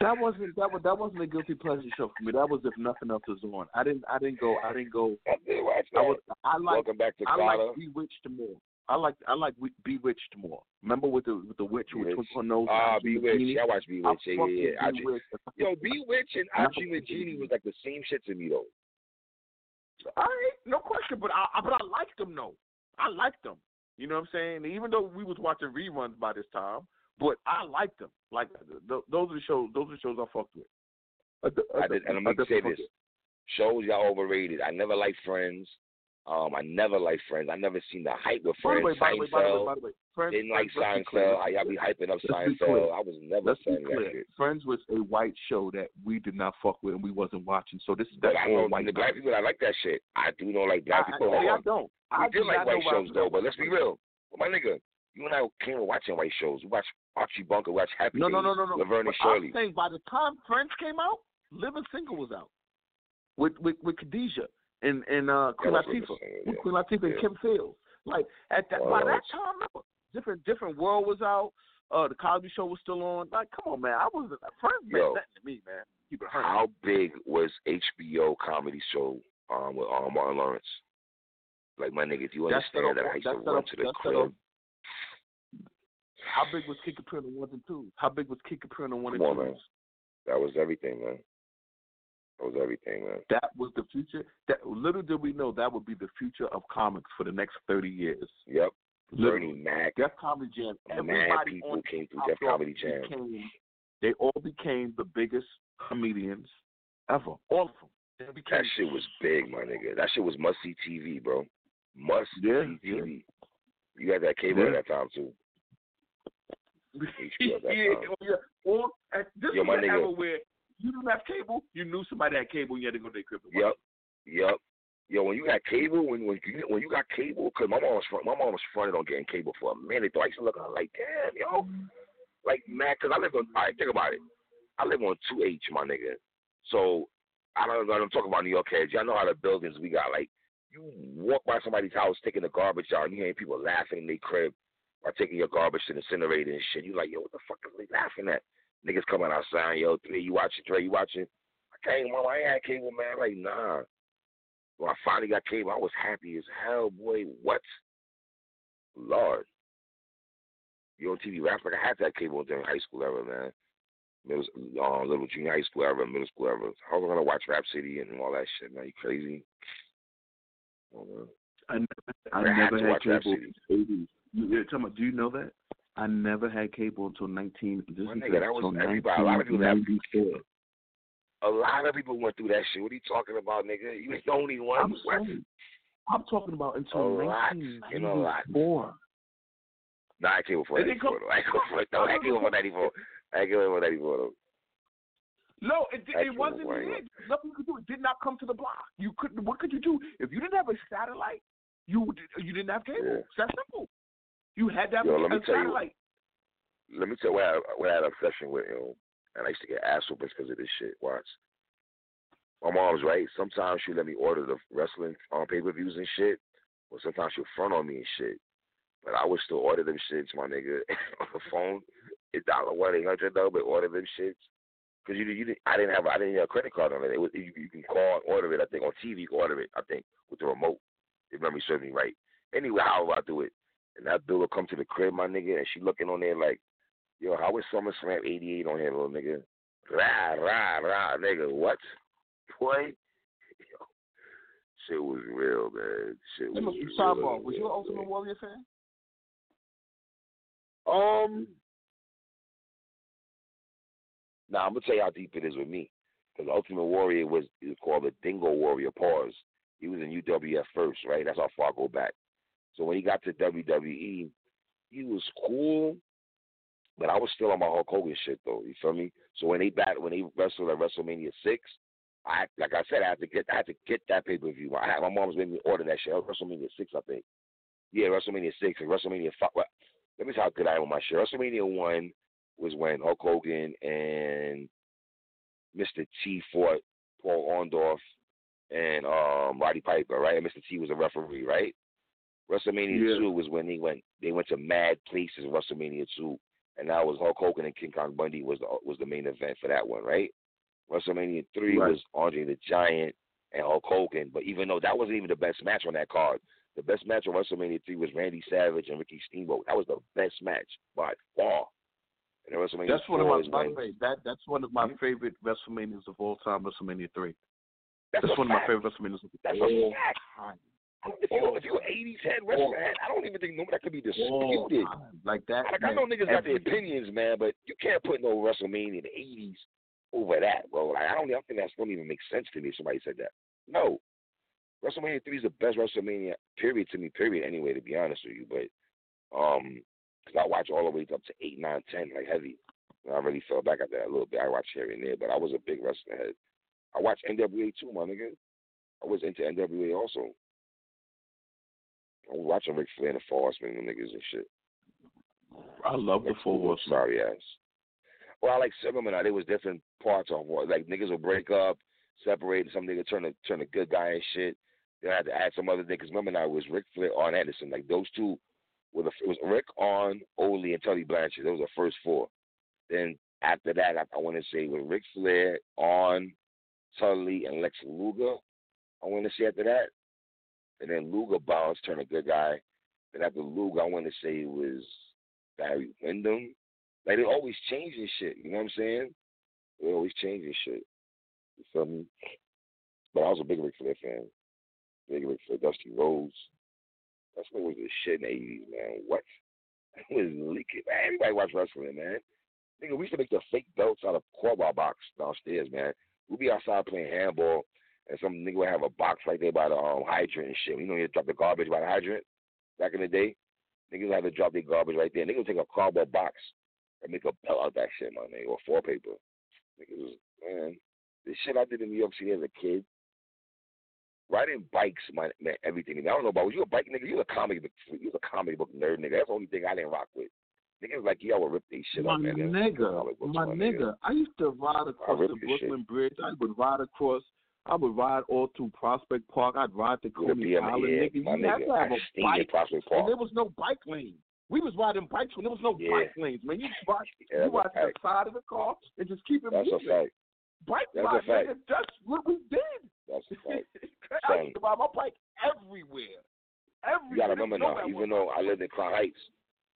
That wasn't that was that wasn't a guilty pleasure show for me. That was if nothing else was on. I didn't I didn't go I didn't go.
I did watch that.
I was I like
Welcome back to
I like Bewitched more. I like I like Bewitched more. Remember with the with the witch with. Twinkle Nose?
Ah,
and Archie
Bewitched. I watched
I
Bewitched. Yeah, yeah, yeah.
Bewitched.
Yo, Bewitched and
And
Archie
fucking
Magini was like the same shit to me though.
All right, no question. But I, I but I liked them though. I liked them. You know what I'm saying? Even though we was watching reruns by this time, but I liked them. Like th- th- those are the shows. Those are the shows I fucked with. I, d-
I did, and I'm gonna say this: shows y'all overrated. I never liked Friends. Um, I never liked Friends. I never seen the hype of
By the
Friends.
way, by the way, by the way, by the way, Friends,
Didn't like
let's.
Seinfeld. I y'all be hyping up
Let's.
Seinfeld. I was never
Let's be
saying that
clear. Friends was a white show that we did not fuck with and we wasn't watching. So this
But
that's
I
all
know
white
the black people that like that shit. I do know like black
I,
people.
I,
Hold
I don't.
We
I
did
do
like white shows though, but let's be real. Well, my nigga, you and I came to watching white shows. We watched Archie Bunker, we watched Happy
No, no,
Days,
no, no, no.
Laverne and
But
Shirley.
I'm saying by the time Friends came out, Living Single was out with with, with Khadijah and and uh, Queen
Yeah,
Latifah,
yeah.
Queen Latifah and
Yeah.
Kim Fields. Like at that
Well,
by
that
that time, no, different different world was out. Uh, the Cosby Show was still on. Like, come on, man. I was Friends meant
Yo.
nothing to me, man. Keep it hundred.
How big was HBO comedy show um, with um, Martin Lawrence? Like my nigga, do you understand
set
that I used to run to the
that's set
crib?
up- How big was Kid Capri on ones and twos? How big was Kid Capri on one
Come
and twos?
man. That was everything, man. That was everything, man.
That was the future. That little did we know that would be the future of comics for the next thirty years.
Yep. Bernie Mac,
Def Comedy Jam.
mad people
on
came through Def Comedy Jam.
Became, they all became the biggest comedians ever. All of them.
That shit was big, my nigga. That shit was must see TV, bro. Must
Yeah,
see
yeah.
TV. You had that cable
Yeah.
at that time too. HBO at that
yeah, yeah. Or at, this
Yo, my nigga.
era where you didn't have cable, you knew somebody had cable, and you had to go to their crib.
Yep, yep. Yo, when you had cable, when when you when you got cable, cause my mom was front, my mom was fronted on getting cable for a minute. Though I used to look at her like, damn, yo, like man, cause I live on. All right, think about it. I live on two H, my nigga. So I don't know. I'm talking about New York heads. Y'all know how the buildings we got. Like you walk by somebody's house taking the garbage out, and you hearing people laughing in their crib or taking your garbage to the incinerator and shit. You like, yo, what the fuck are they laughing at? Niggas coming outside, yo, three, you watching, Trey, you watching? I came, mom, I ain't had cable, man. Like, nah. When I finally got cable, I was happy as hell, boy. What? Lord. Yo MTV Raps like I had that cable during high school era, man. Middle, uh, little junior high school era, middle school era. How was I gonna watch Rap City and all that shit, man? You crazy? Oh, man.
I never, I
I had
never
to
had
Rap
cable. You're talking about, do you know that? I never had cable until 19. This
My nigga, that was everybody. A lot of people that-
1994.
A lot of people went through that shit. What are you talking about, nigga? You ain't the only one.
I'm saying, I'm talking about until
A lot, you know, a lot.
1994.
Nah, I came before
It
94, though. I came before, no, I came before 94. I came before 94, though.
No, it,
Actually,
it wasn't it. Nothing you could do. It did not come to the block. You couldn't. What could you do if you didn't have a satellite? You you didn't have cable.
Yeah.
It's that simple. You had that
Yo,
a,
let me
a
tell you-
satellite.
Let me tell you what I, what I had an obsession with, you know, and I used to get ass whoopings because of this shit. Watch. My mom's right. Sometimes she let me order the wrestling um, on pay per views and shit, or sometimes she'll front on me and shit. But I would still order them shits, my nigga, on the phone. It's dollar one eight hundred though, but order them shits. Cause you you didn't I didn't have I didn't have a credit card on it. it was, you, you can call and order it. I think on TV you can order it. I think with the remote. If memory serves me right. Anyway, how I do it? And that bill will come to the crib, my nigga, and she looking on there like, yo, how is SummerSlam '88 on here, little nigga? Rah rah rah, nigga, what? Boy, yo, shit was real, man. Shit was real.
Sidebar: Was you an Ultimate. Warrior fan?
Um, now I'm gonna tell you how deep it is with me, because Ultimate Warrior was is called the Dingo Warrior. Pause. He was in UWF first, right? That's how far I go back. So when he got to WWE, he was cool, but I was still on my Hulk Hogan shit though. You feel me? So when they bat when they wrestled at WrestleMania six, I like I said I had to get I had to get that pay per view. I had, my mom's made me order that shit. It WrestleMania six, I think. Yeah, WrestleMania six and WrestleMania five. Well, let me you how good I am with my shit. WrestleMania one was when Hulk Hogan and Mr. T fought Paul Orndorff and um, Roddy Piper, right? And Mr. T was a referee, right? WrestleMania
Yeah.
two was when they went they went to mad places. WrestleMania two, and that was Hulk Hogan and King Kong Bundy was the, was the main event for that one, right? WrestleMania three
Right.
was Andre the Giant and Hulk Hogan, but even though that wasn't even the best match on that card, the best match on WrestleMania three was Randy Savage and Ricky Steamboat. That was the best match by far. And WrestleMania
That's one of my
when-
that that's one of my
Mhm.
favorite WrestleManias of all time. WrestleMania three.
That's,
That's one of my favorite WrestleManias of
That's
all
a fact.
time.
If you're, if you're 80s head wrestling head, I don't even think no that could be disputed.
Like that.
Like, I know niggas got their opinions, man, but you can't put no WrestleMania in the 80s over that, bro. Like, I don't, I think that's don't even make sense to me if somebody said that. No. WrestleMania three is the best WrestleMania period to me. Period. Anyway, to be honest with you, but um, cause I watch all the way up to eight, nine, ten, like heavy. And I really fell back at that a little bit. I watched here and there, but I was a big wrestling head. I watched NWA too, my nigga. I was into NWA also. I was watching Ric Flair and the Horsemen and niggas and shit.
I love the Four Horsemen.
Sorry ass. Well, I like Silverman. There was different parts of what like niggas would break up, separate, and some nigga turn a turn a good guy and shit. Then I had to add some other niggas. Remember now it was Ric Flair, Arn Anderson. Like those two were the it was Ric, Arn Ole, and Tully Blanchard. Those were the first four. Then after that, I, I want to say with Ric Flair, Arn Tully, and Lex Luger. I want to say after that, and then Luger bounced, turned a good guy. Then after Luger, I want to say it was Barry Windham. Like they always changing shit. You know what I'm saying? They always changing shit. You feel me? But I was a big Ric Flair fan. Big Ric Flair, Dusty Rhodes. That's what was the shit in the eighties, man. What? It was leaking. Man, everybody watch wrestling, man. Nigga, we used to make the fake belts out of Corbar box downstairs, man. We'd be outside playing handball and some nigga would have a box right there by the um, hydrant and shit. You know, you drop the garbage by the hydrant back in the day. Niggas had to drop their garbage right there. Niggas would take a cardboard box and make a belt out of that shit, my nigga, or four paper. Niggas, man, the shit I did in New York City as a kid. Riding bikes, my man, everything. I don't know about was you a bike nigga? You a comic book, you was a comic book nerd nigga. That's the only thing I didn't rock with. Niggas like y'all would rip these shit
my
up, man.
Nigga, my, my nigga, I used to ride across the Brooklyn Bridge. I would ride across I would ride all through Prospect Park. I'd ride to Coney Island.
Yeah,
nigga, you
nigga,
had to have a bike,
Prospect Park.
and there was no bike lane. We was riding bikes when there was no
yeah.
bike lanes, man. You ride,
yeah,
you ride to the side of the car and just keep it
that's
moving.
A fact.
Bike
that's
ride,
a fact.
nigga, that's what we did.
That's a fact.
I used to ride my bike everywhere. Everywhere.
You gotta remember now, even though I lived in Crown Heights,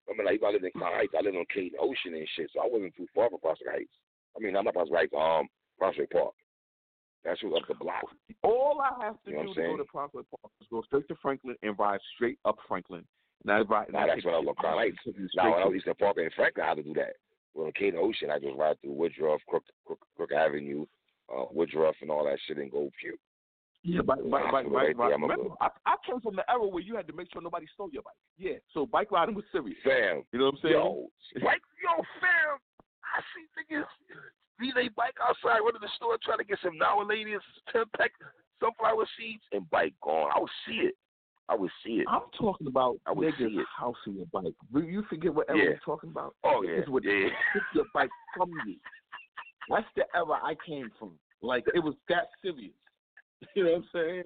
remember like even I lived in Crown Heights, I lived on Caton Ocean and shit, so I wasn't too far from Prospect Heights. I mean, I'm not Prospect Heights, um, Prospect Park. That's who's up the block.
All I have to
you know
do to go to Prospect Park is go straight to Franklin and ride straight up Franklin. Now, right,
now that's what I was on Crown Heights. Now, when I was Eastern Park in Franklin, I had to do that. Well, in Caton Ocean, I just ride through Woodruff, Crook, Crook, Crook Avenue, uh, Woodruff, and all that shit and go pew.
Yeah, bike, bike, bike, bike,
right
Remember, I, I came from the era where you had to make sure nobody stole your bike. Yeah, so bike riding was serious.
Fam.
You know what I'm saying?
Yo, bike, yo, fam. I see niggas see they bike outside, run to the store, trying to get some now ladies, 10 pack sunflower seeds, and bike gone. I would see it. I would see it.
I'm talking about
I would
niggas
see it.
housing your bike. You forget what era
Yeah.
we're talking about?
Oh, yeah.
Niggas would
yeah.
pick your bike from you. That's the era I came from. Like, it was that serious. You know what I'm saying?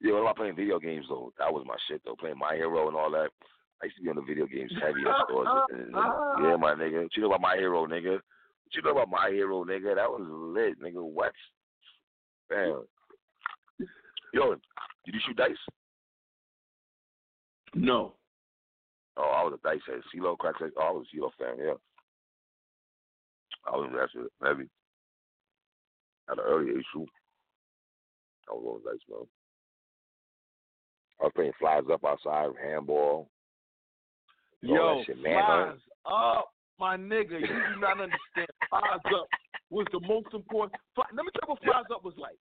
Yeah, I was playing video games though, that was my shit though. Playing My Hero and all that. I used to be on the video games heavy in stores. And, and, yeah, my nigga. What you know about My Hero, nigga? What you know about My Hero, nigga? That was lit, nigga. What? Damn. Yo, did you shoot dice?
No.
Oh, I was a dice head. CeeLo, crack Oh, I was a CeeLo fan, yeah. I was that shit heavy. At an early age, shoot. I was on dice, man. I was playing flies up outside, handball.
Yo,
that shit, manhunt.
up, my nigga. You do not understand. Flies up was the most important. Let me tell you what flies up was like.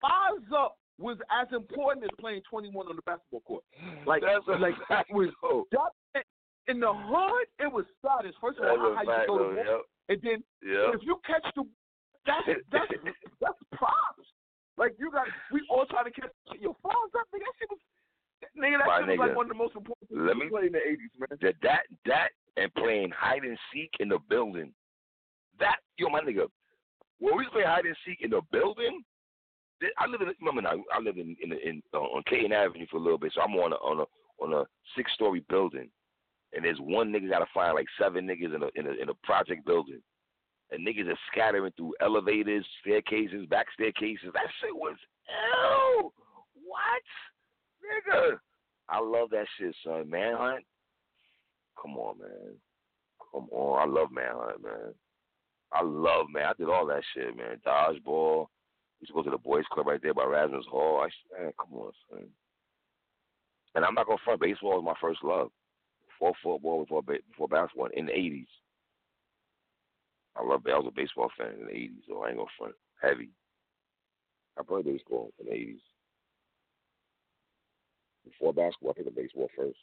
Flies up was as important as playing 21 on the basketball court. Like,
That's
like it was that, in the hood. It was status. First of all, how you go to
yep.
and then
Yeah.
if you catch the that's that's that's props. Like you got, we all trying to catch your flies up. Nigga, that shit was, nigga, that
My
shit was like one of the most important things
me-
play in the '80s, man.
That that that and playing hide and seek in the building. That yo, my nigga. When we play hide and seek in the building, I live in remember now. I live in in, in uh, on Caton Avenue for a little bit, so I'm on a on a on a six story building, and there's one nigga got to find like seven niggas in a in a in a project building, and niggas are scattering through elevators, staircases, back staircases. That shit was ew. What, nigga? I love that shit, son. Manhunt. Come on, man. Come on. I love Manhunt, man. I love man. I did all that shit, man. Dodgeball. We used to go to the boys club right there by Rasmus Hall. I, man, come on, son. And I'm not gonna front. Baseball was my first love. Before football, before before basketball in the '80s. I love. I was a baseball fan in the '80s, so I ain't gonna front. Heavy. I played baseball in the eighties. Before basketball, I the baseball first.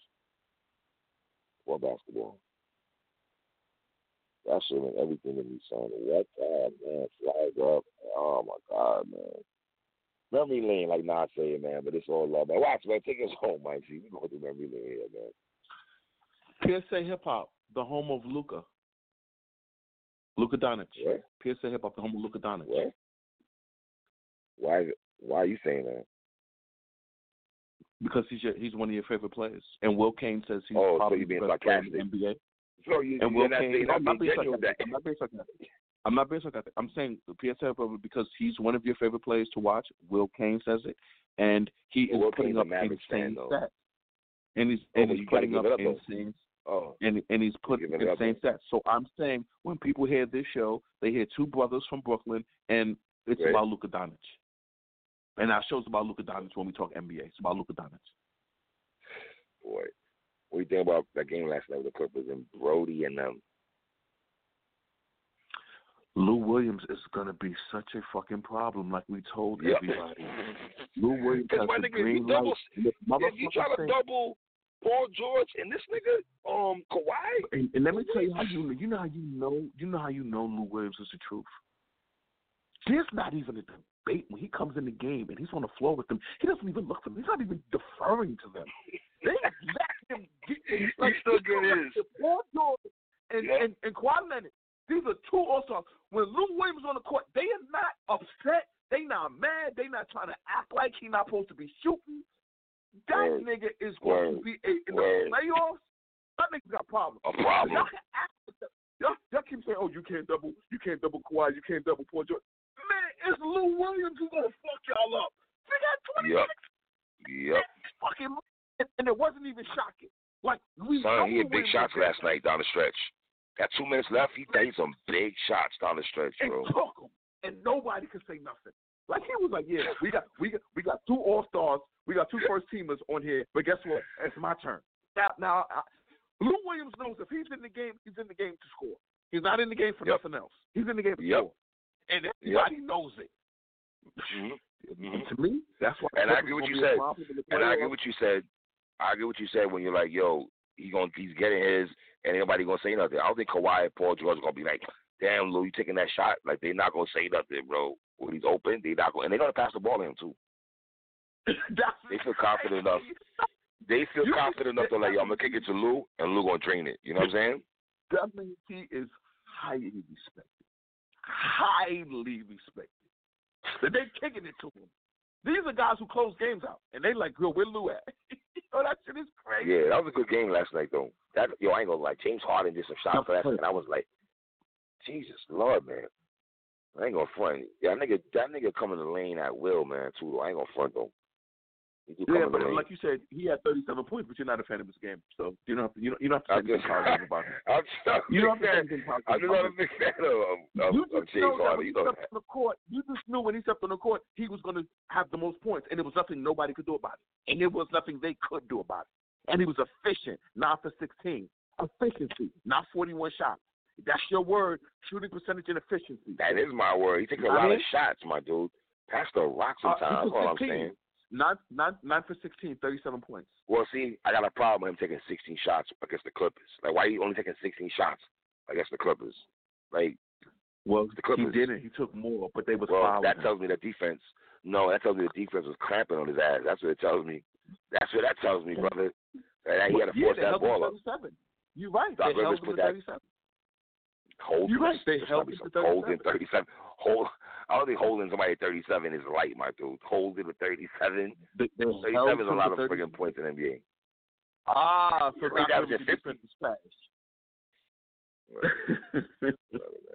Before basketball. That shit meant everything to me, son. What time, man? Flag up. Oh my god, man. Memory lane, like not saying, man, but it's all love, man. Watch, man. Take us home, Mike. See, we going through memory lane here,
man. PSA Hip Hop, the home of Luka. Luka Doncic.
What?
PSA Hip Hop, the home of Luka Doncic.
What? Why? Why are you saying that?
Because he's your, he's one of your favorite players, and Will Cain says he's
oh,
probably
so
the best player in the NBA.
So you,
and Will
not
Cain,
saying
no,
I'm
not being sarcastic.
that.
I'm not being sarcastic. I'm not being sarcastic. I'm saying the PSA Hip because he's one of your favorite players to watch. Will Cain says it, and he is
Will
putting
a
up
fan,
insane
though.
stats. And he's and he's putting up insane
Oh,
and and he's putting
it up,
insane stats. So I'm saying when people hear this show, they hear two brothers from Brooklyn, and it's
Right.
about Luka Doncic. And our show's about Luka Doncic when we talk NBA. It's about Luka Doncic.
boy. What do you think about that game last night with the Clippers and Brody and them?
Lou Williams is gonna be such a fucking problem, like we told
Yep.
everybody. Lou Williams has
my
the green
you double,
light.
If you try to double Paul George and this nigga, um, Kawhi,
and, and let me tell you how you. You know how you know. You know how you know Lou Williams is the truth. There's not even a debate when he comes in the game and he's on the floor with them. He doesn't even look for them. He's not even deferring to them. They let him get. Like,
he still
he's
get his.
Paul George and
Yeah.
and and Kawhi Leonard. These are two All Stars. When Lou Williams on the court, they are not upset. They not mad. They not trying to act like he not supposed to be shooting. That
Word.
nigga is going to be a, in
Word.
the playoffs. That nigga got problems.
a problem.
Y'all can act with them. Y'all, y'all keep saying, "Oh, you can't double, you can't double Kawhi, you can't double Paul George." Man, it's Lou Williams who's gonna fuck y'all up. They got twenty
Yep.
six
Yep.
fucking, and, it wasn't even shocking. Like we,
Son, he had big shots last night down the stretch. Got two minutes left. He made some big shots down the stretch, bro.
and took them, and nobody could say nothing. Like he was like, "Yeah, we got, we got, we got two All Stars, we got two first teamers on here, but guess what? It's my turn." Now, now, I, Lou Williams knows if he's in the game, he's in the game to score. He's not in the game for
Yep.
nothing else. He's in the game to
Yep.
score, and everybody knows it.
Mhm. Mhm.
To me, that's why.
And I agree what you said.
problem in the
And I agree what you said. I agree what you said when you're like, yo, he gonna he's getting his, and ain't nobody gonna say nothing. I don't think Kawhi and Paul George are gonna be like, damn, Lou, you taking that shot? Like they're not gonna say nothing, bro. When he's open, they not going, and they're gonna pass the ball to him too. They feel confident enough. They feel
You-
confident enough to like, yo, I'm gonna kick it to Lou, and Lou gonna drain it. You know what I'm saying?
WT is highly respected. Highly respected. But they kicking it to him. These are guys who close games out, and they like, yo, where Lou at? oh, that shit is crazy.
Yeah, that was a good game last night though. That yo, I ain't gonna lie. James Harden did some shots for that, and I was like, Jesus Lord, man. I ain't gonna front. Yeah, that nigga, that nigga coming to the lane at will, man. Too. I ain't gonna front though. He do come
Yeah, but like you said, he had 37 points, but you're not a fan of his game, so you don't have to. You don't, you don't have to say anything positive about him.
I'm just,
You don't have to say anything positive.
I'm just not
him.
a big fan of of, of,
you
of
just
James
know that when he stepped
that.
on the court, you just knew when he stepped on the court, he was going to have the most points, and there was nothing nobody could do about it, and there was nothing they could do about it. And he was efficient, not for 16. Efficiency, not 41 shots. That's your word, shooting percentage and efficiency.
That is my word. He takes a lot of
mean-
shots, my dude. Pass the rock
Uh,
sometimes.
took
That's all I'm saying.
Nine, nine, nine for 16, 37 points.
Well, see, I got a problem with him taking 16 shots against the Clippers. Like, why are you only taking 16 shots against the Clippers? Like,
Well,
The Clippers.
he didn't. He took more, but they was
well, that
him.
tells me the defense. No, that tells me the defense was clamping on his ass. That's what it tells me. That's what that tells me, brother. That he had to
yeah,
force that ball up.
37. You're right.
Doc
they
Rivers
held
put
to
that-
37.
Hold
You're right. They held him to
37. Hold. I don't think holding somebody at 37 is light, my dude. Holding with 37.
They, they
37 is a lot of
30
friggin' points in the NBA.
Ah, so Doc
averaging
Rivers'
50.
defense.
Right.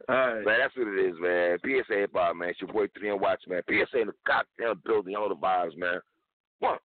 All right.
Man, that's what it is, man. PSA hip hop, man. It's your boy Three and Watch, man. PSA in the goddamn building, all the vibes, man. One,